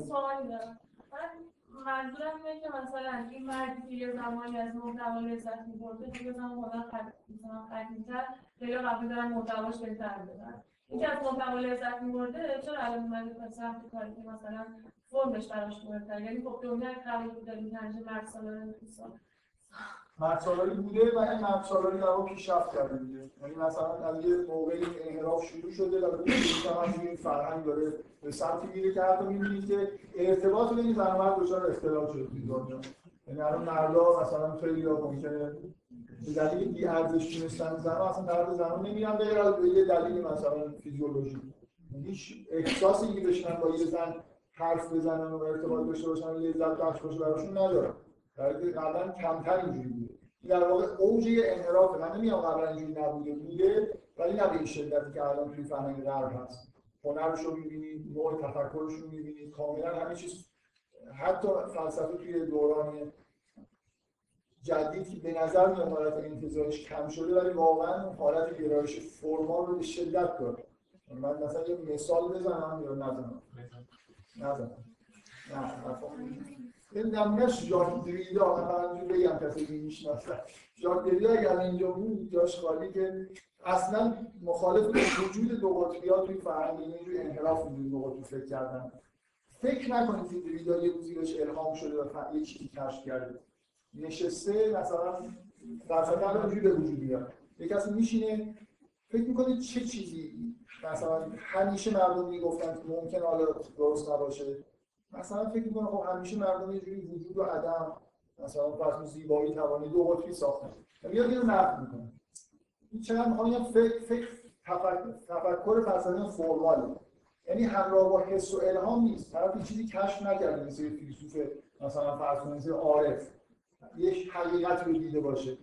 منظورم اینه که مثلا این مردی که یه زمانی از محتوا لذت می‌برده دیگه زمان قد مثلا قدیم‌تر خیلی قبول دارن محتواش بهتر بدن اینکه از محتوا لذت می‌برده چرا الان اومده به سمت کاری که مثلا فرمش براش مهمتر یعنی خب دنیا قبول بوده این همیشه مرد نیستن مرد بوده و این مرد در واقع پیشرفت کرده دیگه. یعنی مثلا از یه موقعی انحراف شروع شده و به این فرهنگ داره به سمتی میره که حتی می‌بینید که ارتباط بین زن و مرد دچار اختلال شده توی دنیا. یعنی الان مردا مثلا خیلی ممکنه به دلیل بی ارزش دونستن زن اصلا طرف زن نمیرن غیر به یه دلیل مثلا فیزیولوژی. هیچ احساسی که بشنن با یه زن حرف بزنن و ارتباط داشته باشن لذت بخش باشه براشون ندارن. در قبلا کمتر اینجوری در واقع اوج انحراف من نمیگم قبلا اینجوری نبوده بوده ولی نه به این شدتی که الان توی فرهنگ غرب هست. هنرش رو می‌بینید نوع تفکرش رو می‌بینید کاملا همه چیز. حتی فلسفه توی دوران جدید که به نظر میاد حالت انتظارش کم شده ولی واقعا حالت گرایش فرمال رو به شدت داره. من مثلا یه مثال بزنم یا نزنم؟ نزنم نه نمی‌دونم نه ژاک دریدا من بگم کسی که می‌شناسن ژاک دریدا اگر اینجا بود جاش خالی که اصلا مخالف وجود دو قطبی ها توی فرهنگ اینجور انحراف وجود دو قطبی فکر کردن. فکر نکنید که دریدا یه روزی بهش الهام شده و یه چیزی کشف کرده. نشسته مثلا فلسفه رو اینجوری به وجود بیاد. یه کسی میشینه فکر می‌کنه چه چیزی؟ مثلا همیشه مردم می‌گفتن که ممکن حالا درست نباشه. مثلا فکر می‌کنه خب همیشه مردم یه جوری وجود و عدم مثلا فرض زیبایی توانی دو قطبی ساختن. میاد اینو نقد می‌کنه این چقدر می‌خوام؟ فکر فکر تفکر فلسفی فرماله. یعنی همراه با حس و الهام نیست. طرف چیزی کشف نکرده مثل فیلسوف مثلا فرض مثل عارف. یک حقیقت رو دیده باشه.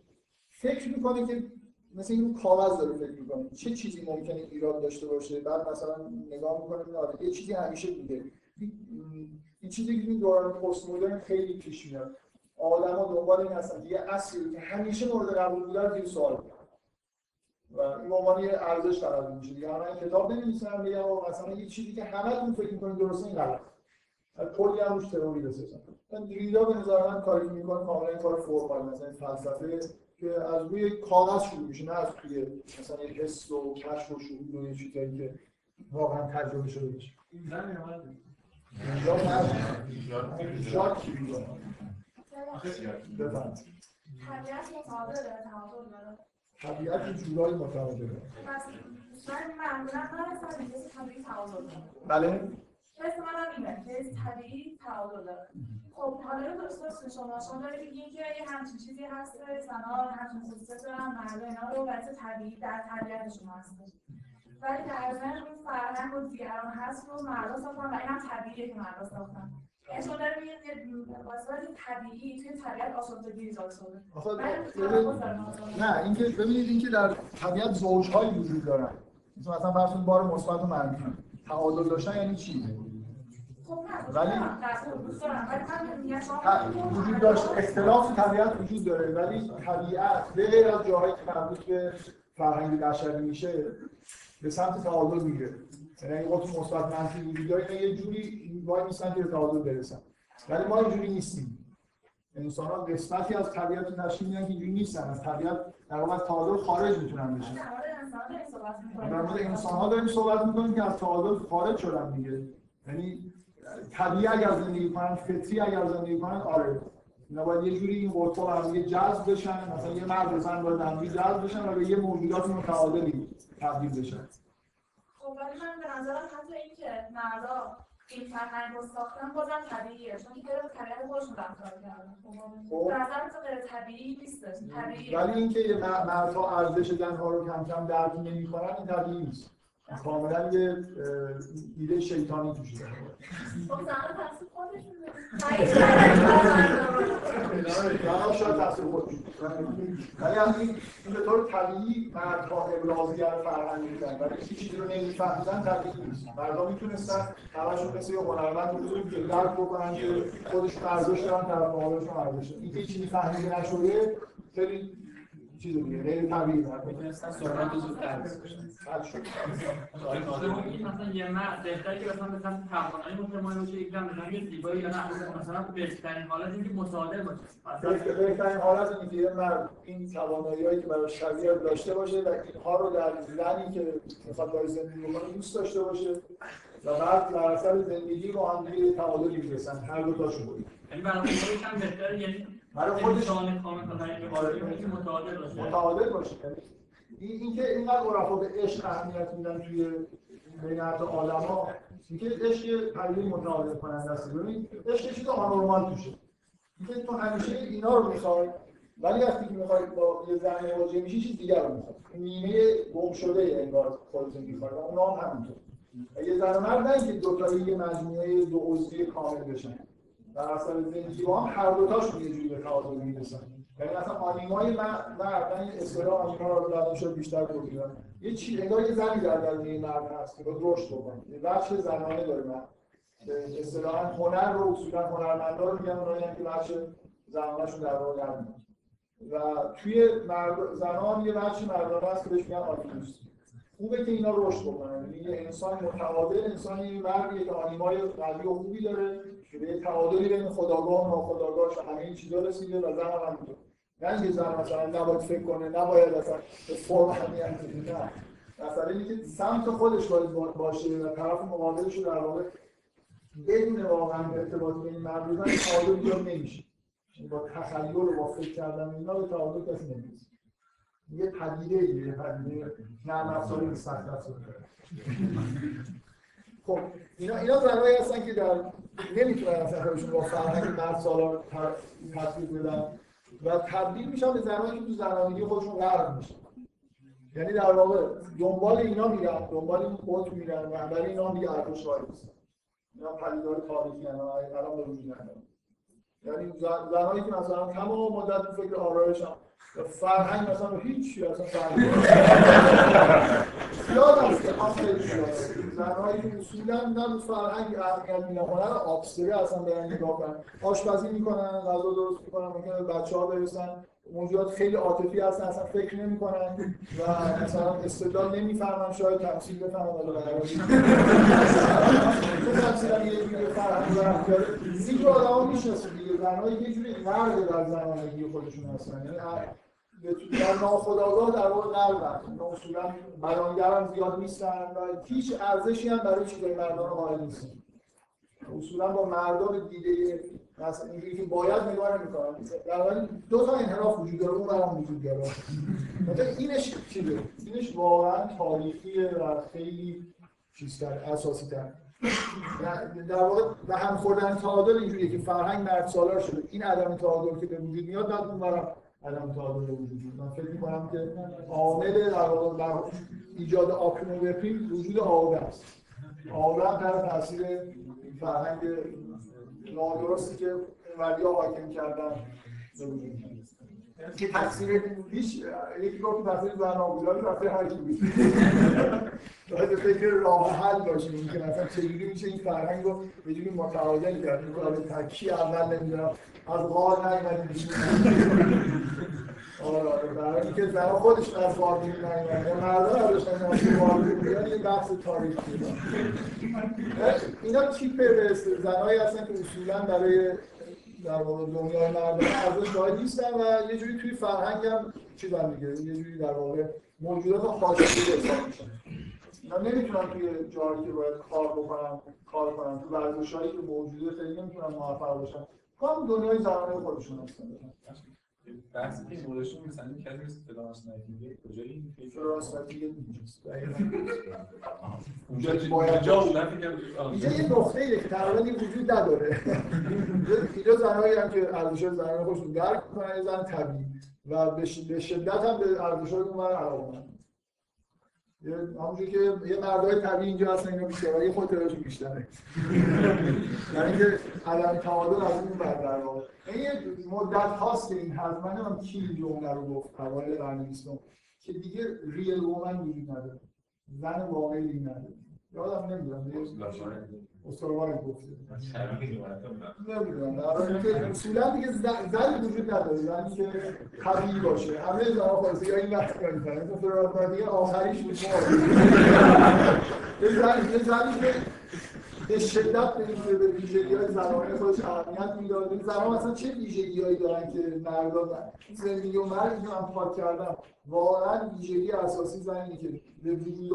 فکر می‌کنه که مثل این کاغذ داره فکر می‌کنه. چه چیزی ممکنه ایراد داشته باشه؟ بعد مثلا نگاه می‌کنه آره یه چیزی همیشه بوده. این چیزی که این دوران پست مدرن خیلی پیش میاد آدما دنبال این هستن. دیگه اصلی که همیشه مورد قبول بودن زیر سوال و این عنوان یه ارزش قرار میشه دیگه همه کتاب نمی‌نویسن میگن مثلا یه چیزی که همتون فکر می‌کنید درسته این غلط کلی هم روش تئوری بسازن من ریدا به نظر من کاری که می‌کنه کاملا کار فرمال مثلا فلسفه که از روی کاغذ شروع میشه نه از توی مثلا یه حس و کشف و شهود و یه چیزایی که واقعا تجربه شده باشه. میگه بفهم طبیعت طبیعت جورایی متعادله داره بله. حس منم اینه که طبیعی تعادل داره خب حالا درست شما شما دارید که یه همچین چیزی هست زنها همچین خصوصیت دارن مردا اینا رو طبیعی در طبیعتشون هستش ولی در ضمن اون فرهنگ و دیگران هست رو مردا ساختن و این هم طبیعیه که مردا ساختن. یعنی شما دارید میگین که واسه طبیعی توی طبیعت آشفتگی ایجاد شده. نه اینکه ببینید اینکه در طبیعت زوجهایی وجود دارن. مثلا مثلا فرض کنید بار مثبت و منفی تعادل داشتن یعنی چی؟ خب ولی- وجود داشت اختلاف طبیعت وجود داره. ولی طبیعت به غیر از جاهایی که مربوط به فرهنگ بشری میشه به سمت تعادل میره یعنی اگه قطب مثبت منفی وجود داره یه جوری وای میسن که به تعادل برسن. ولی ما اینجوری نیستیم. انسان ها قسمتی از طبیعت تشکیل میدن که اینجوری نیستن. از طبیعت در واقع تعادل خارج می‌تونن بشن. در مورد انسان ها داریم صحبت می‌کنیم که از تعادل خارج شدن دیگه. یعنی طبیعی اگر زندگی کنن فطری اگر زندگی کنن آره. اینا باید یه جوری این قطبا به هم جذب بشن. مثلا یه مرد و زن باید هم جذب بشن و به یه موجودات متعادلی تبدیل بشن خب ولی من به نظرم حتی این که مردا این فرهنگ رو ساختن بازم طبیعیه چون که داره طبیعت خودشون رفتار کردن. خب. به نظر تو غیر طبیعی نیستش طبیعیه. ولی اینکه مردها ارزش زنها رو کم کم درک نمی‌کنن این طبیعی نیست. کاملا یه ایده شیطانی توش داره خب خودشون شاید تاثیر خودشون. ولی از این به طور طبیعی مردها ابرازگر فرهنگ بودن ولی هیچ چیزی رو نمیفهمیدن طبیعی نیست. مردها می‌تونستن همشون مثل یه هنرمند بزرگ که درک بکنن که خودشون ارزش دارن طرف مقابلشون ارزش اینکه چیزی فهمیده نشده خیلی چیز دیگه غیر طبیعی می‌تونستن سرعت زودتر بسازن. حل شد. مثلا یه مرد بهتره که مثلا مثلا توانایی متمایل باشه یک دم مثلا زیبایی یا نه. مثلا بهترین حالت اینکه متعادل باشه. مثلا بهتر- بهترین حالت اینه که یه مرد این توانایی که برای شبیه داشته باشه و اینها رو در زنی که می‌خواد باید زندگی بکنه دوست داشته باشه و بعد در اثر زندگی با هم دیگه تعادلی برسن هر دو تاشون بود. یعنی برای هم بهتره یعنی برای خودش تا طریق باشه که متعادل باشه متعادل باشه یعنی این اینکه اینقدر عرفا به عشق اهمیت میدن توی بین حتی آدما اینکه عشق پدیده متعادل کننده است. ببین عشق چیز آنورمال توشه. اینکه تو همیشه اینا رو می‌خوای ولی وقتی که می‌خوای با یه زن مواجه میشی چیز دیگر رو می‌خوای. نیمه گم شده انگار خودت می‌خوای و اونا هم همینطور. یه زن مرد نه اینکه دو تایی یه مجموعه دو عضوی کامل بشن. در اثر زندگی هم هر دوتاشون یه جوری به تعادل می‌رسن. یعنی مثلا آنیمای مرد من یه اصطلاح آنیما رو بعد شد بیشتر توضیح یه چی انگار یه زنی در درون مرد هست که رشد بکنه. یه بخش زنانه داره مرد. اصطلاحا هنر رو اصولا هنرمندا رو میگن اونایی که بخش زنانه‌شون در واقع نمیاد و توی مرد زنان یه بخش مردانه هست که بهش میگن آنیموس خوبه که اینا رشد بکنن. یعنی یه انسان متعادل انسان یه مردیه که آنیمای قوی و خوبی داره. به تعادلی بین خداگاه و ناخداگاهش همه این چیزا رسیده و زن هم همینطور. نه اینکه زن مثلا نباید فکر کنه نباید اصلا به فرم اهمیت نه. مثلا اینکه سمت خودش باید با- باشه و طرف مقابلش رو در واقع بدون واقعا ارتباط مرد و زن تعادل ایجاد نمیشه. یعنی با تخیل و با فکر کردن اینا به تعادل کسی نمی‌رسه. یه پدیده یه پدیده نرم افزاری به سخت افزاری خب اینا اینا زنهایی هستن که در نمی‌تونن اصلا خودشون با فرهنگ مرد سالار تطبیق بدن و تبدیل میشن به زنهایی که تو زنانگی خودشون غرق میشن. یعنی در واقع دنبال اینا میرن دنبال این قطب میرن و برای اینا هم دیگه ارزش قائل نیستن. اینا پدیدار تاریخی هستن الان به وجود یعنی زن- زنهایی که مثلا تمام مدت تو فکر آرایشن و فرهنگ مثلا هیچ اصلا فرهنگ زیاد هست که که اصولا نه به فرهنگ اهمیت هنر آبستری اصلا برن نگاه کنن آشپزی می‌کنن غذا درست می‌کنن ممکنه بچه ها برسن. موجودات خیلی عاطفی هستن اصلا فکر نمی‌کنن و مثلا استدلال نمی‌فهمن شاید تمثیل بفهمن ولی تمثیل یه جوری فرهنگ برم داره این که آدم ها می‌شناسه دیگه. زنهایی که یه جوری مرد در زنانگی خودشون هستن. یعنی در ناخداگاه در واقع نردن اینا اصولا بیانگر هم زیاد نیستن و هیچ ارزشی هم برای چیزای مردان قائل نیستن. اصولا با مردا به دیده مثلا اینجوری که باید نگاه نمی‌کنن در دو تا انحراف وجود داره اون هم وجود داره. مثلا اینش چیه؟ اینش واقعا تاریخیه و خیلی چیزتر اساسی تر. در واقع به هم خوردن تعادل اینجوریه که فرهنگ مرد سالار شده. این عدم تعادل که به وجود میاد بعد اون تعادل به وجود من فکر می‌کنم که عامل در واقع ایجاد آپنوگرافی وجود آوه است. آوه در تاثیر فرهنگ نادرستی که ولی حاکم کردن. به وجود که تقصیر هیچ یکی گفت تقصیر زن آبوداری تقصیر هر کی بود باید فکر راه حل داشتیم که مثلا چجوری میشه این فرهنگ رو یه جوری متعادل کرد. این کار تکی اول نمی‌دونم از غار نیومدیم آره آره. برای اینکه زن خودش از غار نیومدن یا مردا نداشتن از غار بیان یه بحث تاریخی اینا تیپ زنهایی هستن که اصولا برای در واقع دنیای مردم ارزش قائل نیستن و یه جوری توی فرهنگ هم چیز هم دیگه یه جوری در واقع موجودات خاصی حساب میشن اینا نمی‌تونن توی جایی که باید کار بکنن کار کنن تو ورزشایی که موجوده خیلی نمی‌تونن موفق باشن کام دنیای زنانه خودشون هستن. بحثی که این گذاشتیم مثلا این کسی مثل فلانس نایتینگل کجایی فلانس نایتینگل اینجاست اونجا باید جا بود نه اینجا یه نقطه ایه که تقریبا این وجود نداره. اینجا زنهایی هم که زنانه خودشون درک می‌کنن یه زن طبیعی. و به شدت هم به های اون علاقه همونجور که یه مردای طبیعی اینجا هستن اینا بیشتر یه خود بیشتره. یعنی که عدم تعادل از اون بر در واقع. این یه مدت هاست که این حرف من نمیم کی این جمله رو گفت اوایل قرن بیستم که دیگه ریل وومن وجود نداره. زن واقعی نداره. یادم نمی‌دونم. استروار گفته. نمی‌دونم. در اصولا دیگه زن وجود نداره. زنی که طبیعی باشه. همه زنها خالصه یا این وقت کاری استروار دیگه آخریش زن یه زنی که به شدت به این به ویژگی های زنانه خودش اهمیت می‌داد این زنان مثلا چه ویژگی هایی دارن که مردا زندگی و مرگ اینو هم پاک کردم واقعا ویژگی اساسی زنی که به وجود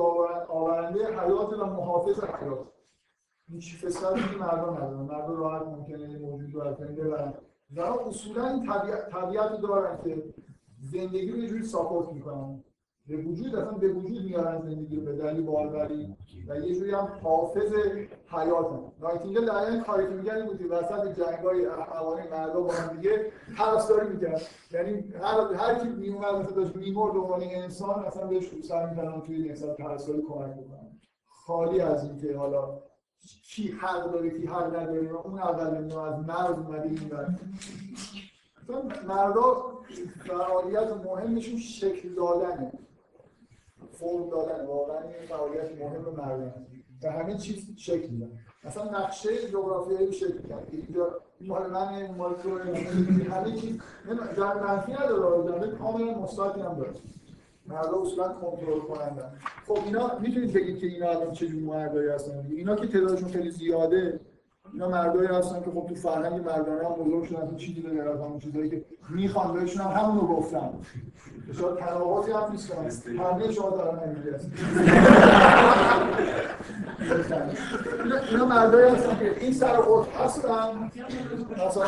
آورنده حیات و محافظ حیات. هیچ فسادی که مردم ندارن. مردم راحت ممکنه موجود رو از بین ببرن. زنان اصولا این طبیعت دارن که زندگی رو یه جوری ساپورت می‌کنن. به وجود اصلا به وجود میارن زندگی رو به دلیل باروری. و یه جوری هم حافظ حیات هم نایتینگل دقیقا کاری که میگن بود که وسط جنگای اخوانی مردا با هم دیگه پرستاری می‌کرد یعنی هر هر کی میومد مثلا داشت میمرد به عنوان انسان اصلا بهش سر می‌کردن توی مثلا پرستاری کمک بکنن خالی از اینکه حالا کی حق داره کی حق نداره. اون اول از مرد اومده این مردا فعالیت مهمشون شکل دادنه. فرم دادن. واقعا این فعالیت مهم مردم و همه چیز شکل میدن. مثلا نقشه جغرافیایی شکل کرد اینجا مال من مال تو همه چیز. جنب منفی نداره. جنب کاملا مثبتی هم داره. مردا اصولا کنترل کنندن. خب اینا می‌تونید بگید که اینا الان چه جور مردایی هستن؟ اینا که تعدادشون خیلی زیاده اینا مردایی هستن که خب تو فرهنگ مردانه هم بزرگ شدن چیزی به غیر از همون چیزایی که می‌خوان بهشون هم همون رو گفتن. شاید تناقضی هم نیست کنن همه شما دارن نمیگه اینا مردایی هستن که این سر خود هستن مثلا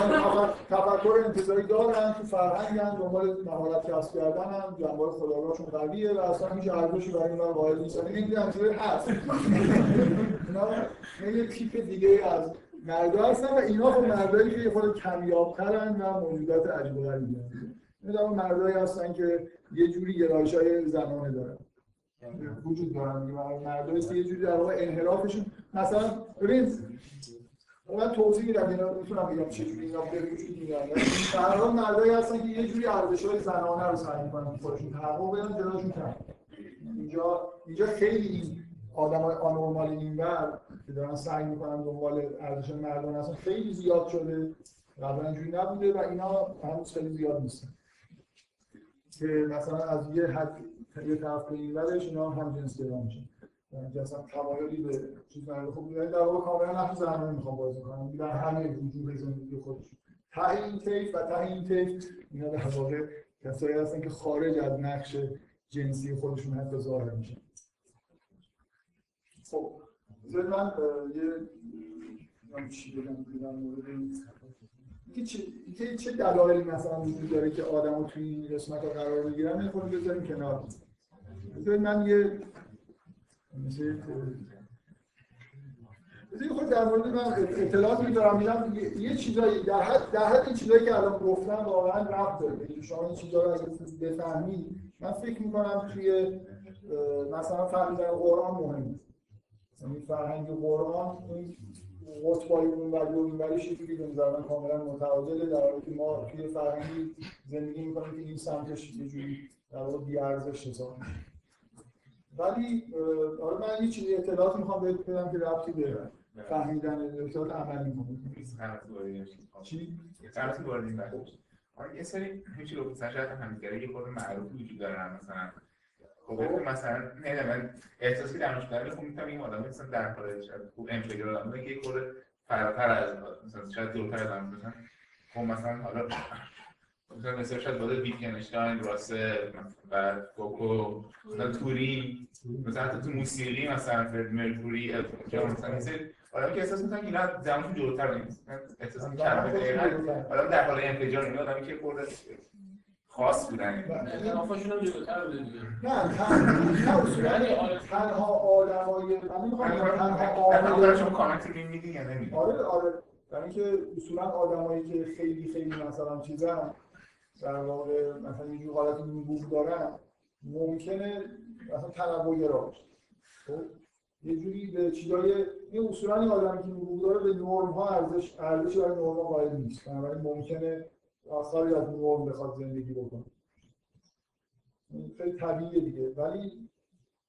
تفکر انتظاری دارن تو فرهنگ هم دنبال مهارت کسب کردن هم جنبه خداگاهشون قویه و اصلا هیچ ارزشی برای اینا قائل نیستن این دیگه هست. اینا یه تیپ دیگه از مردا هستن و اینا خب مردایی که خود کمیابترن و موجودات عجیب و غریبی هستن مردایی هستن که یه جوری گرایش زنانه دارن. وجود دارن. مردایی که یه جوری در واقع انحرافشون. مثلا ببین من توضیح میدم اینا می‌تونم بگم چه جوری اینا به وجود میاد مردایی هستن که یه جوری ارزش‌های زنانه رو سعی می‌کنن خودشون تحقق بدن جلوشون اینجا اینجا خیلی آدم های آنورمال اینور که دارن سعی می‌کنن دنبال ارزش مردان هستن خیلی زیاد شده. قبلا اینجوری نبوده و اینا هنوز خیلی زیاد نیستن. که مثلا از یه حد یه طرف به این ورش اینا هم جنس گرا میشن. یعنی اصلا تمایلی به چیز نداره. خب یعنی در واقع کاملا نقش زنانه می‌خوام بازی کنم در همه وجوه زندگی خودشون. ته این تیف و ته این تیف اینا در واقع کسایی هستن که خارج از نقش جنسی خودشون حتی ظاهر میشن. خب. من یه چی بگم مورد این چه چه دلایلی مثلا وجود داره که آدمو توی این قسمت ها قرار بگیرن این خود بذاریم کنار. بذارید من یه بذارید خود در مورد من اطلاعات میدارم میدم یه چیزایی در حد در حد این چیزایی که الان گفتم واقعا رفت داره. شما این چیزا رو اگه بفهمید. من فکر می‌کنم توی مثلا فهمیدن قرآن مهمه. این فرهنگ قرآن قطبای اون ولی و این ولیش یه جوری به نظر من کاملا متعادله در حالی که ما توی فرهنگی زندگی می‌کنیم که این سمتش یه جوری در واقع بی‌ارزش حساب ولی آره من یه چیزی اطلاعات می‌خوام بهت بدم که ربطی به فهمیدن اطلاعات عملی می‌کنه چی؟ قرارتی وارد این بحث بشه. آره یه سری هیچی رو شاید همدیگه یه خورده معروف وجود دارن مثلا خب مثلا نه من احساسی در مشکل خوب می‌تونم این آدم مثلا در حال خوب انفجار آدم که یه خورده فراتر از مثلا شاید دورتر از آدم مثلا خب مثلا حالا مثلا مثلا شاید بود ویتگنشتاین راسل و کوکو مثلا توری مثلا حتی تو موسیقی مثلا فرد مرکوری مثلا سری آدم که احساس می‌کنن اینا زمانشون جلوتر نیست. احساس می‌کنن آدم در حال انفجار این آدمی که خورده خاص بودن. هم جلوتر بوده دیگه. نه تن- نه اصولا تنها آدمای کامنت یا نمیدین آره آره. در اینکه اصولا آدمایی که خیلی خیلی مثلا چیزن در واقع مثلا یه جور حالت نبوغ دارن ممکنه مثلا تنوع گرا باشه. خب یه جوری به چیزای این اصولا این آدمی که نبوغ داره به نرم ها ارزش ارزش برای نرم ها قائل نیست. بنابراین ممکنه آثاری از نرم بخواد زندگی بکنه. این خیلی طبیعیه دیگه. ولی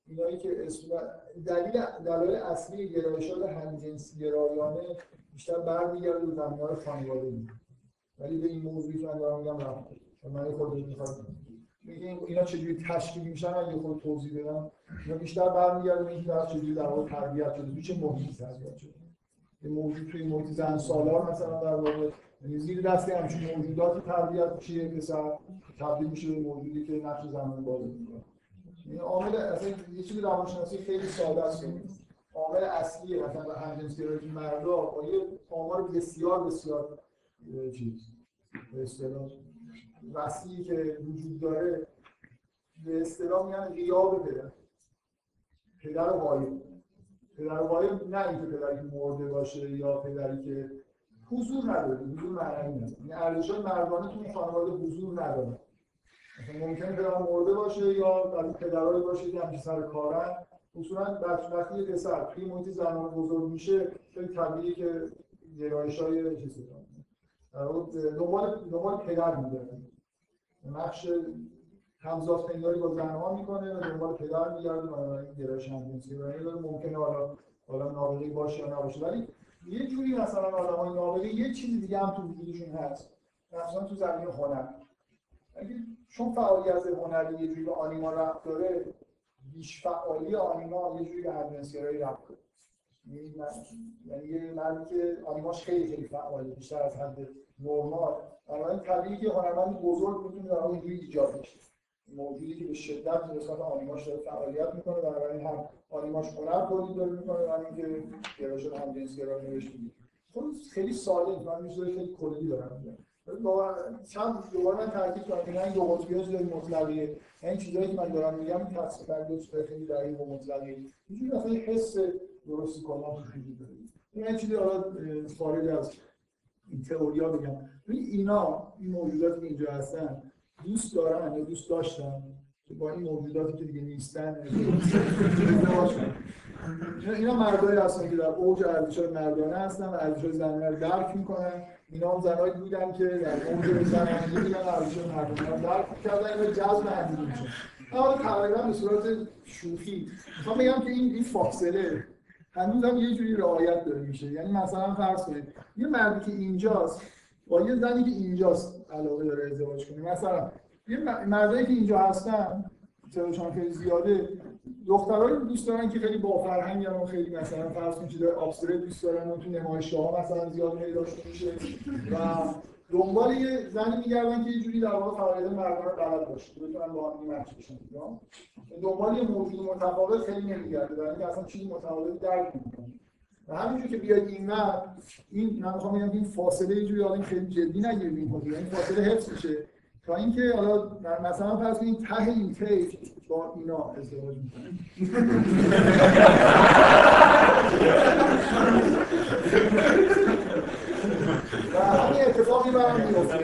اینایی که اصولا دلیل دلایل اصلی گرایشات همجنس گرایانه بیشتر برمیگرده به زمینه‌های خانوادگی ولی به این موضوعی که من دارم میگم رفت من خورده می‌خواد این- اینا چجوری تشکیل میشن؟ اگه خود توضیح بدم. اینا بیشتر برمیگرده به اینکه در چجوری در واقع تربیت شده. تو چه محیطی تربیت شده؟ یه موجود توی محیط زن سالار مثلا در واقع زیر دست همچین موجوداتی تربیت میشه پسر تبدیل میشه به موجودی که نقش زنانه بازی می‌کنه. این عامل اصلا یه چیزی روانشناسی خیلی ساده است. عامل اصلی مثلا همجنسگرایی مردا با یه آمار بسیار بسیار چیز به اصطلاح وسیعی که وجود داره به اصطلاح میگن غیاب پدر. پدر غایب پدر غایب نه اینکه پدری که مرده باشه یا پدری که حضور نداره حضور معنوی نداره این ارزش‌های مردانه تو این خانواده حضور نداره مثلا ممکنه پدر مرده باشه یا از پدرایی باشه که همیشه سر کارن. اصولا وقتی یه پسر توی محیط زنانه بزرگ میشه خیلی طبیعیه که گرایش های چیزی دنبال دنبال پدر میگرده. نقش همزاد پنداری با زنها می‌کنه و دنبال پدر میگرده و بنابراین گرایش همجنسی داره داره. ممکنه حالا حالا نابغه باشه یا نباشه. ولی یه جوری مثلا آدمای نابغه یه چیزی دیگه هم تو وجودشون هست. مثلا تو زمینه هنر. اگه چون فعالیت هنری یه جوری به آنیما ربط داره بیش فعالی آنیما یه جوری به همجنسگرایی ربط داره. یعنی یعنی یه مردی که آنیماش خیلی خیلی فعاله بیشتر از حد نرمال. بنابراین طبیعی که هنرمند بزرگ می‌تونه در اینجوری ایجاد بشه. موجودی که به شدت به قسمت آنیماش داره فعالیت می‌کنه بنابراین هم آنیماش هنر تولید داره می‌کنه و اینکه گرایش همجنسگرایی نوشته خب خیلی ساده. من میشه خیلی کلی دارم میگم. چند دوباره من تاکید کنم که نه دو قطبی چیزای مطلقیه این چیزایی که من دارم میگم تصفیه کرده چیزای خیلی دقیق و مطلقیه. اینجوری مثلا یه حس درستی کنم وجود داره. این یه چیزی حالا خارج از این تئوریا بگم ببین اینا این موجوداتی که اینجا هستن دوست دارن یا دوست داشتن؟ که با این موجوداتی که دیگه نیستن. اینا- مردایی هستن که در اوج ارزش‌های مردانه هستن و ارزش‌های زنانه رو درک می‌کنن. اینا هم زنایی بودن که در اوج زنانگی بودن ارزش‌های مردانه رو درک می‌کردن و جذب همدیگه میشن حالا تقریبا به صورت شوخی. می‌خوام بگم که این این فاصله هنوز هم یه جوری رعایت داره میشه. یعنی مثلا فرض کنید یه مردی که اینجاست با یه زنی که اینجاست علاقه داره ازدواج کنه. مثلا یه مردایی که اینجا هستن تعدادشون خیلی زیاده دخترایی رو دوست دارن که خیلی با فرهنگ و خیلی مثلا فرض کنید چیزای ابسترکت دوست دارن و تو نمایشگاه ها مثلا زیاد پیداشون میشه و دنبال یه زنی میگردن که یه جوری در واقع فرآیند مردانه بلد باشه. بتونن با هم مچ بشن دنبال یه موجود متفاوت خیلی نمیگرده برای اینکه اصلا چیزی متفاوت درک نمی‌کنه. و همینجور که بیاید این ور این من می‌خوام بگم این فاصله یه جوری حالا این خیلی جدی نگیرید این این فاصله حفظ میشه. تا اینکه حالا مثلا فرض کنید ته این تیپ با اینا ازدواج می‌کنه و اتفاقی برام میفته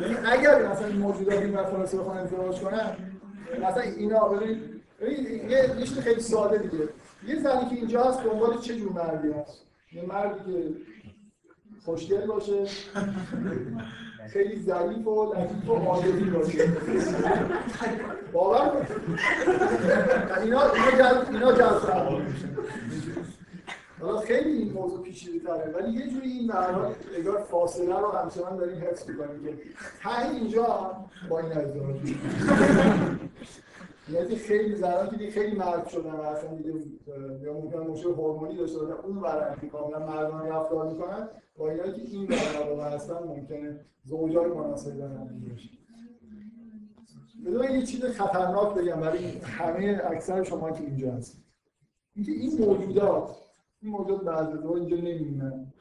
یعنی اگر مثلا این موجودات این خلاصه بخوان ازدواج کنن مثلا اینا ببین یه چیز خیلی ساده دیگه. یه زنی که اینجا هست دنبال چه جور مردی هست؟ یه مردی که خوشگل باشه. خیلی ظریف و لطیف و عادلی باشه. باور اینا اینا جذب اینا جذب حالا خیلی این موضوع پیچیده تره ولی یه جوری این حال انگار فاصله رو همچنان داریم حفظ می‌کنیم که ته اینجا با این ازدواج. یعنی خیلی زنان که خیلی مرد شدن و اصلا دیگه یا ممکن مشکل هورمونی داشته باشن. اون که کاملا مردانه رفتار می‌کنن. با اینایی که این برن هستن ممکنه زوجای مناسبی باشن. بذار یه چیز خطرناک بگم برای همه اکثر شما که اینجا هست اینکه این موجودات این موجود از اینجا نمیمونن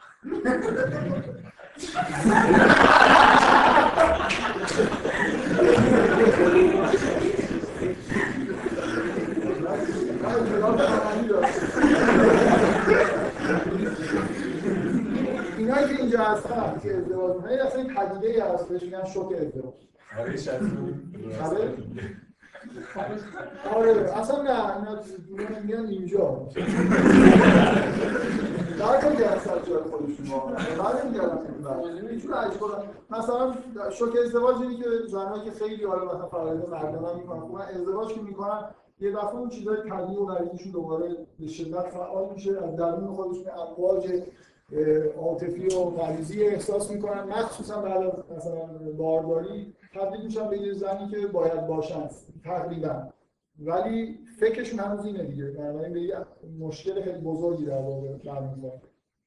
اینایی هستن که ازدواج می‌کنن این اصلا پدیده هست بهش میگن شوک ازدواج. آره آره اصلا نه اینا میان- اینجا. در کجا هستن جای خودشون؟ بعد یه جور عجیبه مثلا شوک ازدواج اینه که زنایی که خیلی حالا مثلا فرآیند مردانه می‌کنن من ازدواج که می‌کنن یه دفعه اون چیزای طبیعی و غریزیشون دوباره به شدت فعال میشه از درون خودشون امواج عاطفی و غریزی احساس می‌کنن مخصوصا بعد از مثلا بارداری تبدیل میشن به یه زنی که باید باشن تقریبا. ولی فکرشون هنوز اینه دیگه. بنابراین به مشکل خیلی بزرگی در واقع برمیخوره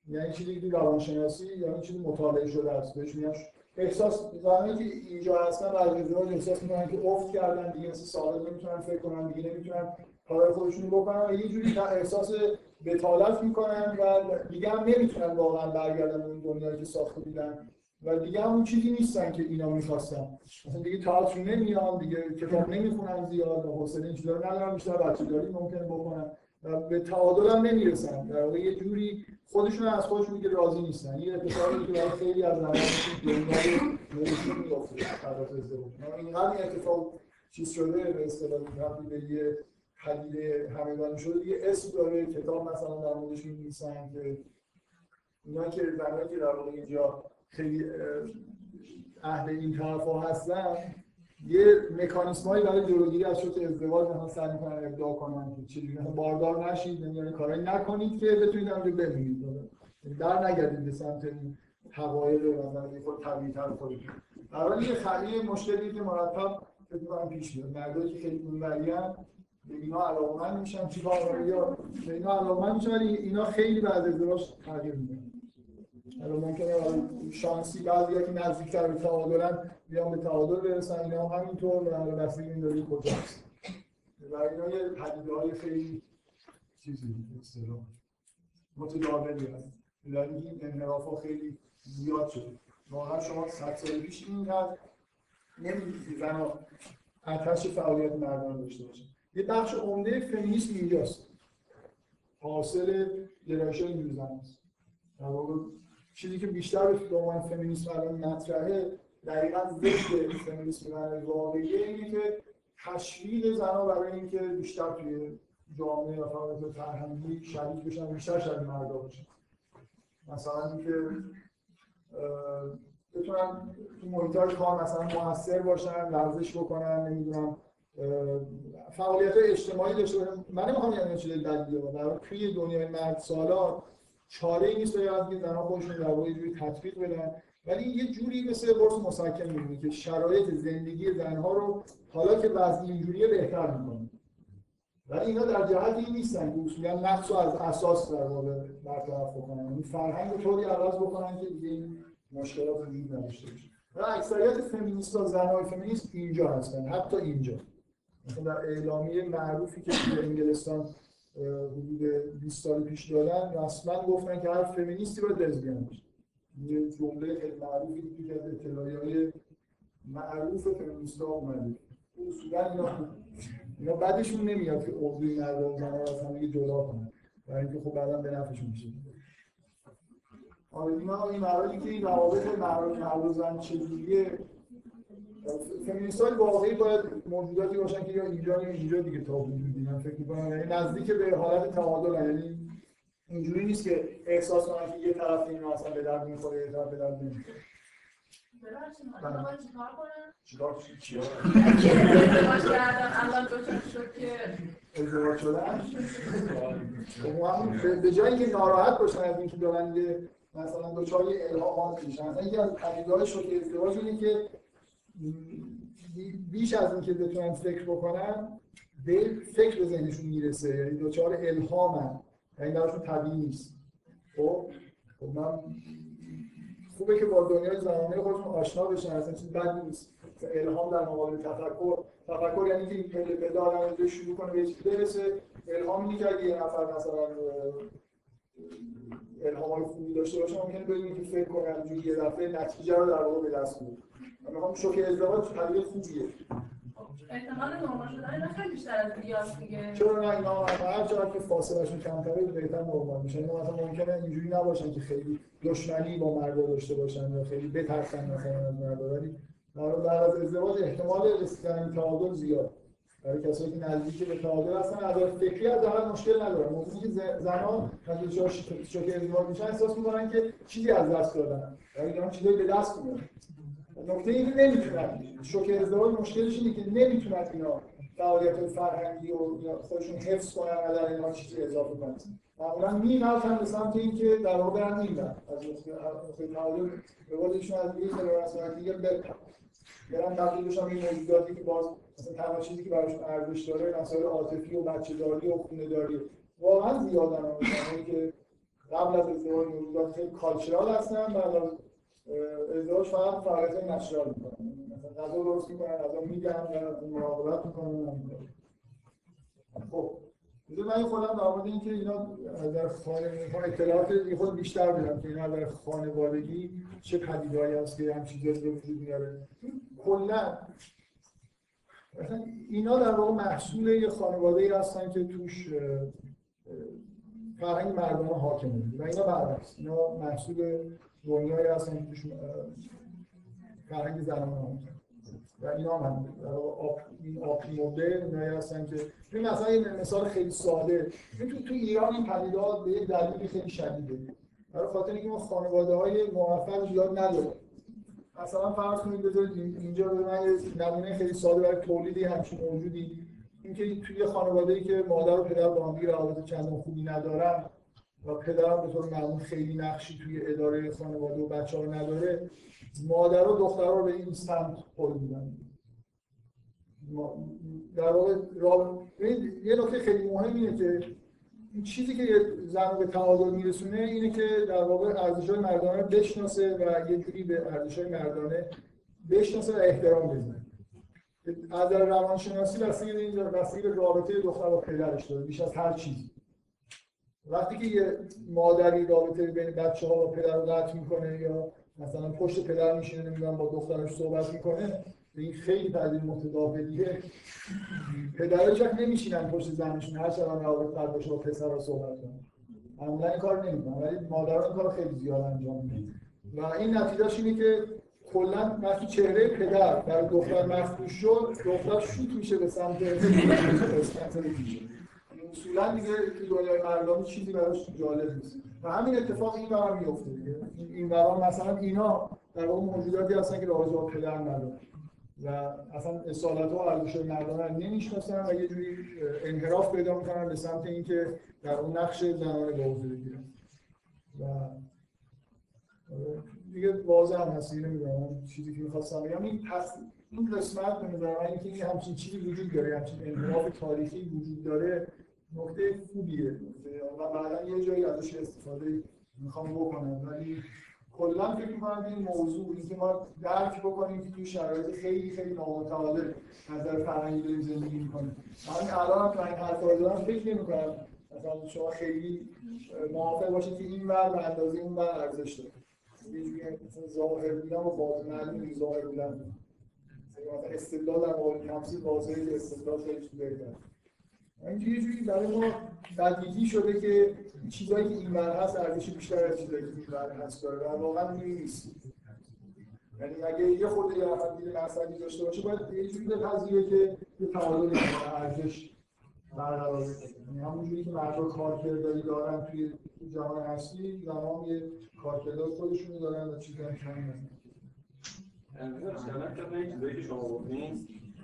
یعنی چیزی که روانشناسی یا چیزی مطالعه شده است. بهش میگن احساس. زمانی که اینجا هستن بعد احساس می‌کنن که افت کردن دیگه مثل نمی‌تونن فکر کنن دیگه نمی‌تونن کارهای خودشون بکنن. و یه جوری احساس بتالت می‌کنن و دیگه هم نمی‌تونن واقعا برگردن اون دنیایی که ساخته بودن. و دیگه اون چیزی نیستن که اینا می‌خواستن. مثلا دیگه تئاتر نمیان دیگه کتاب نمی‌خونن زیاد و حوصله این چیزا ندارن بیشتر بچه داری ممکنه بکنن. و به تعادل هم نمی‌رسن. در واقع یه جوری خودشون از خودشون دیگه راضی نیستن. این اتفاقی که برای خیلی از زنان دنیای نوشون میفته اینقدر این اتفاق چیز شده به اصطلاح به یه پدیده همگانی شده یه اسم داره کتاب مثلا در موردش می‌نویسن که اینا که زنایی که در واقع اینجا خیلی اه، اهل این طرف هستن یه مکانیسم هایی برای جلوگیری از شوک ازدواج مثلا سعی می‌کنن ابداع کنن که چجوری باردار نشید نمی‌دونم کارایی نکنید که بتونید همونجا بمونید. یعنی در نگردید به سمت این حقایق مثلا یه خود طبیعی تر خودتون. در حالی یه خیلی مشکلی که مرتب فکر پیش میاد. مردایی که خیلی اونورین به اینا علاقمند میشن چیکار یا به اینا علاقمند میشن ولی اینا خیلی بعد از ازدواج تغییر می‌کنن. حالا ممکنه شانسی بعضی که نزدیکتر به تعادلن بیان به تعادل برسن اینا هم همینطور و حالا بستگی این داری کجاست. و اینا یه پدیده های خیلی چیزی اصطلاح متداولی هست. یعنی این انحراف ها خیلی زیاد شده. واقعا شما صد سال پیش اینقدر نمی‌دید که زنها آتش فعالیت مردان داشته باشن. یه بخش عمده فمینیسم اینجاست. حاصل گرایش های اینجور زن است در واقع چیزی که بیشتر به عنوان فمینیسم الان مطرحه دقیقا ضد فمینیسم زن واقعیه اینه که تشویق زنها برای اینکه بیشتر توی جامعه و فعالیت فرهنگی شریک بشن بیشتر شبیه مردا بشن مثلا اینکه بتونن تو محیط کار مثلا موثر باشن ورزش بکنن نمی‌دونم فعالیت اجتماعی داشته باشن من نمی‌خوام یعنی چیز بدیه واقع توی دنیای مرد سالا چاره ای نیست برای اینکه زنها خودشون در یه جوری تطبیق بدن. ولی یه جوری مثل قرص مسکن می‌بینی که شرایط زندگی زنها رو حالا که وضع اینجوریه بهتر می‌کنه. ولی اینا در جهت این نیستن که اصولا نقص رو از اساس در واقع برطرف بکنن. یعنی فرهنگ رو طوری عوض بکنن که دیگه این مشکلات وجود نداشته باشه. و اکثریت فمینیست‌ها زنهای فمینیست اینجا هستن حتی اینجا. مثلا در اعلامیه معروفی که توی انگلستان حدود 20 سال پیش دادن رسما گفتن که هر فمینیستی باید لزبیان باشه. یه جمله خیلی معروفی که توی از اطلاعیه‌های معروف فمینیست‌ها اومده. اصولا اینا اینا بعدشون نمیاد که عضوی مرد و زنها رو از هم دیگه جدا کنن. برای اینکه خب بعدا به نفعشون میشه. آره اینا این مراحلی که این روابط مرد مرد زن چجوریه فمینیست های واقعی باید موجوداتی باشن که یا اینجا یا اینجا دیگه تا وجود من فکر می‌کنم یعنی نزدیک به حالت تعادل یعنی اینجوری نیست که احساس کنن که یه طرف این مثلا به درد می‌خوره یه طرف به درد نمی‌خوره. باید چیکار کنم؟ چیکار که. ازدواج که شدن؟ خب به- به جای اینکه ناراحت باشن از اینکه دارن مثلا دچار الهامات میشن مثلا یکی از پدیده‌های شوک ازدواج اینه که بیش از اینکه بتونن فکر بکنن به فکر به ذهنشون می‌رسه. یعنی دچار الهامن. یعنی براشون طبیعی نیست. خب؟ خب من خوبه که با دنیای زمانه خودشون آشنا بشن. اصلا چیز بدی نیست. الهام در مقابل تفکر. تفکر یعنی که این پله پله آدم شروع کنه به چیزی برسه. الهام اینه که اگه یه نفر مثلا الهام خوبی داشته باشه ممکنه بدونی که فکر کنه یه دفعه نتیجه رو در واقع به دست بیاره. من می‌خوام شوک ازدواج پدیده خوبیه. احتمال نرمال شدن اینا خیلی بیشتر از دیگه. چرا نه؟ اینا هر جا که فاصلهشون کمتره بهتر نرمال میشن. اینا مثلا ممکنه اینجوری نباشن که خیلی دشمنی با مردا داشته باشن یا خیلی بترسن مثلا از مردا ولی در بعد از ازدواج احتمال رسیدن تعادل زیاد. برای کسایی که نزدیک به تعادل هستن از نظر فکری از مشکل ندارن. موقعی که زنان وقتی دچار ش- شوک ازدواج میشن احساس می‌کنن که چیزی از دست دادن. ولی دارن چیزایی به دست میارن نکته اینه که نمی‌تونن ازدواج مشکلش اینه که نمی‌تونن اینا فعالیت فرهنگی و خودشون حفظ کنن و در اینها چیزی اضافه کنن. معمولا می‌رفتن به سمت اینکه در واقع این بر از نقطه تعادل به قول ایشون از یه تلورنس دیگه بپرن برن تبدیل بشن این موجوداتی که باز مثلا تنها چیزی که براشون ارزش داره مسائل عاطفی و بچه داری و خونه داری واقعا زیادن. آدمایی که قبل از ازدواج موجودات خیلی کالچرال هستن بعد از ازدواج فقط فعالیت نچرال می‌کنن مثلا غذا درست می‌کنن غذا میدن یا مراقبت می‌کنن خب. بذار من خودم در مورد اینکه اینا در خانه اطلاعات خود بیشتر بدم که اینا در خانوادگی چه پدیدهایی هست که هم چیزی به وجود میاره. کلا مثلا اینا در واقع محصول یه خانواده ای هستن که توش فرهنگ مردانه حاکمه. و اینا برعکس اینا محصول دنیایی هستن که توش فرهنگ زنانه حاکمه و اینا هم آپ این آپی مدل اینایی هستن که این مثلا یه مثال خیلی ساده. این تو تو ایران این پدیدات به یه دلیل خیلی شدیده. برای خاطر اینکه ما خانواده های موفق زیاد نداریم. مثلا فرض کنید بذارید این- اینجا به من نمونه خیلی ساده برای تولیدی همچین موجودی. اینکه توی خانواده ای که مادر و پدر با هم روابط چندان خوبی ندارن و پدرم به طور معمول خیلی نقشی توی اداره خانواده و بچه ها نداره مادر و دختر رو به این سمت خود میدن در واقع. ببینید، یه نکته خیلی مهم اینه که این چیزی که زن به تعادل میرسونه اینه که در واقع ارزش‌های مردانه رو بشناسه و یه جوری به ارزش‌های مردانه بشناسه و احترام بذاره از نظر روانشناسی به این به رابطه دختر با پدرش داره بیش از هر چیزی وقتی که یه مادری رابطه بین بچه ها و پدر رو قطع می‌کنه یا مثلا پشت پدر میشینه نمی‌دونم با دخترش صحبت می‌کنه این خیلی پذیر متداولیه. پدرها چک نمیشینن پشت زنشون هر چقدر روابط بد باشه با پسر رو صحبت کنن. معمولا این کار نمی‌کنن ولی مادران این کار خیلی زیاد انجام میدن. و این نتیجهش اینه که کلا وقتی چهره پدر برای دختر مفروش شد دختر شوت میشه به سمت اصولا دیگه دنیای مردمی چیزی براش جالب نیست. و همین اتفاق این برام میفته دیگه. این برام مثلا اینا در واقع موجوداتی هستن که رابطه با پدر ندارن. و اصلا اصالت و ارزش مردانه رو نمی‌شناسن و یه جوری انحراف پیدا می‌کنن به سمت اینکه در اون نقش به حضور بگیرن. و دیگه واضح هم هست نمی‌دونم چیزی که می‌خواستم بگم. این پس این قسمت به نظر اینکه این همچین چیزی وجود داره همچین انحراف تاریخی وجود داره نکته خوبیه. و بعدا یه جایی ازش استفاده می‌خوام بکنم ولی کلا فکر می‌کنم این موضوع اینکه ما درک بکنیم که توی شرایط خیلی خیلی نامتعادل نظر فرهنگی داریم زندگی می‌کنیم. من الان هم تو این حرفا رو دارم فکر نمی‌کنم مثلا شما خیلی موافق باشید که این ور به اندازه اون ور ارزش داره. یه ظاهر بودن و باطن معلوم ظاهر بودن. مثلا استدلال در مقابل تمثیل واضحه که استدلال خیلی بهتره. اینکه یه جوری برای ما بدیهی شده که چیزایی که این هست ارزش بیشتر از چیزایی که این ور هست داره و واقعا اینجوری نیست. یعنی اگه یه خورده یه نفر دید مذهبی داشته باشه باید یه جوری بپذیره که یه تعادل ارزش برقرار یعنی همونجوری که مردم کارکردی دارن توی جهان اصلی زمان یه کارکردی خودشونو دارن و چیزایی که همین شنبه طبق این چیزایی که شما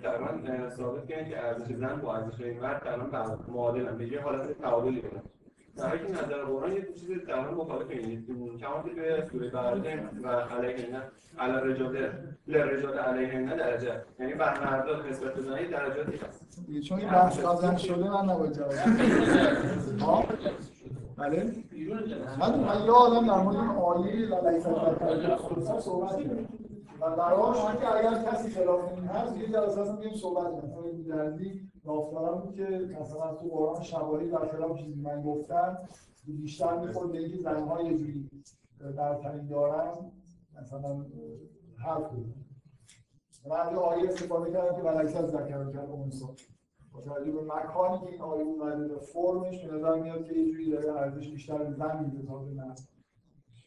تقریبا ثابت کردن که ارزش زن با ارزش مرد تقریبا معادلن. به یه حالت تعادلی دارن در حالی که نظر قرآن یه چیز تقریبا مخالف اینه کما که توی سوره بقره و علیهن علی الرجال للرجال علیهن درجه. یعنی بر مردا نسبت به زنی درجاتی هست. چون این بحث قبلا شده من نباید جواب. ها؟ بله؟ من من یه عالم در مورد آیه الذکر صحبت کردم. و براش که اگر کسی خلاف این هست یه جلسه اصلا میگیم صحبت کنیم. مثلا این درزی بود که مثلا تو قرآن شواهی در خلاف چیزی من گفتم بیشتر می‌خورد به اینکه زنها یه جوری برتری دارن مثلا حرف بود یه آیه استفاده کردم که ولیس از ذکر کرد اونسا با توجه به مکانی که این آیه اومده فرمش به نظر میاد که یه جوری داره ارزش بیشتر زن میده تا به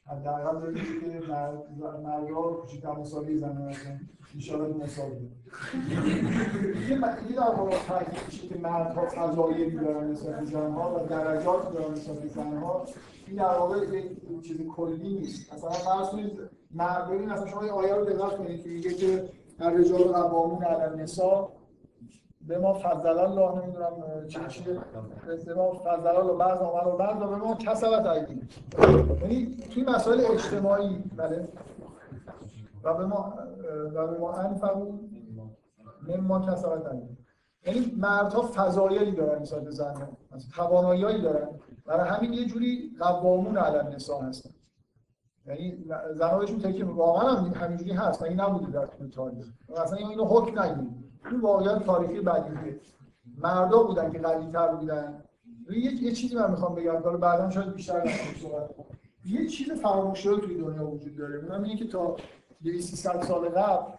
حداقل داره میگه که مرد- مردها کوچیک‌تر مساوی زنان هستن ایشالا مساوی یه یه در واقع تاکید میشه که مردها فضایلی دارن نسبت به زنها و درجات دارن نسبت به زنها. این در واقع یک چیز کلی نیست. مثلا فرض کنید مرد ببین مثلا شما یه آیه رو دقت کنید که میگه که الرجال قوامون علی النساء به ما فضل الله نمی‌دونم چه چیه به ما فضل الله بعض عمل و بعض و به ما کسبت ایدی یعنی توی مسائل اجتماعی بله. و به ما و به ما انفقو مما کسبت ایدی یعنی مردها فضایلی دارن نسبت به زنها. مثلا توانایی‌هایی دارن. برای همین یه جوری قوامون علی النساء هستن. یعنی زنها بهشون تکیه. واقعا هم همینجوری هست. مگه نبوده در طول تاریخ؟ مثلا اینو حکم نگیرید. این واقعیت تاریخی بدیهیه مردا بودن که قوی‌تر بودن. یه یه چیزی من می‌خوام بگم حالا بعدا شاید بیشتر صحبت یه چیز فراموش شده توی دنیا وجود داره. اونم اینه که تا 200 سال قبل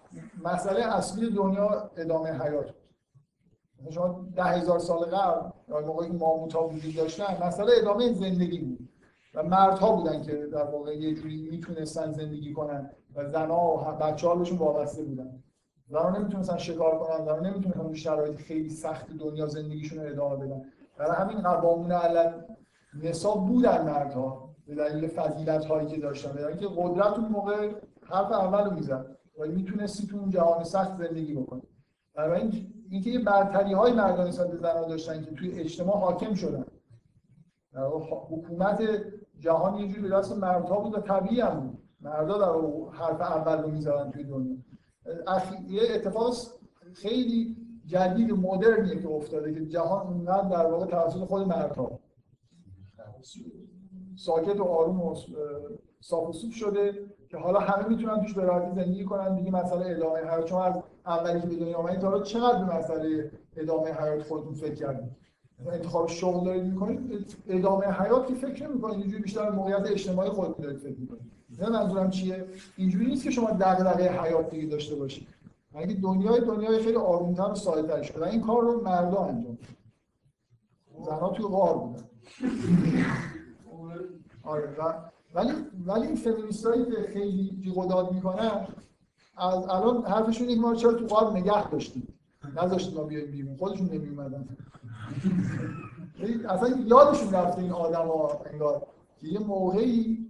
مسئله اصلی دنیا ادامه حیات بود. شما ده هزار سال قبل یا موقعی که ماموت وجود داشتن مسئله ادامه زندگی بود. و مردها بودن که در واقع یه جوری می‌تونستن زندگی کنن. و زنها و بچه ها وابسته بودن. زنها نمی‌تونستن شکار کنن زنها نمی‌تونستن تو شرایط خیلی سخت دنیا زندگیشون رو ادامه بدن. برای همین قوامون علل نسا بودن مردها به دلیل فضیلت هایی که داشتن. دلیل که قدرت اون موقع حرف اول رو می‌زد ولی می‌تونستی تو اون جهان سخت زندگی بکنی. برای این اینکه یه برتری های مردان نسبت به زنها داشتن که توی اجتماع حاکم شدن. حکومت جهان یه جوری به دست مردها بود و طبیعی هم بود. مردا در حرف اول رو می‌زدن توی دنیا. یه اتفاق خیلی جدید و مدرنیه که افتاده که جهان اونقدر در واقع توسط خود مردها ساکت و آروم و صاف و شده که حالا همه می‌تونن توش به راحتی زندگی کنن. دیگه مسئله ادامه حیات. چون از اولی که به دنیا تا حالا چقدر به مسئله ادامه حیات خودتون فکر کردید انتخاب شغل دارید می‌کنید ادامه حیات که فکر نمی‌کنید. اینجوری بیشتر موقعیت اجتماعی خودتون دارید فکر می‌کنید. نه منظورم چیه؟ اینجوری نیست که شما دغدغه حیات دیگه داشته باشید. اگه دنیای دنیای خیلی آرومتر و ساده‌تر شده. این کار رو مردا انجام. زنها توی غار بودن. آره ولی ولی این فمینیستایی که خیلی جیغ می‌کنن از الان حرفشون اینه که ما چرا تو غار نگه داشتیم؟ نذاشتیم ما بیایم بیرون. خودشون نمیومدن اصلا یادشون رفته این آدما انگار. که یه موقعی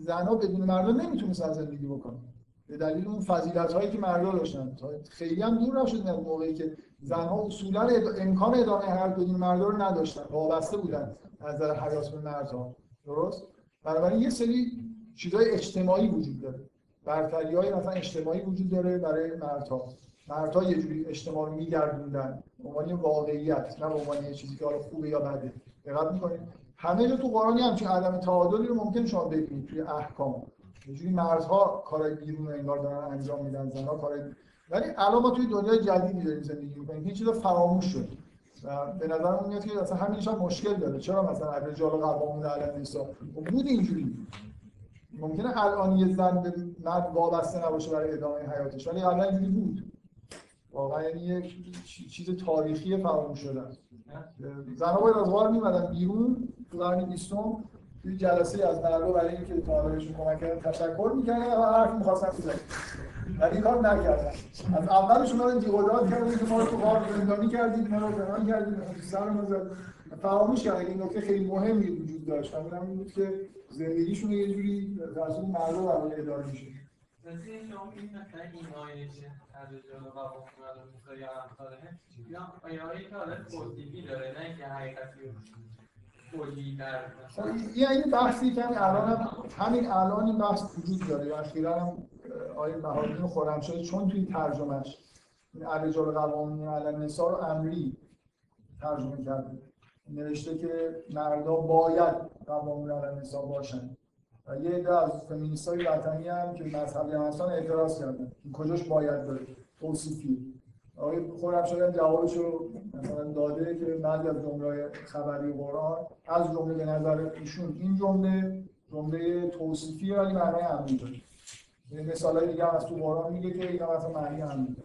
زنها بدون مردا نمی‌تونستن زندگی بکنن. به دلیل اون فضیلت هایی که مردا داشتن. خیلی هم دور نشدن از موقعی که زنها اصولا امکان ادامه حیات بدون مردا رو نداشتن. وابسته بودن از نظر حیات به مردها. درست؟ بنابراین یه سری چیزای اجتماعی وجود داره. برتری های مثلا اجتماعی وجود داره برای مردها. مردها یه جوری اجتماع رو میگردوندن. عنوان واقعیت نه به عنوان چیزی که حالا خوبه یا بده. دقت می‌کنید؟ همه جا تو قرآن همچین عدم تعادلی رو ممکن شما ببینید توی احکام. یه جوری مردها کارهای بیرون رو انگار دارن انجام میدن زنها کارهای ولی الان ما توی دنیای جدیدی داریم زندگی می‌کنیم. هیچ چیز فراموش شد. و به نظر میاد که اصلا همینش هم مشکل داره. چرا مثلا الرجال قوامون علی النساء بود اینجوری. ممکنه الان یه زن به مرد وابسته نباشه برای ادامه حیاتش ولی الان اینجوری بود. واقعا یعنی یک چیز تاریخی فراموش شده است زنها باید از غار میمدن بیرون. قرن بیستم توی جلسه از مردا برای اینکه بهشون کمک کردن تشکر می‌کردن و حرف می‌خواستن بزنن. ولی این کار نکردن. از اولش اونا رو دیقداد کردن که ما رو تو غار زندانی کردید ما رو فلان کردید سر ما زد. فراموش کردن. این نکته خیلی مهمی وجود داشت. همین هم بود که زندگیشون یه جوری از اون مردم برای اداره میشه. شما این مثلا این که از جلو و مقام یا یا آیه که حالت داره نه که حقیقتی کلی در این بحثی که الان هم همین الان این بحث وجود داره. یا اخیرا هم آیه بهادین خرمشاهی چون توی ترجمهش این الرجال قوانین علی النساء رو امری ترجمه کرده. نوشته که مردا باید قوانین علی النساء باشن. و یه عده از فمینیستای وطنی هم که مذهبی هم هستن اعتراض کردن کجاش باید داره توصیفی. آقای خرمشاهی هم جوابش رو مثلا داده که بعضی از جمله خبری قرآن از جمله به نظر ایشون این جمله جمله توصیفی ولی معنای عملی داره. مثال های دیگه از تو قرآن میگه که این هم اصلا معنی عملی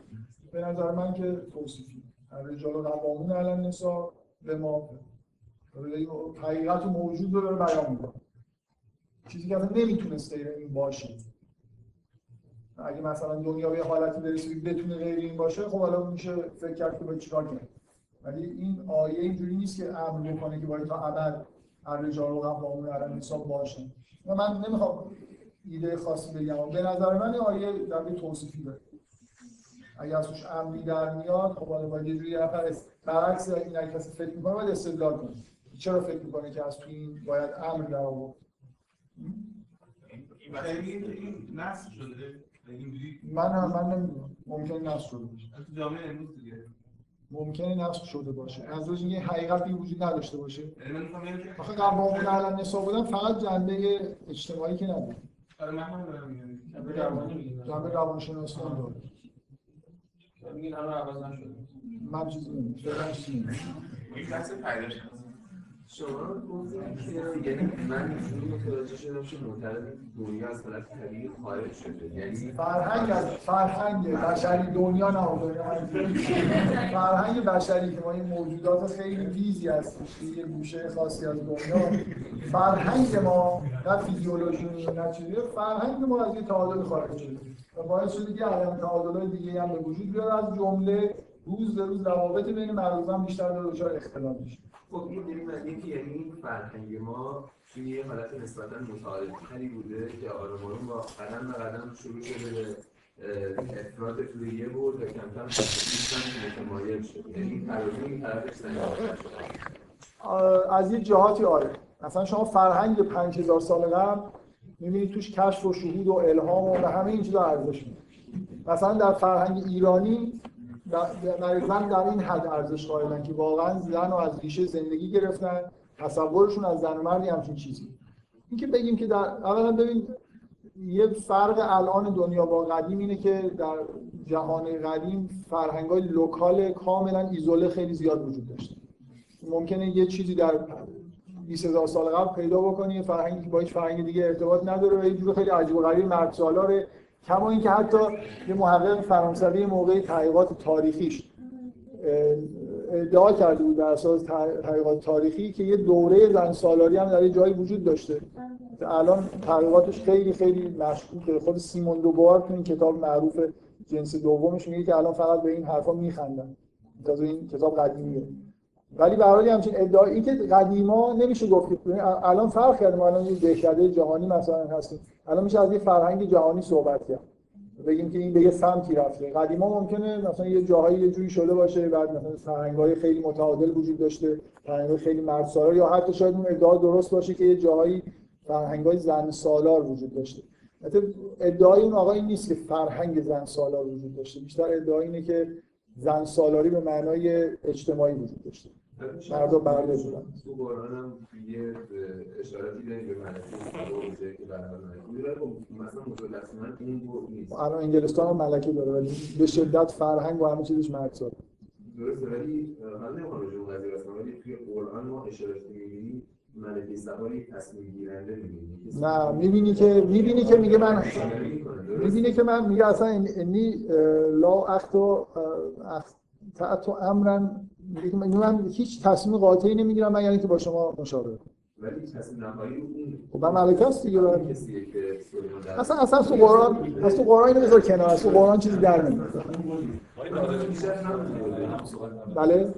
به نظر من که توصیفی. الرجال قوامون علی النساء به ما حقیقت موجود رو داره بیان می‌کنه. چیزی که اصلا نمی‌تونسته این باشه. اگه مثلا دنیا به حالتی برسه که بتونه غیر این باشه خب حالا میشه فکر کرد که باید چیکار کرد ولی این آیه اینجوری نیست که امر بکنه که باید تا ابد الرجال و قوامون علی النساء باشن و من نمی‌خوام ایده خاصی بگم به نظر من این آیه در توصیفی داره اگه از امری در میاد خب حالا باید یه جوری نفر برعکس این اگه فکر می‌کنه باید استدلال کنه چرا فکر می‌کنه که از تو این باید امر در آورد این نصب شده من هم من نمی‌دونم. ممکنه نصب شده باشه. تو جامعه امروز دیگه. ممکنه نصب شده باشه. از روز یه حقیقتی وجود نداشته باشه. آخه قوامون علی النساء بودن فقط جنبه اجتماعی که نداره آره من هم دارم میگم. جنبه روانشناسی هم داره میگین الان عوض نشده. من چیزی نمی‌دونم. فعلا چیزی نمی‌دونم این بحث پیداش. شما گفتید که یعنی من اینجوری متوجه شدم که معتقد دنیا از حالت طبیعی خارج شده. یعنی فرهنگ از فرهنگ بشری دنیا نه فرهنگ. بشری که ما این موجودات خیلی ویزی هستیم. یه گوشه خاصی از دنیا. فرهنگ ما نه فیزیولوژی نه چیزی. فرهنگ ما از یه تعادل خارج شده. و باعث شده که عدم تعادل‌های دیگه هم به وجود بیاد. از جمله روز به روز روابط بین مردم بیشتر به دچار اختلاف میشه. خب این یعنی معنی که یعنی این فرهنگ ما توی یه حالت نسبتا متعادل‌تری بوده که آروم آروم با قدم به قدم شروع شده به افراد توی یه بود و کم سیستم متمایل شد. یعنی ترازو این طرفش از یه جهاتی آره. مثلا شما فرهنگ 5000 سال قبل می‌بینید توش کشف و شهود و الهام و همه این چیزا ارزش میده. مثلا در فرهنگ ایرانی در زن در این حد ارزش قائلن که واقعا زن رو از ریشه زندگی گرفتن تصورشون از زن و مردی همچین چیزی. اینکه بگیم که در اولا ببین یه فرق الان دنیا با قدیم اینه که در جهان قدیم فرهنگ های لوکال کاملا ایزوله خیلی زیاد وجود داشته. ممکنه یه چیزی در 20 هزار سال قبل پیدا بکنی فرهنگی که با هیچ فرهنگ دیگه ارتباط نداره و یه جور خیلی عجیب و غریب مرد سالاره. کما اینکه حتی یه محقق فرانسوی موقع تحقیقات تاریخیش ادعا کرده بود بر اساس تحقیقات تاریخی که یه دوره زن سالاری هم در یه جایی وجود داشته. الان تحقیقاتش خیلی خیلی مشکوکه خود سیمون دوبار تو این کتاب معروف جنس دومش میگه که الان فقط به این حرفا میخندن. این کتاب قدیمیه. ولی به حال همچین ادعایی که قدیما نمیشه گفت الان فرق کرده ما الان یه دهکده جهانی مثلا هستیم. الان میشه از یه فرهنگ جهانی صحبت کرد. بگیم که این به یه سمتی رفته. قدیما ممکنه مثلا یه جاهایی یه جوری شده باشه بعد مثلا فرهنگ‌های خیلی متعادل وجود داشته فرهنگ‌های خیلی مرد سالار یا حتی شاید اون ادعا درست باشه که یه جاهایی فرهنگ‌های زن سالار وجود داشته. البته ادعای اون آقا این نیست که فرهنگ زن سالار وجود داشته. بیشتر ادعای اینه که زن سالاری به معنای اجتماعی وجود داشته. مردم برده بودن تو قرآن هم یه اشاراتی داریم به ملکه روزه که ملکه مثلا مثلث من این بود نیست. الان انگلستان هم ملکه داره ولی به شدت فرهنگ و همه چیزش مرد درسته ولی حالا نمی‌خوام راجع اون قضیه رسم ولی توی قرآن ما اشاراتی می‌بینیم ملکه سواری تصمیم گیرنده می‌بینیم نه می‌بینی که می‌بینی که میگه من می‌بینی که من میگه اصلا انی لا اخطأت امرا میگه که من هیچ تصمیم قاطعی نمی‌گیرم مگر اینکه با شما مشاوره ولی تصمیم نهایی اون خب من ملکه است دیگه اصلا اصلا تو قرآن اصلا تو قرآن اینو بذار کنار از تو قرآن چیزی در نمیاد. بله.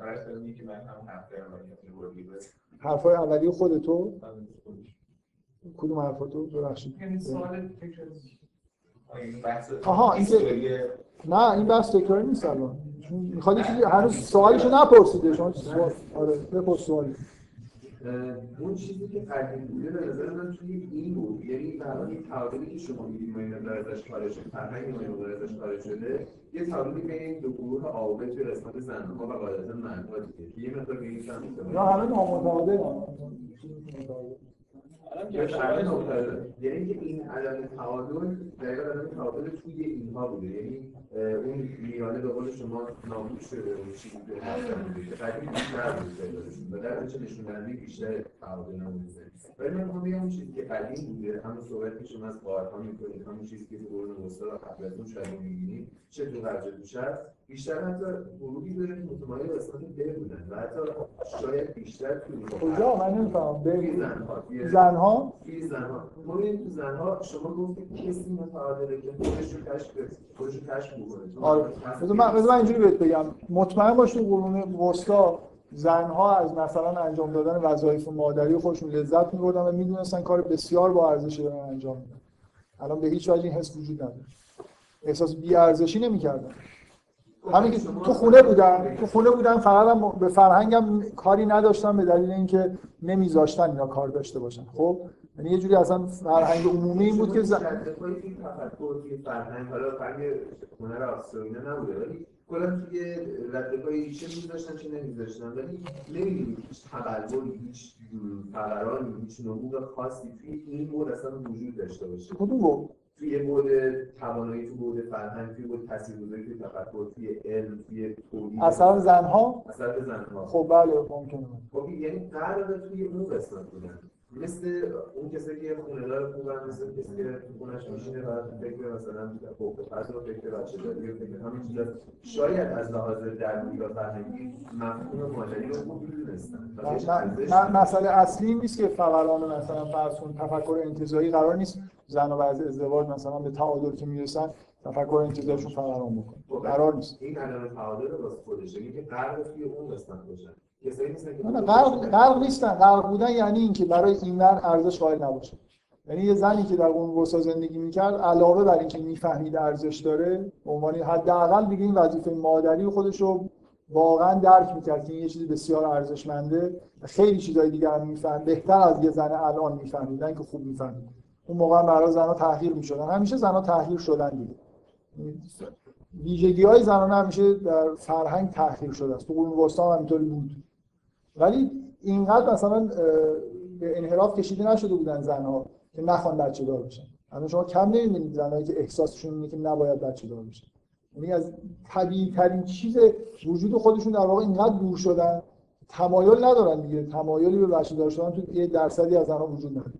آره فیلمی که من هم حرف دارم ولی بس حرفای اولیه خودتو؟ کدوم حرفاتو؟ ببخشید. یعنی سوال تکرار این بحث آها، این که- نه این بحث تکراری نیست الان. می‌خواد یه چیزی هنوز سوالشو نپرسیده شما سوال آره بپرس سوالی. اه، اون چیزی که قدیم بوده به نظر من توی این بود. یعنی الان این تعادلی که شما میگید ما این مقدار ازش خارج شده فرهنگ ما این مقدار ازش خارج شده یه تعادلی بین این دو گروه عابد توی قسمت زنها و قاعدتا مردها دیگه. یه مقدار به این سمت اینا همه نامتعادل یعنی اینکه این عدم تعادل دقیقا عدم تعادل توی اینها بوده. یعنی اون میانه به قول شما نابود شده اون چیزی که هستن بوده که قدیم بیشتر بوده و در نتیجه نشون دهنده بیشتر تعادل نبوده. ولی من می‌خوام بگم اون چیزی که قدیم بوده همون صحبت که شما از قاعدها می‌کنید همون چیزی که تو قرون وسطا و قبل از اون شاید می‌بینید چه تو قرج دوشت بیشتر حتی گروهی داره که متمایل به قسمت ب بودن. و حتی شاید بیشتر توی کجا من نمی‌فهمم. بگو. زنها زنها؟ توی زنها. ما تو زنها شما گفتید کسی متعادله که خودش رو کشف خودش رو کشف بکنه. آره. بذار من من اینجوری بهت بگم. مطمئن باش تو قرون وسطا زنها از مثلا انجام دادن وظایف مادری خودشون لذت می‌بردن و می‌دونستن کار بسیار با ارزشی دارن انجام میدن. الان به هیچ وجه این حس وجود نداره. احساس بی ارزشی نمی‌کردن. همین که تو خونه بودن تو خونه بودن فقط هم به فرهنگم کاری نداشتن به دلیل اینکه نمیذاشتن اینا کار داشته باشن. خب یعنی یه جوری اصلا فرهنگ عمومی این بود که زن... فرهنگ حالا فرهنگ هنر نبوده ولی کلا توی ردپای چه میذاشتن چه نمیذاشتن ولی نمی‌دونی هیچ تقلبی هیچ فقرانی هیچ خاصی توی این بود اصلا وجود داشته باشه کدوم توی بود توانایی تو بود فرهنگ توی بود تاثیرگذاری توی تفکر توی علم توی تولید. اصلا زنها؟ اثر زنها. خب بله ممکنه. خب یعنی قرار توی اون قسمت بودن. مثل اون کسی که خونه دار خوبن مثل کسی که خونش میشینه و فکر مثلا فوق فرض و فکر بچه داری و فکر همین چیزا. شاید از لحاظ درونی و فرهنگی مفهوم مادری رو خوب می‌دونستن. مسئله اصلی این نیست که فقران مثلا فرض کن تفکر انتزاعی قرار نیست. زن و بعد ازدواج مثلا به تعادل که می‌رسن تفکر انتزاعشون فقران بکنه قرار نیست. این عدم تعادل واسه خودشه. یعنی که قرار توی اون قسمت باشن. نه غرق غرق نیستن. غرق بودن یعنی اینکه برای این ور ارزش قائل نباشه. یعنی یه زنی که در اون وسا زندگی می‌کرد علاوه بر اینکه می‌فهمید ارزش داره به عنوان حداقل دیگه این وظیفه مادری خودش رو واقعا درک می‌کرد که این یه چیزی بسیار ارزشمنده خیلی چیزای دیگه هم میفهم. بهتر از یه زن الان میفهمیدن که خوب می‌فهمید. اون موقع برای زنها تحقیر می‌شدن. همیشه زنها تحقیر شدن دیگه. ویژگی های زنانه همیشه در فرهنگ تحقیر شده است. تو قرون وسطا هم همینطوری بود. ولی اینقدر مثلا به انحراف کشیده نشده بودن زنها که نخوان بچه دار بشن. الان شما کم نمی‌بینید زنهایی که احساسشون اینه که نباید بچه دار بشن. یعنی از طبیعی ترین چیز وجود خودشون در واقع اینقدر دور شدن تمایل ندارن دیگه. تمایلی به بچه دار شدن تو یه درصدی از زنها وجود نداره.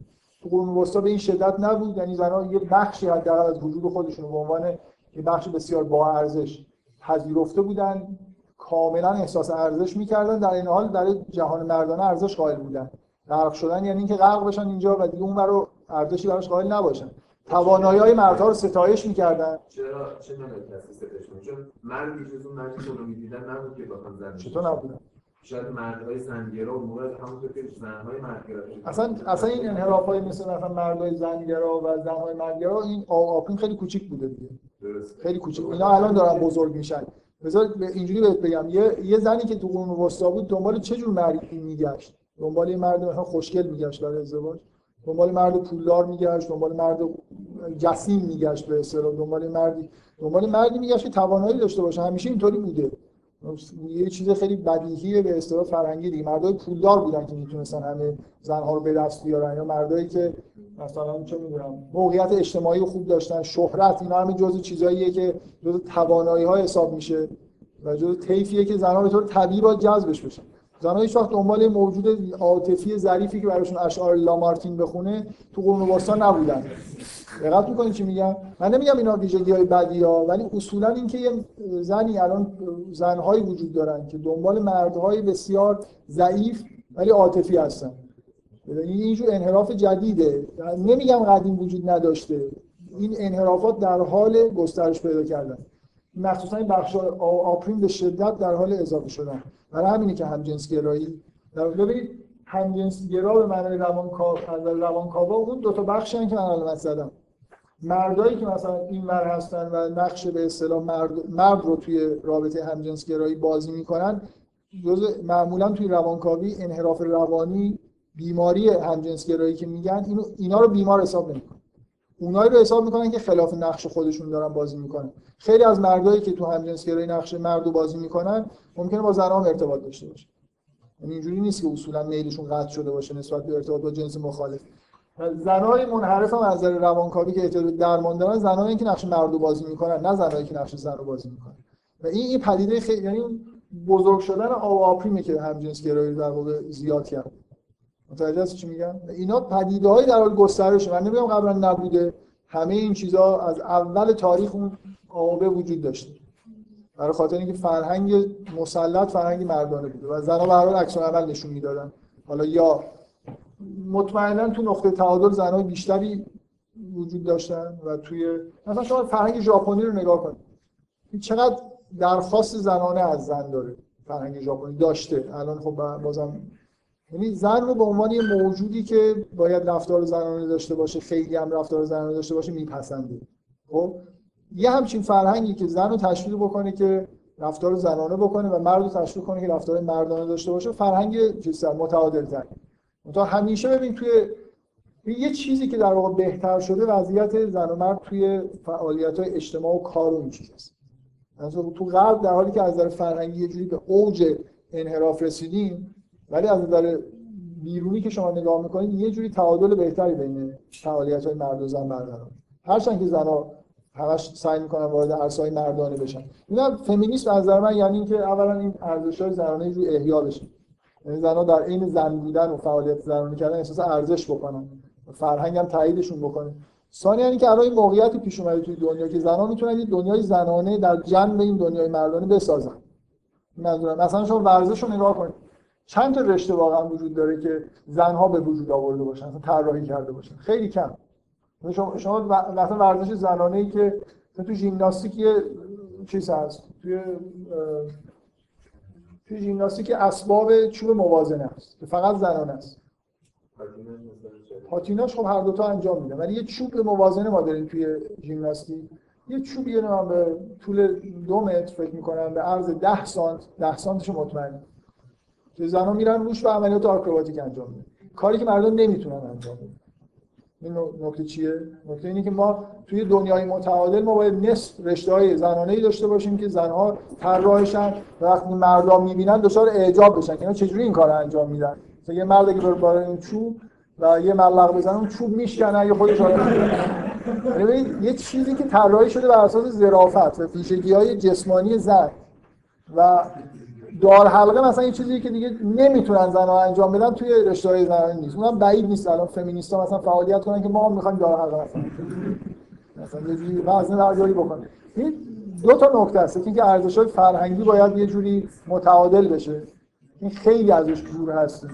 تو قرون وسطا به این شدت نبود. یعنی زنها یه بخشی حداقل از وجود خودشون رو به عنوان یه بخش بسیار با ارزش پذیرفته بودن. کاملا احساس ارزش می‌کردن. در این حال برای جهان مردانه ارزش قائل بودن. غرق شدن یعنی اینکه غرق بشن اینجا و دیگه اون رو ارزشی براش قائل نباشن. توانایی های مردها رو ستایش می‌کردن. چرا؟ چه نمیشه تاسیس کنه چون مردی جز اون که اونو می‌دیدن نبود که بخوان زن چطور نبودن شاید مردهای زنگرا و موقع همونطور که زنهای مردگرا اصلا اصلا این انحراف های مثل مثلا مردای زنگرا و زنهای مردگرا این آپین خیلی کوچیک بوده دیگه. خیلی کوچیک. اینا الان دارن بزرگ میشن. بذار اینجوری بهت بگم. یه یه زنی که تو قرون وسطا بود دنبال چه جور مردی میگشت؟ دنبال یه مرد مثلا خوشگل میگشت برای ازدواج. دنبال مرد پولدار میگشت دنبال مرد جسیم میگشت به اصطلاح. دنبال مردی دنبال مردی میگشت که توانایی داشته باشه. همیشه اینطوری بوده. یه چیز خیلی بدیهیه به اصطلاح فرهنگی دیگه. مردای پولدار بودن که می‌تونستن همه زنها رو به دست بیارن یا مردایی که مثلا چه می‌دونم موقعیت اجتماعی خوب داشتن شهرت اینا همه جزء چیزاییه که جزء توانایی ها حساب میشه و جزء طیفیه که زنها به طور طبیعی باید جذبش بشن. زنها هیچ وقت دنبال موجود عاطفی ظریفی که براشون اشعار لامارتین بخونه تو قرون وسطا نبودن. دقت می‌کنید چی میگم؟ من نمیگم اینا ویژگی های بدی ها ولی اصولا اینکه یه زنی الان زنهایی وجود دارن که دنبال مردهای بسیار ضعیف ولی عاطفی هستن. این اینجور انحراف جدیده. نمیگم قدیم وجود نداشته. این انحرافات در حال گسترش پیدا کردن. مخصوصا این بخش آپرین به شدت در حال اضافه شدن. برای همینه که همجنس گرایی در ببینید همجنس گرا به معنای روانکاو روانکاوا اون دو تا بخشی که من علامت زدم. مردایی که مثلا این ور هستن و نقش به اصطلاح مرد, مرد رو توی رابطه همجنس گرایی بازی می‌کنن جز معمولا توی روانکاوی انحراف روانی بیماری همجنس گرایی که میگن اینو اینا رو بیمار حساب نمی‌کنن. اونایی رو حساب می‌کنن که خلاف نقش خودشون دارن بازی می‌کنن. خیلی از مردایی که تو همجنس گرایی نقش مرد رو بازی می‌کنن ممکنه با زنان ارتباط داشته باشه. یعنی اینجوری نیست که اصولا میلشون قطع شده باشه نسبت به ارتباط با جنس مخالف. زنای منحرف هم از نظر روانکاوی که احتیاج درمان دارن زنایی که نقش مرد رو بازی می‌کنن نه زنایی که نقش زن رو بازی می‌کنن. و این این پدیده خیلی یعنی بزرگ شدن آواپریمه که همجنس گرایی در واقع زیاد کرد. متوجه هستی چی میگم؟ اینا پدیده های در حال گسترش من نمیگم قبلا نبوده. همه این چیزها از اول تاریخ اون آوابه وجود داشته. برای خاطر اینکه فرهنگ مسلط فرهنگ مردانه بوده و زنها به هر حال عکس عمل نشون می‌دادن. حالا یا مطمئنا تو نقطه تعادل زنهای بیشتری وجود داشتن و توی مثلا شما فرهنگ ژاپنی رو نگاه کنید. چقدر درخواست زنانه از زن داره فرهنگ ژاپنی داشته. الان خب بازم یعنی زن رو به عنوان یه موجودی که باید رفتار زنانه داشته باشه خیلی هم رفتار زنانه داشته باشه میپسنده. خب؟ یه همچین فرهنگی که زن رو تشویق بکنه که رفتار زنانه بکنه و مرد رو تشویق کنه که رفتار مردانه داشته باشه فرهنگ چیز متعادل تر تا همیشه ببین توی یه چیزی که در واقع بهتر شده وضعیت زن و مرد توی فعالیت های اجتماع و کار و این چیز هست تو غرب در حالی که از نظر فرهنگی یه جوری به اوج انحراف رسیدیم ولی از نظر بیرونی که شما نگاه می‌کنید یه جوری تعادل بهتری بین فعالیت های مرد و زن برقرار. هرچند که زنها همش سعی می‌کنن وارد عرصه‌های مردانه بشن. اینا فمینیسم از نظر من یعنی اینکه اولا این ارزش‌های زنانه رو احیا بشه. یعنی زنها در عین زن بودن و فعالیت زنانه کردن احساس ارزش بکنن. فرهنگ هم تاییدشون بکنه. ثانیا یعنی که الان این موقعیتی پیش اومده توی دنیا که زنها می‌تونن این دنیای زنانه در جنب این دنیای مردانه بسازن. منظورم. مثلا شما ورزش رو نگاه کنید. چند تا رشته واقعا وجود داره که زنها به وجود آورده باشن مثلا طراحی کرده باشن. خیلی کم. شما شما مثلا ورزش زنانه ای که تو ژیمناستیک یه چیز هست توی توی ژیمناستیک اسباب چوب موازنه است که فقط زنانه است پاتیناش خب هر دوتا انجام میده ولی یه چوب موازنه ما داریم توی ژیمناستیک. یه چوب یه به طول دو متر فکر می‌کنم به عرض ده سانت ده سانتش مطمئن که زنها میرن روش و عملیات آکروباتیک انجام میدن کاری که مردم نمی‌تونن انجام بدن. این نکته چیه؟ نکته اینه که ما توی دنیای متعادل ما باید نصف رشته های زنانه ای داشته باشیم که زنها طراحشن وقتی مردم می‌بینن دچار اعجاب بشن که اینا چجوری این کار انجام میدن؟ مثلا یه مرد که بره این چوب و یه ملق بزنه اون چوب میشکنه یا خودش یه چیزی که طراحی شده بر اساس ظرافت و پیشگی های جسمانی زن و دار حلقه مثلا یه چیزی که دیگه نمی‌تونن زنها انجام بدن توی رشته های زنانه نیست. اونم بعید نیست الان فمینیستا مثلا فعالیت کنن که ما هم می‌خوایم دار حلقه مثلا مثلا یه جوری وزن برداری بکنه این دو تا نکته هست که ارزش های فرهنگی باید یه جوری متعادل بشه. این خیلی ازش دور هست.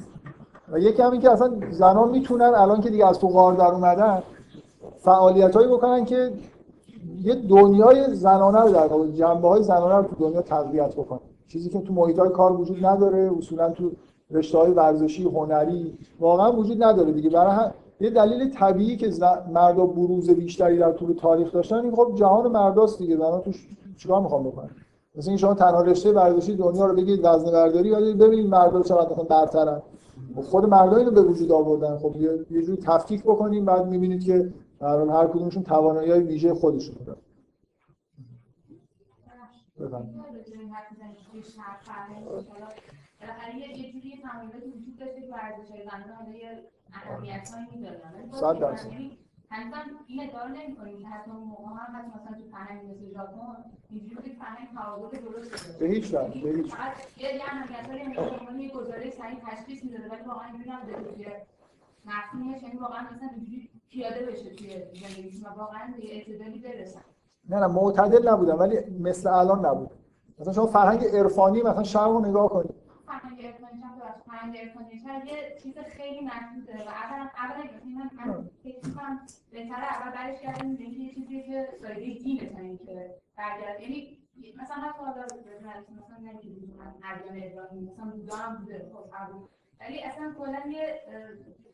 و یکی همین که اصلا زنان می‌تونن الان که دیگه از تو غار در اومدن فعالیت هایی بکنن که یه دنیای زنانه رو در جنبه های زنانه رو تو دنیا تقویت بکنن. چیزی که تو محیط های کار وجود نداره اصولا تو رشته های ورزشی هنری واقعا وجود نداره دیگه. برای هم... یه دلیل طبیعی که مردا بروز بیشتری در طول تاریخ داشتن این خب جهان مرداست دیگه. زنا توش چیکار می‌خوام بکنن مثلا شما تنها رشته ورزشی دنیا رو بگید وزنه برداری یا ببینید مردا چقدر مثلا برترن. خب خود مردا اینو به وجود آوردن. خب یه جوری تفکیک بکنیم بعد می‌بینید که هر هر کدومشون توانایی ویژه خودشون دارن. شهر فرهنگ بالاخره یه جوری تمایلات وجود داشته که ورزش زنان حالا یه اهمیت هایی می‌دادن صد درصد هنوزم این ادعا نمی کنیم که حتی موقع هم حتی مثلا تو فرهنگ مثل ژاپن اینجوری که فرهنگ تعادل درست به هیچ وجه. به هیچ فقط یه اهمیت هایی هم یه صحیح تشخیص می‌داده ولی واقعا اینجوری نبوده که مفهومش یعنی واقعا مثلا اینجوری پیاده بشه توی زندگیشون و واقعا به اعتدالی برسن نه نه معتدل نبودن ولی مثل الان نبود. مثلا شما فرهنگ عرفانی مثلا شرق رو نگاه کنید. فرهنگ بخش فرهنگ ارفانی چند یه چیز خیلی محدوده و اولا اولا من من فکر می‌کنم بهتره اول برش گردیم به یه چیزی که سایده دینه تا اینکه برگرد. یعنی مثلا حتی حالا مثلا نمی‌دونم من ادیان ابراهیمی مثلا بودا هم بوده خب ولی اصلا کلا یه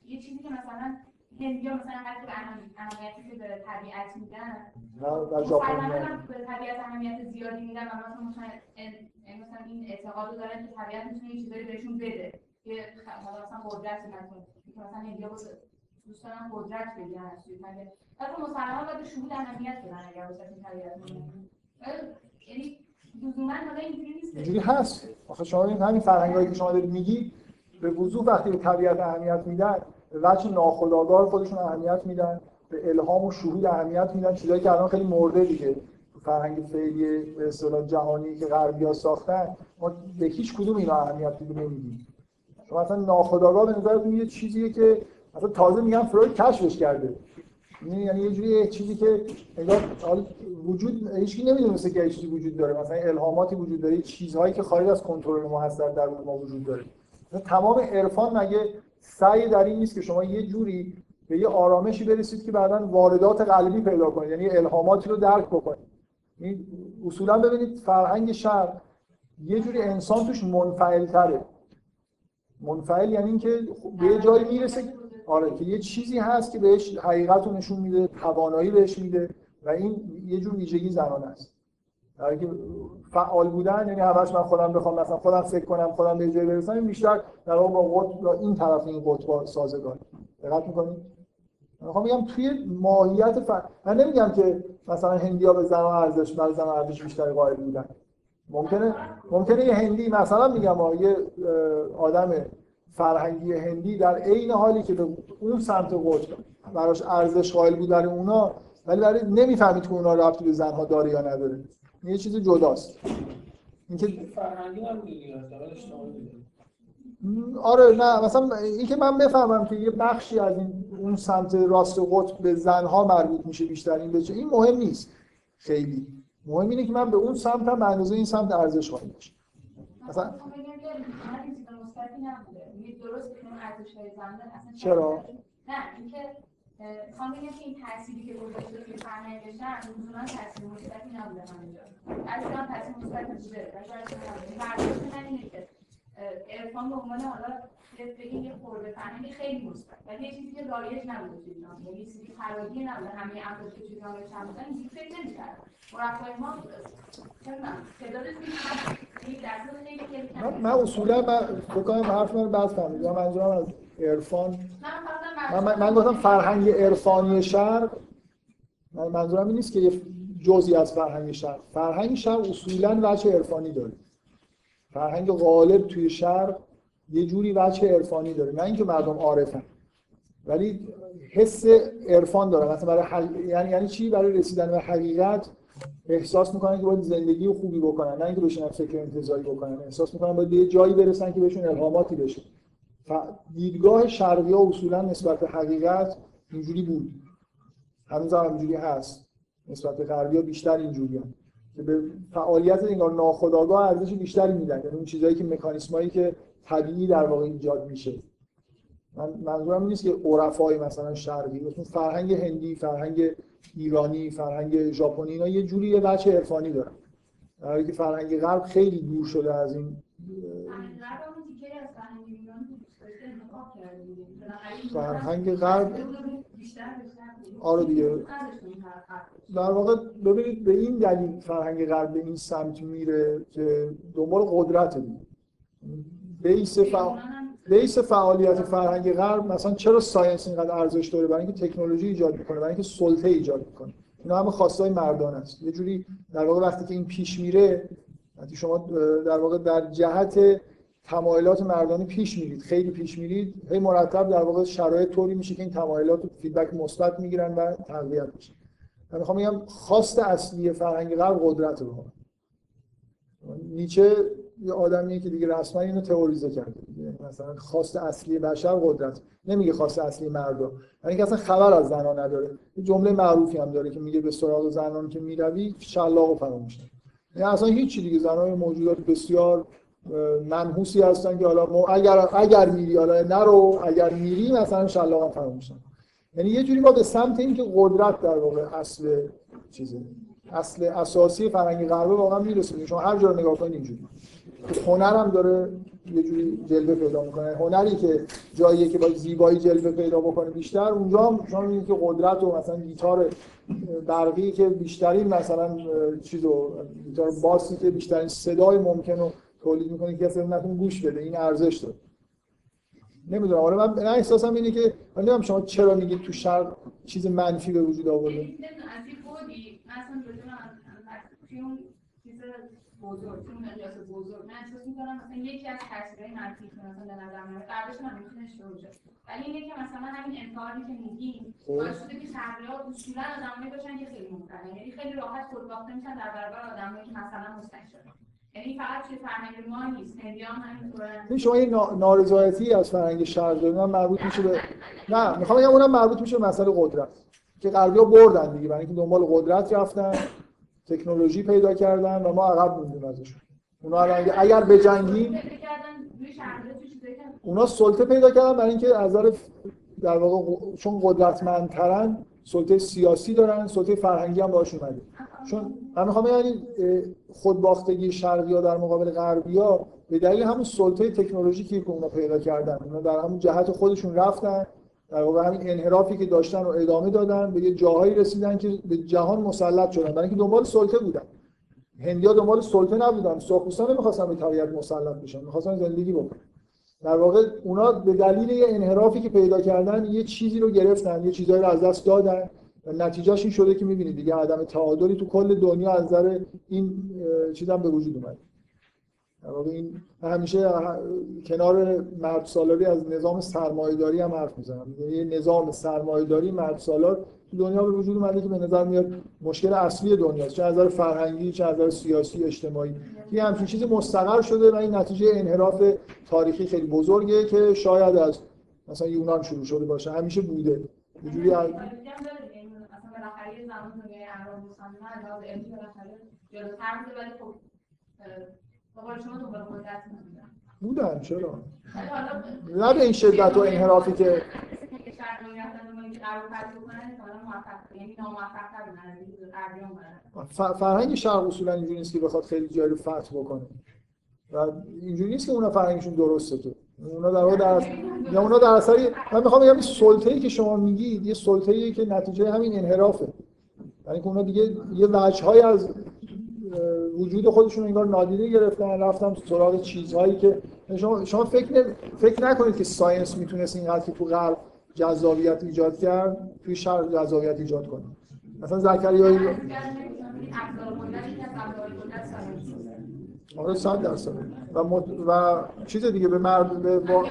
یه چیزی که مثلا هندیا مثلا حتی به اهم- اهمیتی که به طبیعت میدن و و ژاپنی مسلماً هم به طبیعت اهمیت زیادی میدن و مثلا مثلا این- اعتقاد رو دارن که طبیعت می‌تونه یه چیزایی بهشون بده. که حالا مثلا قدرت نکنه که مثلا بود دوست دارن قدرت بگیرن از توی طبیعت. ولی مسلمان باید به شهود اهمیت بدن اگر واسه این طبیعت یعنی لزوما حالا اینجوری نیست. اینجوری هست. آخه شما این همین فرهنگایی که شما دارید میگی به وضوح وقتی به طبیعت اهمیت میدن به وجه ناخودآگاه خودشون اهمیت میدن به الهام و شهود اهمیت میدن چیزایی که الان خیلی مرده دیگه. تو فرهنگ فعلی به اصطلاح جهانی که غربی‌ها ساختن ما به هیچ کدوم اینا اهمیت نمیدیم. شما مثلا ناخودآگاه به نظرتون یه چیزیه که مثلا تازه میگن فروید کشفش کرده. یعنی یعنی یه جوری چیزی که انگار وجود هیچکی نمی‌دونسته که چیزی وجود داره. مثلا الهاماتی وجود داره چیزهایی که خارج از کنترل ما هست در درون ما وجود داره. تمام عرفان مگه سعی در این نیست که شما یه جوری به یه آرامشی برسید که بعدا واردات قلبی پیدا کنید یعنی الهاماتی رو درک بکنید. این اصولا ببینید فرهنگ شرق یه جوری انسان توش منفعل تره منفعل یعنی اینکه به یه جایی می‌رسه آره که یه چیزی هست که بهش حقیقت رو نشون میده توانایی بهش میده و این یه جور ویژگی زنانه است. در حالی که فعال بودن یعنی همش من خودم بخوام مثلا خودم فکر کنم خودم به جای برسم این بیشتر در واقع با قطب این طرف این قطب سازگار دقت می‌کنید من می‌خوام بگم توی ماهیت ف... من نمیگم که مثلا هندیا به زن ارزش برای زن ارزش بیشتری قائل بودن. ممکنه ممکنه یه هندی مثلا میگم یه آدم فرهنگی هندی در عین حالی که به اون سمت قطب براش ارزش قائل بود برای اونا ولی برای نمی‌فهمید که اونا ربطی به زنها داره یا نداره. یه چیز جداست. اینکه فرهنگی هم آره نه مثلا اینکه من بفهمم که یه بخشی از این اون سمت راست قطب به زنها مربوط میشه بیشتر این بچه این مهم نیست. خیلی. مهم اینه که من به اون سمت هم به اندازه این سمت ارزش قائل باشم مثلا نبوده. یعنی چرا؟ نه اینکه می‌خوام بگم که این تأثیری که گذاشته توی فرهنگشن لزوما تاثیر مثبتی نبوده همینجا اصلا تاثیر مثبتی بوده. براشون نبوده. برداشت من اینه که عرفان به عنوان حالا بگیم یه خورده فرهنگ خیلی مثبت. ولی چیزی که رایج نبوده توی ایران. یعنی چیزی فرادی نبوده. همه افرادی که توی بهش هم بودن اینجوری فکر نمی‌کردن. مربای ما نمی‌دونم تعداد. من, اصولا من فکر کنم حرف من رو بد فهمید من منظورم از عرفان. من من, گفتم فرهنگ عرفانی شرق من منظورم این نیست که یه جزئی از فرهنگ شرق فرهنگ شرق اصولا وجه عرفانی داره. فرهنگ غالب توی شرق یه جوری وجه عرفانی داره. نه اینکه مردم عارفن. ولی حس عرفان داره. مثلا برای حل... یعنی یعنی چی؟ برای رسیدن به حقیقت احساس می‌کنن که باید زندگی خوبی بکنن. نه اینکه بشینن فکر انتزاعی بکنن. احساس می‌کنن باید به یه جایی برسن که بهشون الهاماتی بشه. دیدگاه شرقی ها اصولا نسبت به حقیقت اینجوری بود. هنوز هم اینجوری هست. نسبت به غربی ها بیشتر اینجوری هم. که به فعالیت انگار ناخودآگاه ارزش بیشتری میدن. یعنی اون چیزایی که مکانیسمایی که طبیعی در واقع ایجاد میشه. من منظورم نیست که عرفای مثلا شرقی مثلا فرهنگ هندی فرهنگ ایرانی فرهنگ ژاپنی اینا یه جوری یه بچه عرفانی دارن. در که فرهنگ غرب خیلی دور شده از این فرهنگ غرب هم دیگه از فرهنگ ایران بود. داشته انتخاب کرده دیگه. بنابراین فرهنگ غرب. آره دیگه. در واقع ببینید به این دلیل فرهنگ غرب به این سمت میره که دنبال قدرت دیگه base فع... base فعالیت فرهنگ غرب مثلا چرا science اینقدر ارزش داره برای اینکه تکنولوژی ایجاد می‌کنه برای اینکه سلطه ایجاد می‌کنه اینا همه خواستای مردانه‌ست یه جوری در واقع وقتی که این پیش میره وقتی شما در واقع در جهت تمایلات مردانه پیش میرید خیلی پیش میرید. هی مرتب در واقع شرایط طوری میشه که این تمایلات feedback مثبت می‌گیرن و تقویت میشه. من می‌خوام بگم خواست اصلی فرهنگ غرب قدرت رو. نیچه یه آدمیه که دیگه رسما اینو تئوریزه کرده. مثلا خواست اصلی بشر قدرت. نمیگه خواست اصلی مردم یعنی که اصلا خبر از زنان نداره. یه جمله معروفی هم داره که میگه به سراغ زنان که می‌روی شلاق و فراموش یعنی اصلا هیچی دیگه. زنان موجودات بسیار منحوسی هستن که حالا ما اگر اگر میری حالا نرو اگر میری مثلا شلاق هم فراموش کن. یعنی یه جوری ما به سمت اینکه قدرت در واقع اصل چیزه. اصل اساسی فرهنگ غربی واقعا می‌رسه. شما هر جا نگاه کنید اینجوری. هنر هم داره یه جوری جلوه پیدا می‌کنه. هنری که جاییه که با زیبایی جلوه پیدا بکنه بیشتر اونجا هم شما که قدرت و مثلا گیتار برقی که بیشترین مثلا چیزو گیتار باسی که بیشترین صدای ممکن تولید می‌کنه که کسی نتونه گوش بده این ارزش داره. نمی‌دونم. آره من من احساسم اینه که من نمی‌دونم شما چرا میگید تو شرق چیز منفی به وجود آورده از این بودی. مثلا توی اون چیز بزرگ توی مقیاس بزرگ من احساس می‌کنم مثلا یکی از تاثیرهای منفی که مثلا به نظر میاد قبلش هم می‌تونه باشه ولی اینه که مثلا همین انتحاری که میگیم باعث شده که شرقی‌ها اصولا آدمایی باشن که خیلی مبتلن یعنی خیلی راحت خودباخته میشن در برابر آدمایی که مثلا مستشرن یعنی فقط توی فرهنگ ما نیست همینطورن شما نا- نارضایتی از فرهنگ شرق دارید من مربوط میشه به نه می‌خوام بگم اونم مربوط میشه به مسئله قدرت. که غربی‌ها بردن دیگه برای اینکه دنبال قدرت رفتن تکنولوژی پیدا کردن و ما عقب موندیم ازشون اونا الان اگر بجنگیم چیزایی که اونا سلطه پیدا کردن برای اینکه از نظر در واقع چون قدرتمندترن سلطه سیاسی دارن سلطه فرهنگی هم باهاش اومده. چون من می‌خوام یعنی خودباختگی شرقی ها در مقابل غربی ها به دلیل همون سلطه تکنولوژیکی که اونا پیدا کردن اونا در همون جهت خودشون رفتن در واقع همین انحرافی که داشتن رو ادامه دادن به یه جاهایی رسیدن که به جهان مسلط شدن برای اینکه دنبال سلطه بودن. هندیا دنبال سلطه نبودن. سرخپوستا نمی‌خواستن به طبیعت مسلط بشن می‌خواستن زندگی بکنن. در واقع اونا به دلیل یه انحرافی که پیدا کردن یه چیزی رو گرفتن یه چیزایی رو از دست دادن. نتیجهش این شده که می‌بینید دیگه عدم تعادلی تو کل دنیا از نظر این اه، چیز هم به وجود اومد. این همیشه کنار مرد سالاری از نظام سرمایه‌داری هم حرف می‌زنم. یه نظام سرمایه‌داری مرد سالار تو دنیا به وجود اومده که به نظر میاد مشکل اصلی دنیاست چه از نظر فرهنگی چه از نظر سیاسی اجتماعی. یه همچین چیزی مستقر شده و این نتیجه انحراف تاریخی خیلی بزرگه که شاید از مثلا یونان شروع شده باشه. همیشه بوده. یه بالاخره زمان دنیای اعراب مسلمان از لحاظ علمی بالاخره جلوتر بوده ولی خب به شما دنبال قدرت نبودن بودن چرا؟ نه به این شدت و انحرافی که یعنی فرهنگ شرق اصولا اینجوری نیست که بخواد خیلی جایی رو فتح بکنه. و اینجوری نیست که اونا فرهنگشون درسته که اونا در واقع در یا اونا در اثر من می‌خوام بگم این سلطه‌ای که شما میگید یه سلطه‌ای که نتیجه همین انحرافه. یعنی که اونا دیگه یه وجه‌های از وجود خودشون انگار نادیده گرفتن رفتن سراغ چیزهایی که شما شما فکر فکر نکنید که ساینس می‌تونست اینقدر که تو غرب جذابیت ایجاد کرد توی شرق جذابیت ایجاد کنه. مثلا زکریای آره صد درصد. و, مت... و چیز دیگه به مرد به با...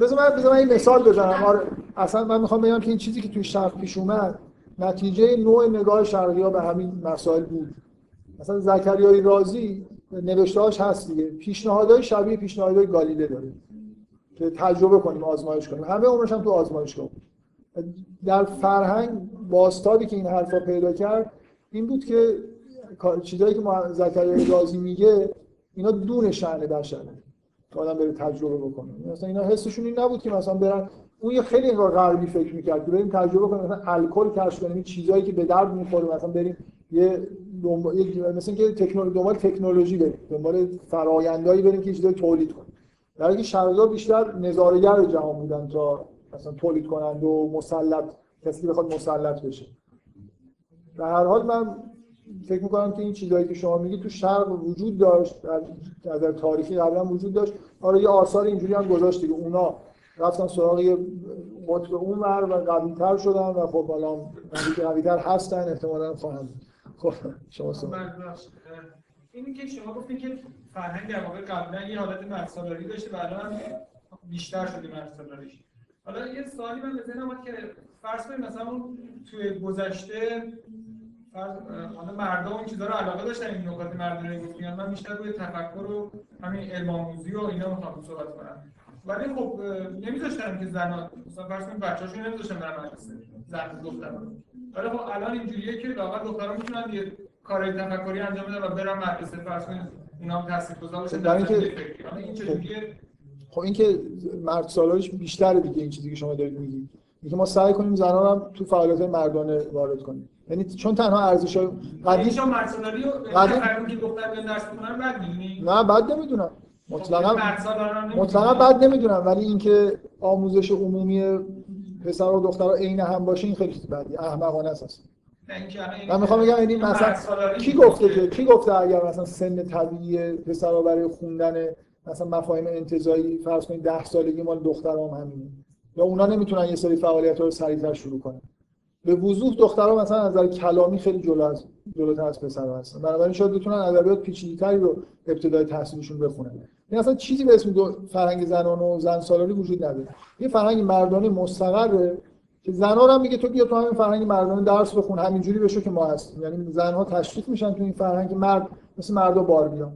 بذار من من این مثال بزنم. آره اصلا من می‌خوام بگم که این چیزی که توی شرق پیش اومد نتیجه نوع نگاه شرقی ها به همین مسائل بود. مثلا زکریای رازی نوشتهاش هست دیگه. پیشنهادهای شبیه پیشنهادهای گالیله داره. که تجربه کنیم آزمایش کنیم. همه عمرش هم تو آزمایشگاه بود. در فرهنگ باستابی که این حرفا پیدا کرد این بود که چیزایی که ما زکریای رازی میگه اینا دون شأن بشره که آدم بره تجربه بکنه. مثلا اینا حسشون این نبود که مثلا برن اون یه خیلی انگار غربی فکر می‌کرد که بریم تجربه کنیم. مثلا الکل کشف کنیم. این چیزایی که به درد می‌خوره. مثلا بریم یه دنبال مثلا که تکنولوژی دنبال تکنولوژی بریم. دنبال فرآیندایی بریم که چیزایی تولید کنیم. در حالی که بیشتر نظاره‌گر جهان بودن تا مثلا تولید کنند و مسلط کسی که بخواد مسلط بشه. در هر حال من فکر می‌کنم که این چیزهایی که شما میگید تو شرق وجود داشت در از نظر تاریخی قبلا وجود داشت آره یه آثار اینجوری هم گذاشت دیگه اونا رفتن سراغ یه قطب اونور و قوی‌تر شدن و خب حالا که قوی‌تر هستن احتمالاً خواهند. خب شما ببخشید. اینی که شما گفتین که فرهنگ در واقع قبلا یه حالت مرسالاری داشته و الان بیشتر شده مرسالاریش حالا یه سوالی من به که فرض کنید مثلا اون توی گذشته حالا مردم چیزا رو علاقه داشتن این نکات مردانه گفتین من بیشتر روی تفکر و همین علم آموزی و اینا می‌خوام صحبت کنم. ولی خب نمیذاشتن که زنان مثلا فرض کنید بچه‌هاشون نمیذاشتن برن مدرسه زن دختران ولی خب الان اینجوریه که لااقل دختران می‌تونن یه کارهای تفکری انجام بدن و برن مدرسه فرض کنید اونا هم تاثیرگذار باشن در اینکه- این چجوریه؟ خب این که مرد سالاریش بیشتره دیگه این چیزی که شما دارید میگید. اینکه ما سعی کنیم زنان هم تو فعالیت مردانه وارد کنیم. یعنی چون تنها ارزش یعنی قدیم شما مرسالاری رو بعد می‌دونی؟ نه بد نمی‌دونم. مطلقا مرسالاران هم نمی‌دونی؟ مطلقا بد نمی‌دونم. ولی اینکه آموزش عمومی پسر و دختر عین هم باشه این خیلی بدی احمقانه است من می‌خوام بگم یعنی مثلا کی گفته که کی گفته اگر مثلا سن طبیعی پسرها برای خوندن مثلا مفاهیم انتزاعی فرض کنید 10 سالگی مال دخترها هم همینه. یا اونا نمی‌تونن یه سری فعالیت رو سریعتر شروع کنن. به وضوح دخترها مثلا از نظر کلامی خیلی جلو از جلوتر از پسرها هستن. بنابراین شاید بتونن ادبیات پیچیده‌تری رو ابتدای تحصیلشون بخونن. این اصلا چیزی به اسم دو فرهنگ زنان و زن سالاری وجود نداره. یه فرهنگ مردانه مستقره که زنها رو هم میگه تو بیا تو همین فرهنگ مردانه درس بخون همینجوری بشو که ما هستیم. یعنی زنها تشویق میشن تو این فرهنگ مرد مثل مردا بار بیان.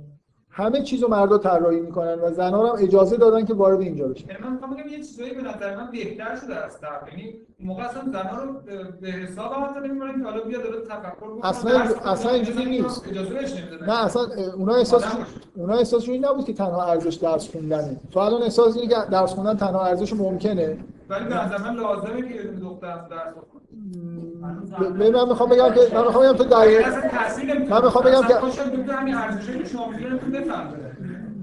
همه چیزو مردا طراحی می‌کنن و زنها رو هم اجازه دادن که وارد اینجا بشن. یعنی من می‌خوام بگم یه چیزایی به نظر من بهتر شده از قبل. یعنی موقع اصلا زنها رو به حساب هم حتی نمی‌برن که حالا بیا داره تفکر بکنه. اصلا. اصلا اینجوری نیست. اجازه نه اصلا اونا احساسشون اونا احساسشون این نبود که تنها ارزش درس خوندنه. تو الان احساس اینه که درس خوندن تنها ارزش ممکنه؟ ولی به نظر من لازمه که دختر درس بخونه. من می‌خوام بگم که من می‌خوام بگم تو دقیق اصلا تاثیر نمی‌ذاره. من می‌خوام بگم که-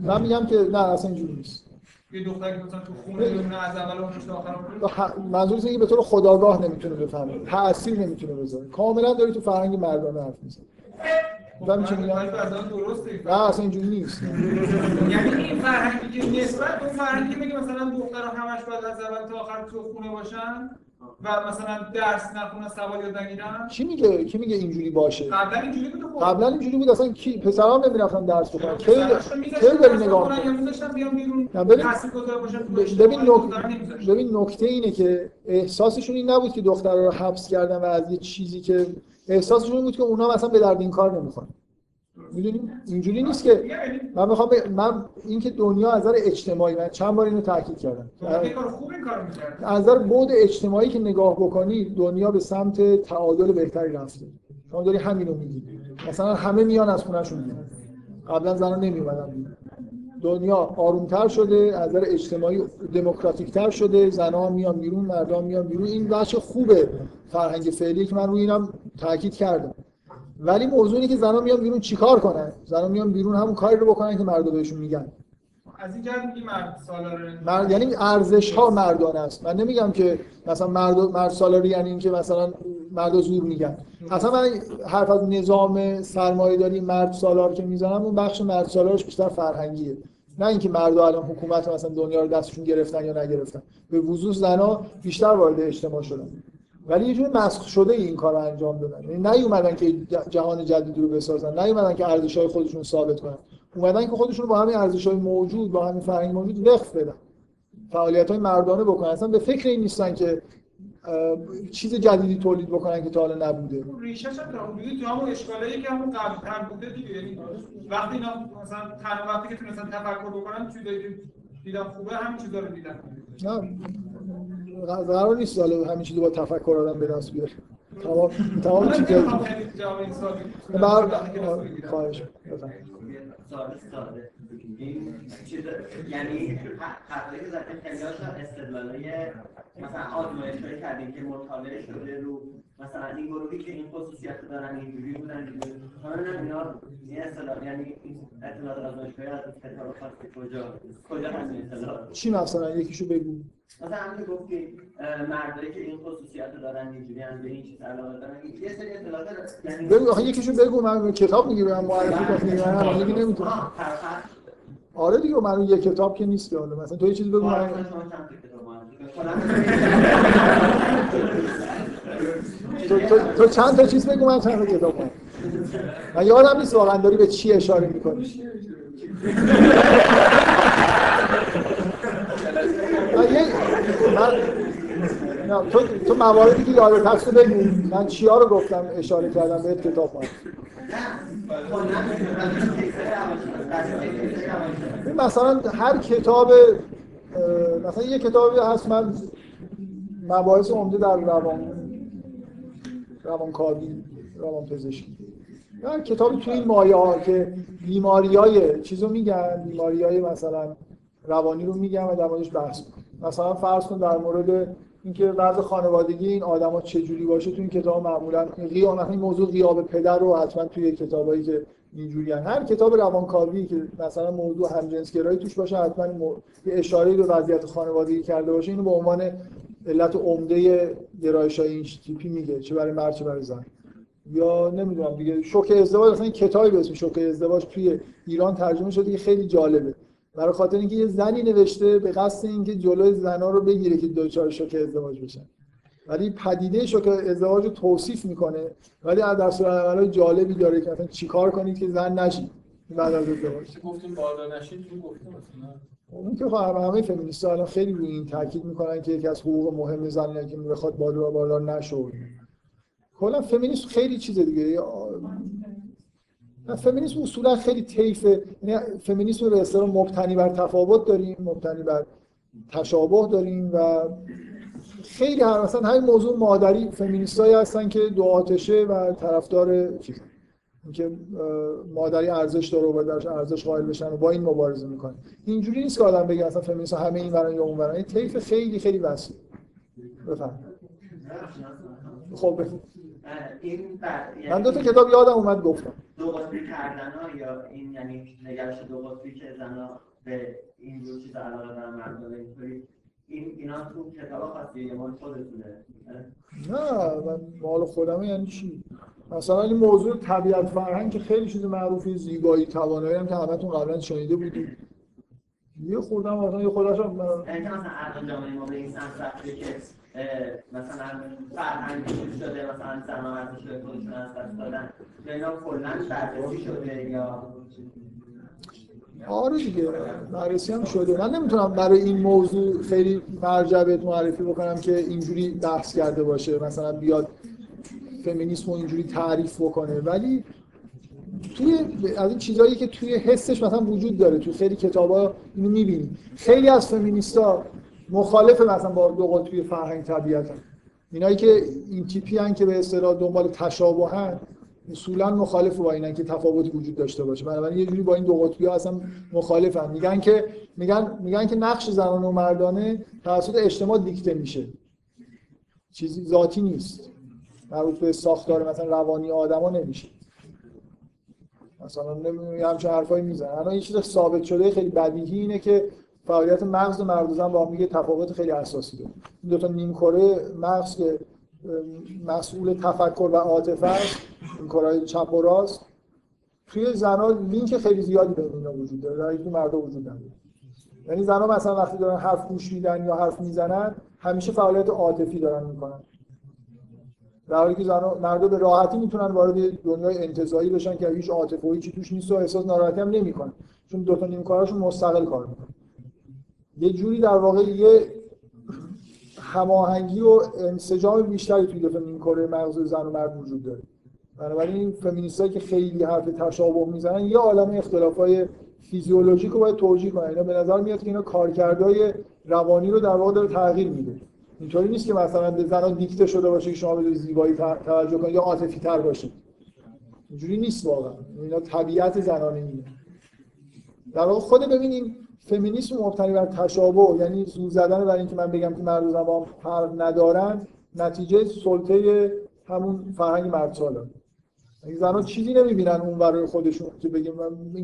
من میگم که نه اصلا اینجوری نیست. یه دختر که مثلا تو خونه از اول اونش تا آخر منظور اینه که به طور خداگاه نمی‌تونه بفهمه. تأثیر نمی‌تونه بذاره. کاملا داری تو فرهنگ مردانه حرف می‌زنی. میگم؟ نظر من درسته. این نه اصلا اینجوری نیست. یعنی این فرهنگی که نسبت اون فرهنگی میگه مثلا دخترها همش باید از اول تا آخر تو خونه باشن و مثلا درس نخونن سوال یاد نگیرن کی میگه؟ کی میگه اینجوری باشه؟ قبلا اینجوری بود خب. قبلا اینجوری بود اصلا کی؟ پسرا هم نمی‌رفتن درس بخونن. کی می‌ذاشتن داری نگاه یا می‌کنی؟ ببین- ببین نکته اینه که احساسشون این نبود که دخترها رو حبس کردن و از یه چیزی که احساسشون این بود که اونا مثلا به درد این کار نمی‌خوان می‌دونی؟ اینجوری نیست که من می‌خوام ب... من اینکه دنیا از نظر اجتماعی من چند بار اینو تاکید کردم. از نظر بعد اجتماعی که نگاه بکنی دنیا به سمت تعادل بهتری رفته. شما داری همینو میگی. مثلا همه میان از خونهشون بیرون قبلا زنان نمیومدن دنیا آرومتر شده از نظر اجتماعی دموکراتیکتر شده زنها میان بیرون مردان میان بیرون. این بخش خوبه فرهنگ فعلی که من روی اینم تاکید کردم. ولی موضوع اینه که زنها میان بیرون چیکار کنن؟ زنها میان بیرون همون کاری رو بکنن که مردا بهشون میگن. از این جهت میگی مرد سالاره. مرد یعنی ارزش ها مردانه است. من نمیگم که مثلا مرد مرد سالاری یعنی اینکه مثلا مرد زور میگن. اصلا من حرف از نظام سرمایه داری مرد سالار که می‌زنم اون بخش مرد سالارش بیشتر فرهنگیه. نه اینکه مردا الان حکومت مثلا دنیا رو دستشون گرفتن یا نگرفتن. به وضوح زنا بیشتر وارد اجتماع شدن. ولی یه جور مسخ شده این کار رو انجام دادن. یعنی نیومدن که جهان جدیدی رو بسازن نیومدن که ارزش های خودشون ثابت کنن. اومدن که خودشون رو با همین ارزش های موجود با همین فرهنگ موجود وقف بدن. فعالیت های مردانه بکنن. اصلا به فکر این نیستن که چیز جدیدی تولید بکنن که تا حالا نبوده. ریشش هم تا حدودی تو همون اشکالایی که همون قبل تر بوده دیگه. یعنی وقتی اینا مثلا تنها وقتی که تونستن تفکر بکنن چیزایی که دیدم خوبه همین چیزا رو دیدن. نه. قرار نیست حالا همین چیزو با تفکر آدم به دست بیاره. تمام تمام که بر خواهش چیز یعنی که زدن خیلی استدلالای مثلا آزمایش‌هایی کردیم که مطالعه شده رو مثلا این گروهی که این خصوصیت رو دارن اینجوری بودن مثلا اینا این اصطلاح یعنی اطلاعات آزمایشگاهی از کتاب خاصی کجا؟ کجا هست این اطلاعات چی مثلا؟ یکیشو بگو. مثلا همین گفتی اه، مردایی که این خصوصیت رو دارن اینجوری هم به این چیز علاقه دارن. یه سری اطلاعات یعنی بگو آخه یکیشو بگو من کتاب میگی من معرفی کنم میگم من همونی نمی‌تونم. آه، فرق آره دیگه من یه کتاب که نیست که حالا. مثلا تو یه چیزی بگو من تو, تو, تو چند تا چیز بگو من چند تا کتاب کنم. من یادم نیست واقعا داری به چی اشاره می‌کنی. من تو, تو مواردی که یادت هست بگو. من چیا رو گفتم اشاره کردم بهت کتاب این مثلا هر کتاب مثلا یه کتابی هست من مباحث عمده در روان روانکاوی روان پزشکی یا کتابی تو این مایه ها که بیماری های چیزو میگن بیماری های مثلا روانی رو میگن و در موردش بحث می‌کنن. مثلا فرض کن در مورد اینکه وضع خانوادگی این آدما چه جوری باشه تو این کتاب معمولا مثلا این موضوع غیاب پدر رو حتما توی کتابایی که اینجوری هر کتاب روانکاوی که مثلا موضوع همجنسگرایی توش باشه حتما مو... یه اشاره به وضعیت خانوادگی کرده باشه. اینو به عنوان علت عمده گرایش های این تیپی میگه. چه برای مرد چه برای زن. یا نمی‌دونم دیگه. شوک ازدواج اصلا کتابی به اسم شوک ازدواج توی ایران ترجمه شده که خیلی جالبه. برای خاطر اینکه یه زنی نوشته به قصد اینکه جلوی زنا رو بگیره که دچار شوک ازدواج بشن. ولی پدیده شوک ازدواج رو توصیف می‌کنه ولی در صورت جالبی داره که مثلا چیکار کنید که زن نشید بعد از ازدواج. گفتیم؟ باردار نشید تو گفتیم مثلا؟ اون که خب همه فمینیست‌ها الان خیلی روی این تاکید می‌کنن که یکی از حقوق مهم زنه که بخواد باردار باردار نشه کلا فمینیسم خیلی چیز دیگه. فمینیسم اصولا خیلی طیف یعنی فمینیسم رو به اصطلاح مبتنی بر تفاوت داریم مبتنی بر تشابه داریم و خیلی هر مثلا همین موضوع مادری فمینیستایی هستن که دو آتشه و طرفدار اینکه مادری ارزش داره و درش ارزش قائل بشن و با این مبارزه می‌کنه. اینجوری نیست که آدم بگه مثلا فمینیست همه این برن یا اون برن این طیف خیلی خیلی وسیع بفهم خب. بفهم. این. من دو تا کتاب یادم اومد گفتم. دو قطبی کردن ها یا این یعنی نگرش دو قطبی که زنا به این جور چیز علاقه دارن مردم این اینا تو کتاب خاصی مال خودتونه. نه من مال خودمه یعنی چی؟ مثلا این موضوع طبیعت فرهنگ که خیلی چیز معروفی زیبایی توانایی هم که همتون قبلا شنیده بودید. یه خوردم مثلا یه خودش هم یعنی مثلا عقل جامعه ما به این سمت که مثلا فرهنگ شده مثلا زن ارزش به خودشون از دست دادن یا اینا کلا بررسی شده یا آره دیگه بررسی هم شده. من نمی‌تونم برای این موضوع خیلی مرجع بهت معرفی بکنم که اینجوری بحث کرده باشه مثلا بیاد فمینیسم رو اینجوری تعریف بکنه. ولی توی از این چیزهایی که توی حسش مثلا وجود داره توی خیلی کتابا اینو می‌بینی. خیلی از فمینیستا مخالف مثلا با دو قطبی فرهنگ طبیعت هم. اینایی که این تیپی هن که به اصطلاح دنبال تشابه هن اصولا مخالف با اینن که تفاوتی وجود داشته باشه. بنابراین یه جوری با این دو قطبی ها اصلا مخالفن. میگن که میگن میگن که نقش زنان و مردانه توسط اجتماع دیکته میشه. چیزی ذاتی نیست. مربوط به ساختار مثلا روانی آدما نمیشه. مثلا نمی‌دونم همچین حرفایی می‌زنن. الان یه چیز ثابت شده خیلی بدیهی اینه که فعالیت مغز و مرد با هم تفاوت خیلی اساسی داره. این دو تا نیم کره مغز که مسئول تفکر و عاطفه است. این کارهای چپ و راست. توی زنا لینک خیلی زیادی بین اینا وجود داره. در تو مردا وجود نداره. یعنی زنا مثلا وقتی دارن حرف گوش میدن یا حرف می‌زنن همیشه فعالیت عاطفی دارن می‌کنن. در حالی که زنا مردا به راحتی می‌تونن وارد دنیای انتزاعی بشن که هیچ عاطفه هیچی توش نیست و احساس ناراحتی هم نمی‌کنن. چون دو تا نیم کاراشون مستقل کار می‌کنن. یه جوری در واقع یه هماهنگی و انسجام بیشتری توی نیم کره مغز زن و مرد وجود داره. بنابراین این فمینیستایی که خیلی حرف تشابه می‌زنن یه عالم اختلافای فیزیولوژیک رو باید توجیه کنن. اینا به نظر میاد که اینا کارکردهای روانی رو در واقع داره تغییر میده. اینطوری نیست که مثلا به زنان دیکته شده باشه که شما به زیبایی توجه کنید یا عاطفی تر باشید. اینجوری نیست واقعا. اینا طبیعت زنانه اینه در واقع خود ببینیم فمینیسم مبتنی بر تشابه یعنی زور زدن برای اینکه من بگم که مرد و زن فرق ندارن نتیجه سلطه همون فرهنگ مرد سالار اگه چیزی نمی‌بینن اون برای خودشون که بگیم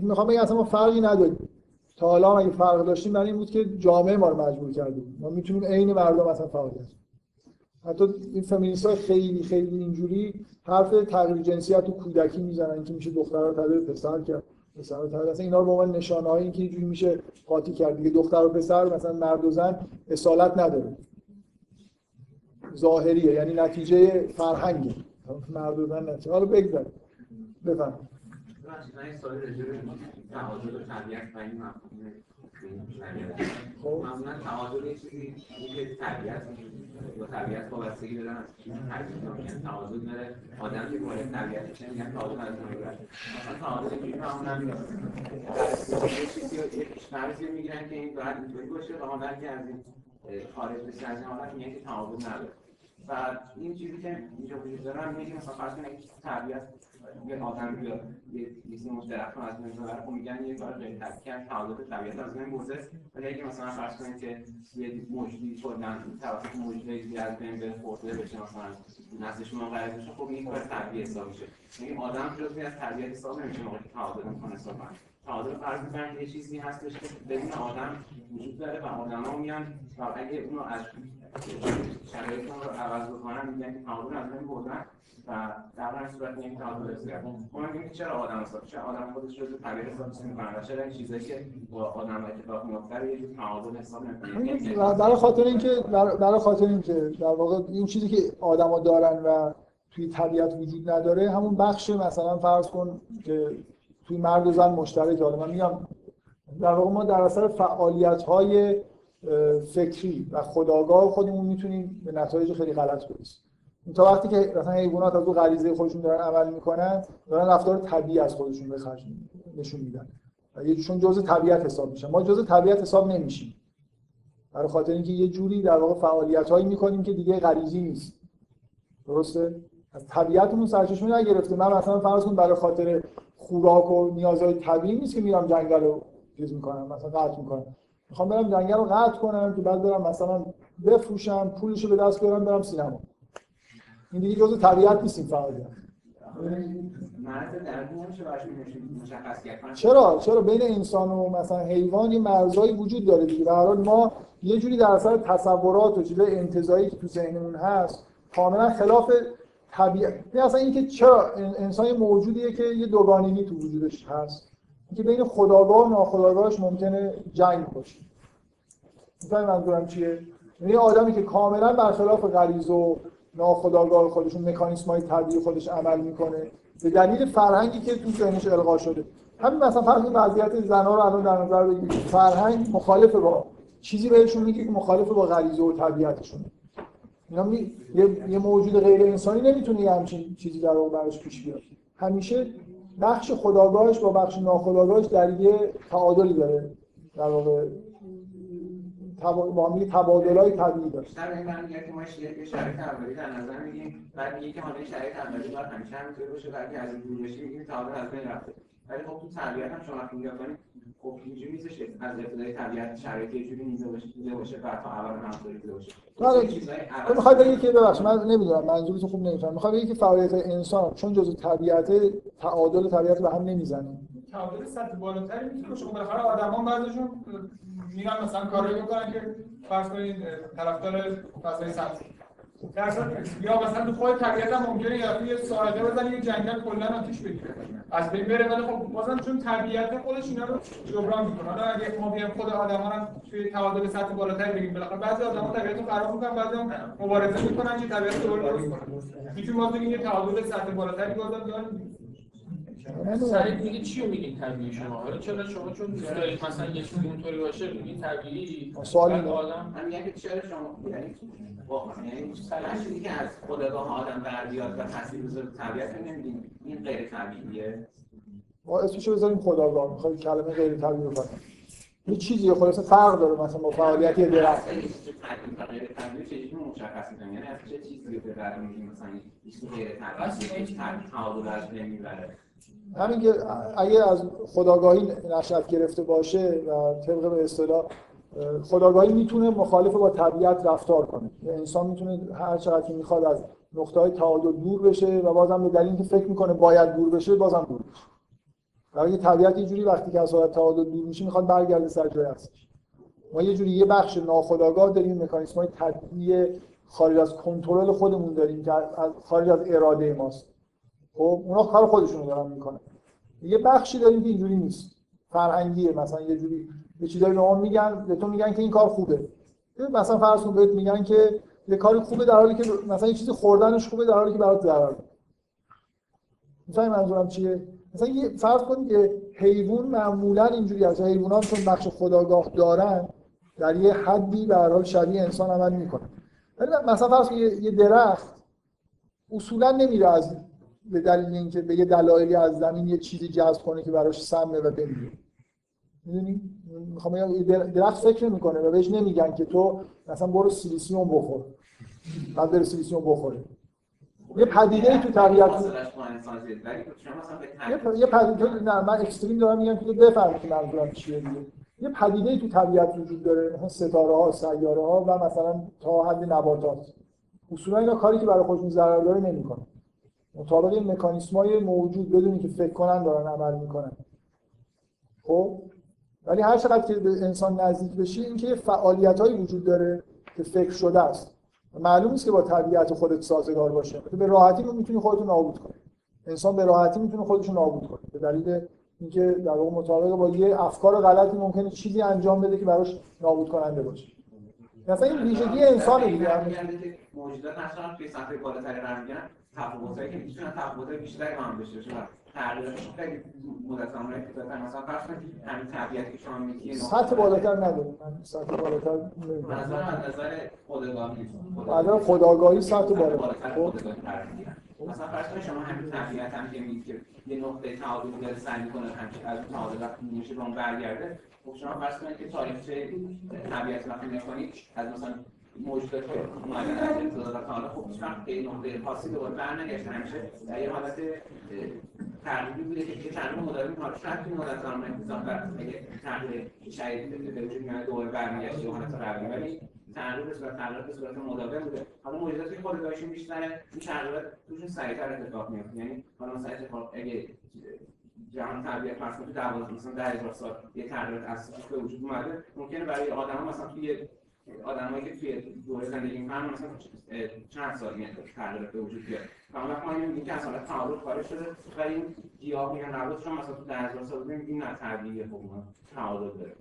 می‌خوام بگم اصلا ما فرقی نداریم. تا حالا اگه فرق داشتیم برای این بود که جامعه ما رو مجبور کرده ما می‌تونیم عین مردم مثلا فرق داشتیم حتی این فمینیست های خیلی خیلی اینجوری حرف تغییر جنسیت و کودکی می‌زنن که میشه دختر رو تبدیل پسر کرد. پسر رو اصلا اینا رو به عنوان نشانه های اینکه اینجوری میشه قاطی کرد دیگه. دختر و پسر مثلا مرد و زن اصالت نداره. ظاهریه. یعنی نتیجه فرهنگه. مرد و زن نتیجه. حالا بگذار. بفهم و و خب معمولا تعادل یه چیزی که طبیعت با طبیعت وابستگی دارن. از چیزی تعریف می‌کنن تعادل داره. آدم که مورد طبیعتشه میگن تعادل از اون می‌برن مثلا یه چیزی یه می‌گیرن که این باید اینطوری باشه. که از این خارج بشه از این حالت که تعادل نداره. و این چیزی که اینجا وجود داره هم میگه مثلا فرض کنید تربیت یه آدم بیاد یه لیست مشترک از بین ببره خب میگن یه کار غیر طبیعی کردن تعادل طبیعت از بین برده. ولی اگه مثلا فرض کنید که یه موجودی کلا توسط موجودی از بین برخورده بشه مثلا نسلش منقرض بشه خب این کار طبیعی حساب میشه. یعنی آدم جزئی از طبیعت حساب نمیشه موقعی که تعادل می‌کنه کنه. تعادل فرض می‌کنن یه چیزی هستش که بدون آدم وجود داره و آدما میان و اگه اونو از شرایط رو عوض بکنن میگن که تعادل از بین بردن و در هر صورت این تعادل حفظ کردن ما میگیم چرا آدم حساب چرا آدم خودش رو طبیعت حساب می‌کنه و چرا این چیزایی که با آدم اتفاق میفته یه تعادل حساب نمی‌کنه برای خاطر اینکه برای خاطر اینکه در واقع این چیزی که آدما دارن و توی طبیعت وجود نداره همون بخش مثلا فرض کن که توی مرد و زن مشترک حالا من میگم در واقع ما در اثر فعالیت های فکری و خداگاه خودمون می‌تونیم به نتایج خیلی غلط برسیم. تا وقتی که مثلا حیوانات از اون غریزه خودشون دارن عمل می‌کنن دارن رفتار طبیعی از خودشون به نشون میدن. یه چون جزء طبیعت حساب میشن. ما جزء طبیعت حساب نمیشیم. برای خاطر اینکه یه جوری در واقع فعالیت هایی می‌کنیم که دیگه غریزی نیست. درسته؟ از طبیعتمون سرچشمه نگرفته. من مثلا فرض کن برای خاطر خوراک و نیازهای طبیعی نیست که میرم جنگل رو چیز می‌کنم مثلا قطع می‌کنم. می‌خوام برم جنگل رو قطع کنم که بعد برم مثلا بفروشم پولش رو به دست بیارم برم سینما. این دیگه جزء طبیعت نیست این چرا؟ چرا؟ بین انسان و مثلا حیوان یه مرزایی وجود داره دیگه. به ما یه جوری در اثر تصورات و چیزای انتزاعی که تو ذهنمون هست کاملا خلاف طبیعت. این اصلا اینکه چرا؟ انسان موجودیه که یه دوگانگی تو وجودش هست. اینکه بین خداگاه و ناخداگاهش ممکنه جنگ باشه. می‌فهمی منظورم چیه؟ یعنی آدمی که کاملا برخلاف غریزه و ناخداگاه خودشون مکانیسم های طبیعی خودش عمل می‌کنه به دلیل فرهنگی که تو ذهنش القا شده. همین مثلا فرض وضعیت زنا رو الان در نظر بگیرید. فرهنگ مخالف با چیزی بهشون میگه که مخالف با غریزه و طبیعتشون. اینا می... یه... یه موجود غیر انسانی نمی‌تونه یه همچین چیزی در واقع براش پیش بیاد. همیشه بخش خداگاهش با بخش ناخداگاهش در یه تعادلی داره. در واقع با هم تبادل های طبیعی داشت. در این معنی که ما یه شرایط اولی در نظر میگیم بعد میگه که حالا شرایط اولی باید همیشه همینطوری باشه. بعد از این دور بشه میگیم تعادل از بین رفته. ولی خب تو طبیعت هم شما وقتی نگاه کنید خب اینجوری نیستش از ابتدای طبیعت شرایط یه جوری نیزه باشه دیده باشه بعد تا اول همونطوری دیده باشه. تو می‌خوای بگی که ببخشید من نمی‌دونم منظورتو خوب نمی‌فهمم می‌خوای بگی که فعالیت انسان چون جزء طبیعت تعادل طبیعت به هم نمی‌زنه. تعادل سطح بالاتری می‌تونه باشه. خب بالاخره آدما بعضیشون میرن مثلا کاری می‌کنن که فرض کنید طرفدار فضای سبز یا مثلا تو خود طبیعت هم ممکنه یا یه ساعته بزنه یه جنگل کلا آتیش بگیره. از بین بره ولی خب بازم چون طبیعت خودش اینا رو جبران می‌کنه. حالا اگه ما بیایم خود آدما رو توی تعادل سطح بالاتری بگیم بالاخره بعضی آدما طبیعت رو خراب می‌کنن بعضی هم مبارزه می‌کنن که طبیعت رو درست کنن. می‌تونیم ما بگیم یه تعادل سطح بالاتری بازم داریم. سعی دیگه چی رو میگین طبیعی شما؟ حالا چرا شما چون دوست دارید مثلا یه چیزی اونطوری باشه میگین طبیعی؟ سوال آدم هم میگن که چرا شما یعنی واقعا. یعنی چیزی که از خداگاه آدم بر بیاد و تاثیر بذاره طبیعت نمیدین این غیر طبیعیه. ما اسمشو بذاریم خداگاه می‌خوای کلمه غیر طبیعی رو کنیم یه چیزی خلاص فرق داره مثلا با فعالیت یه درخت. غیر طبیعی چیزی مشخص می‌کنه؟ یعنی از چه چیزی به در میگیم مثلا غیر طبیعی که تعادل از نمی‌بره همین که اگه از خداگاهی نشأت گرفته باشه و طبق به اصطلاح خداگاهی می‌تونه مخالف با طبیعت رفتار کنه. انسان می‌تونه هر چقدر که می‌خواد از نقطه های تعادل دور بشه و بازم به دلیل اینکه فکر می‌کنه باید دور بشه بازم دور بشه برای طبیعت یه جوری وقتی که از حالت تعادل دور میشه می‌خواد برگرده سر جای اصلش. ما یه جوری یه بخش ناخودآگاه داریم مکانیسم های طبیعی خارج از کنترل خودمون داریم که خارج از اراده ماست. خب اونا کار خودشونو دارن می‌کنن. یه بخشی داریم که اینجوری نیست. فرهنگیه مثلا یه جوری یه چیزایی به ما میگن به تو میگن که این کار خوبه. مثلا فرض کن بهت میگن که یه کاری خوبه در حالی که مثلا یه چیزی خوردنش خوبه در حالی که برات ضرر. مثلا منظورم چیه؟ مثلا یه فرض کن که حیوان معمولا اینجوری از حیوانات چون بخش خداگاه دارن در یه حدی به هر حال شبیه انسان عمل می‌کنن. ولی مثلا فرض کن یه درخت اصولا نمیره از به دلیل اینکه به یه دلایلی از زمین یه چیزی جذب کنه که براش سمه و بمیره. می‌دونی؟ می‌خوام بگم درخت فکر نمی‌کنه و بهش نمیگن که تو مثلا برو سیلیسیوم بخور. بعد بره سیلیسیوم بخوره یه پدیده ای تو طبیعت یه پدیده نه من اکستریم دارم میگم که تو بفهمی که منظورم چیه دیگه. یه پدیده ای تو طبیعت وجود داره مثلا ستاره ها سیاره ها و مثلا تا حد نباتات. اصولا اینا کاری که برای خودشون ضرر داره نمی‌کنن مطابق این مکانیسمای موجود بدونی که فکر کنن دارن عمل می‌کنن. خب؟ ولی هر چقدر که به انسان نزدیک بشی اینکه یه فعالیتایی وجود داره که فکر شده است. معلوم نیست که با طبیعت خودت سازگار باشه. به راحتی می‌تونی خودتو نابود کنی. انسان به راحتی می‌تونه خودش نابود کنه. به دلیل اینکه در واقع مطابق با یه افکار غلطی ممکنه چیزی انجام بده که براش نابود کننده باشه. مثلا این ویژگی انسان دیگه. هم میگن که موجودات نشان توی بالاتری قرار می‌گیرن تفاوتایی که می‌تونن تفاوتای بیشتری هم باشن. تغییراتش خیلی مدت زمانی کوتاه‌تر مثلا فرض کنید همین که شما میگید سطح بالاتر نداره من سطح بالاتر نمی‌دونم. از نظر خداگاهی سطح بالاتر. خب. مثلا فرض کنید شما همین طبیعت هم که میگید که یه نقطه تعادل داره سعی می‌کنه همچین از تعادل وقتی میشه به اون برگرده خب شما فرض کنید که تاریخچه طبیعت وقتی نکنید از مثلا موجودات که اومدن از ابتدا تا حالا خب هیچ وقت به نقطه خاصی دوباره برنگشتن. همیشه در یه حالت تغییری بوده که یه تغییر مداوم حالا شاید این مدت زمان انتظار بر اگه تغییر شدید به وجود میاد دوباره برمیگشت به حالت قبلی. ولی تغییر به صورت تغییرات به صورت مداوم بوده. حالا موجوداتی که خودگاهشون بیشتره این تغییرات توشون سریعتر اتفاق میفته یعنی حالا مثلا اتفاق اگه جهان طبیعت کنید تو 12 مثلا 10000 سال یه تغییرات اساسی به وجود اومده ممکنه برای آدما مثلا توی آدمایی که توی دوره زندگی می‌کنن مثلا چند سال میاد تغییرات به وجود بیاد. و اون وقت ما که از حالت تعادل خارج شده ولی این گیاه میگن نبات چون مثلا تو 10000 سال بودیم این نه طبیعیه خب اون تعادل داره.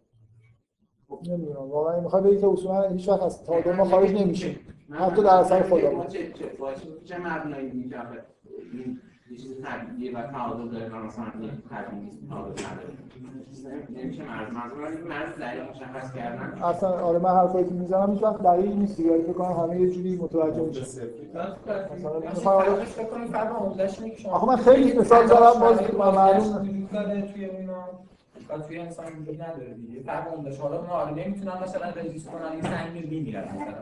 نمی‌دونم. واقعا می‌خواد بگی که اصولا هیچ وقت از تعادل ما خارج نمیشیم. حتی در اثر خدا. چه چه چه- مبنایی آخه این یه چیز طبیعیه و تعادل داره و مثلا این طبیعی نیست تعادل نداره. نمیشه مرز منظور من اینکه مرز دقیق مشخص کردن. اصلا آره من حرفایی که می‌زنم هیچ وقت دقیق نیست دیگه. فکر کنم همه یه جوری متوجه میشه مثلا شما آخه من خیلی مثال زدم باز من معلوم توی اینا و توی انسان وجود نداره دیگه. فرق حالا اونا آره نمی‌تونن مثلا رزیست کنن این سنگ میره میمیرن مثلا.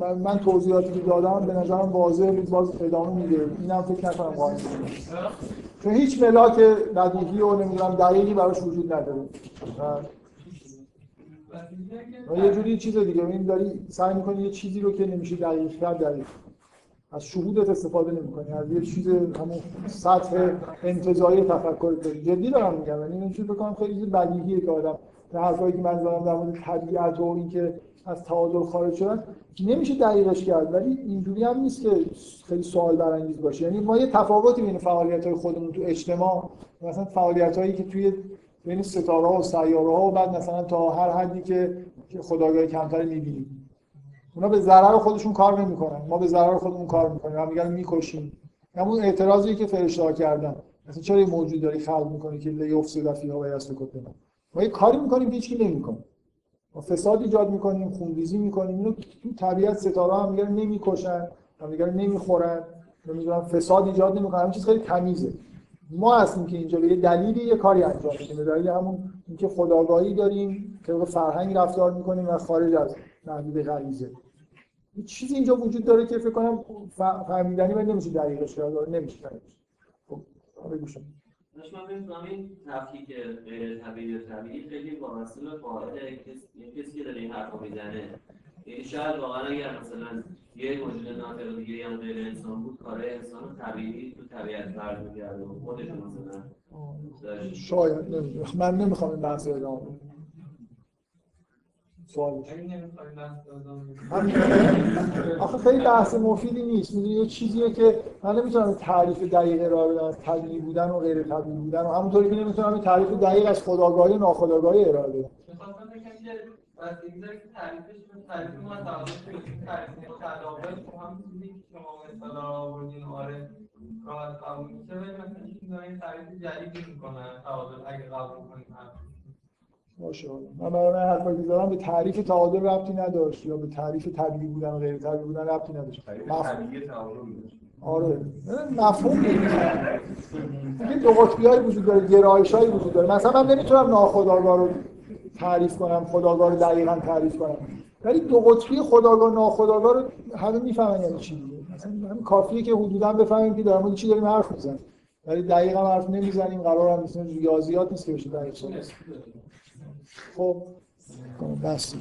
من, من توضیحاتی که دادم به نظرم واضح بود باز ادامه میده. اینم فکر نکنم قانون چون هیچ ملاک بدیهی و نمی‌دونم دقیقی براش وجود نداره. و- یه جوری چیز دیگه این داری سعی می‌کنی یه چیزی رو که نمیشه دقیق کرد دقیق از شهودت استفاده نمی‌کنی. از یه چیز همون سطح انتزاعی تفکر داری. جدی دارم میگم. یعنی این چیز بکنم خیلی بدیهیه که آدم حرفایی که من زدم در مورد طبیعت و اینکه از تعادل خارج شدن نمیشه دقیقش کرد ولی اینجوری هم نیست که خیلی سوال برانگیز باشه. یعنی ما یه تفاوتی بین فعالیت های خودمون تو اجتماع مثلا فعالیت هایی که توی بین ستاره ها و سیاره ها و بعد مثلا تا هر حدی که خداگاهی کمتر می‌بینیم. اونا به ضرر خودشون کار نمی‌کنن. ما به ضرر خودمون کار می‌کنیم. همدیگه رو می‌کشیم. همون اعتراضی که فرشته ها کردن. مثلا چرا موجود داری خلق می‌کنی که لیفسد فیها و یسلک ما یه کاری می‌کنیم که هیچکی نمی‌کنه. ما فساد ایجاد می‌کنیم خونریزی می‌کنیم. اینو تو طبیعت ستاره هم دیگه نمی‌کشن هم دیگه نمی‌خورن. نمی‌دونم فساد ایجاد نمی‌کنن همین چیز خیلی تمیزه. ما هستیم که اینجا به یه دلیلی یه کاری انجام میدیم به دلیل همون اینکه خداگاهی داریم طبق فرهنگ رفتار می‌کنیم و خارج از محدود غریزه. یه چیزی اینجا وجود داره که فکر کنم فهمیدنی ولی نمیشه دقیقش کرد. نمیشه خب بگو شما. داشت من می‌فهمم این تفکیک غیر طبیعی و طبیعی خیلی وابسته به قاعده کسی که داره این حرفو می‌زنه. یعنی شاید واقعا اگر مثلا یه موجود ناطق دیگه هم غیر انسان بود کارهای انسان طبیعی تو طبیعت برمیگرده و خودشون مثلا شاید من نمی‌خوام این بحث رو ادامه بدم. سوال. آخه خیلی بحث مفیدی نیست. می‌دونی یه چیزیه که من نمی‌تونم تعریف دقیق ارائه بدم. از طبیعی بودن و غیر طبیعی بودن و همونطوری که نمی‌تونم تعریف دقیق از خداگاهی و ناخداگاهی ارائه بدم. که که که آره راحت قبول میشه. ولی مثلا این تعریف جدیدی می‌کنن. تعادل اگه قبول کنیم ماشاءالله. من برای من حرفایی که زدم به تعریف تعادل ربطی نداشت یا به تعریف طبیعی بودن و غیر طبیعی بودن ربطی نداشت. مف- طبیعی تعادل آره. مفهوم نیست یه دو قطبی‌هایی وجود داره گرایش‌هایی وجود داره. مثلا من نمی‌تونم ناخودآگاه رو تعریف کنم خداگاه رو دقیقا تعریف کنم. ولی دو قطبی خداگاه ناخداگاه رو همه می‌فهمن یعنی چی دیگه. مثلا همین کافیه که حدودا بفهمیم که در مورد چی داریم حرف می‌زنیم. ولی دقیقا حرف نمی‌زنیم قرار هم مثلا ریاضیات نیست که بشه دقیق خب بس.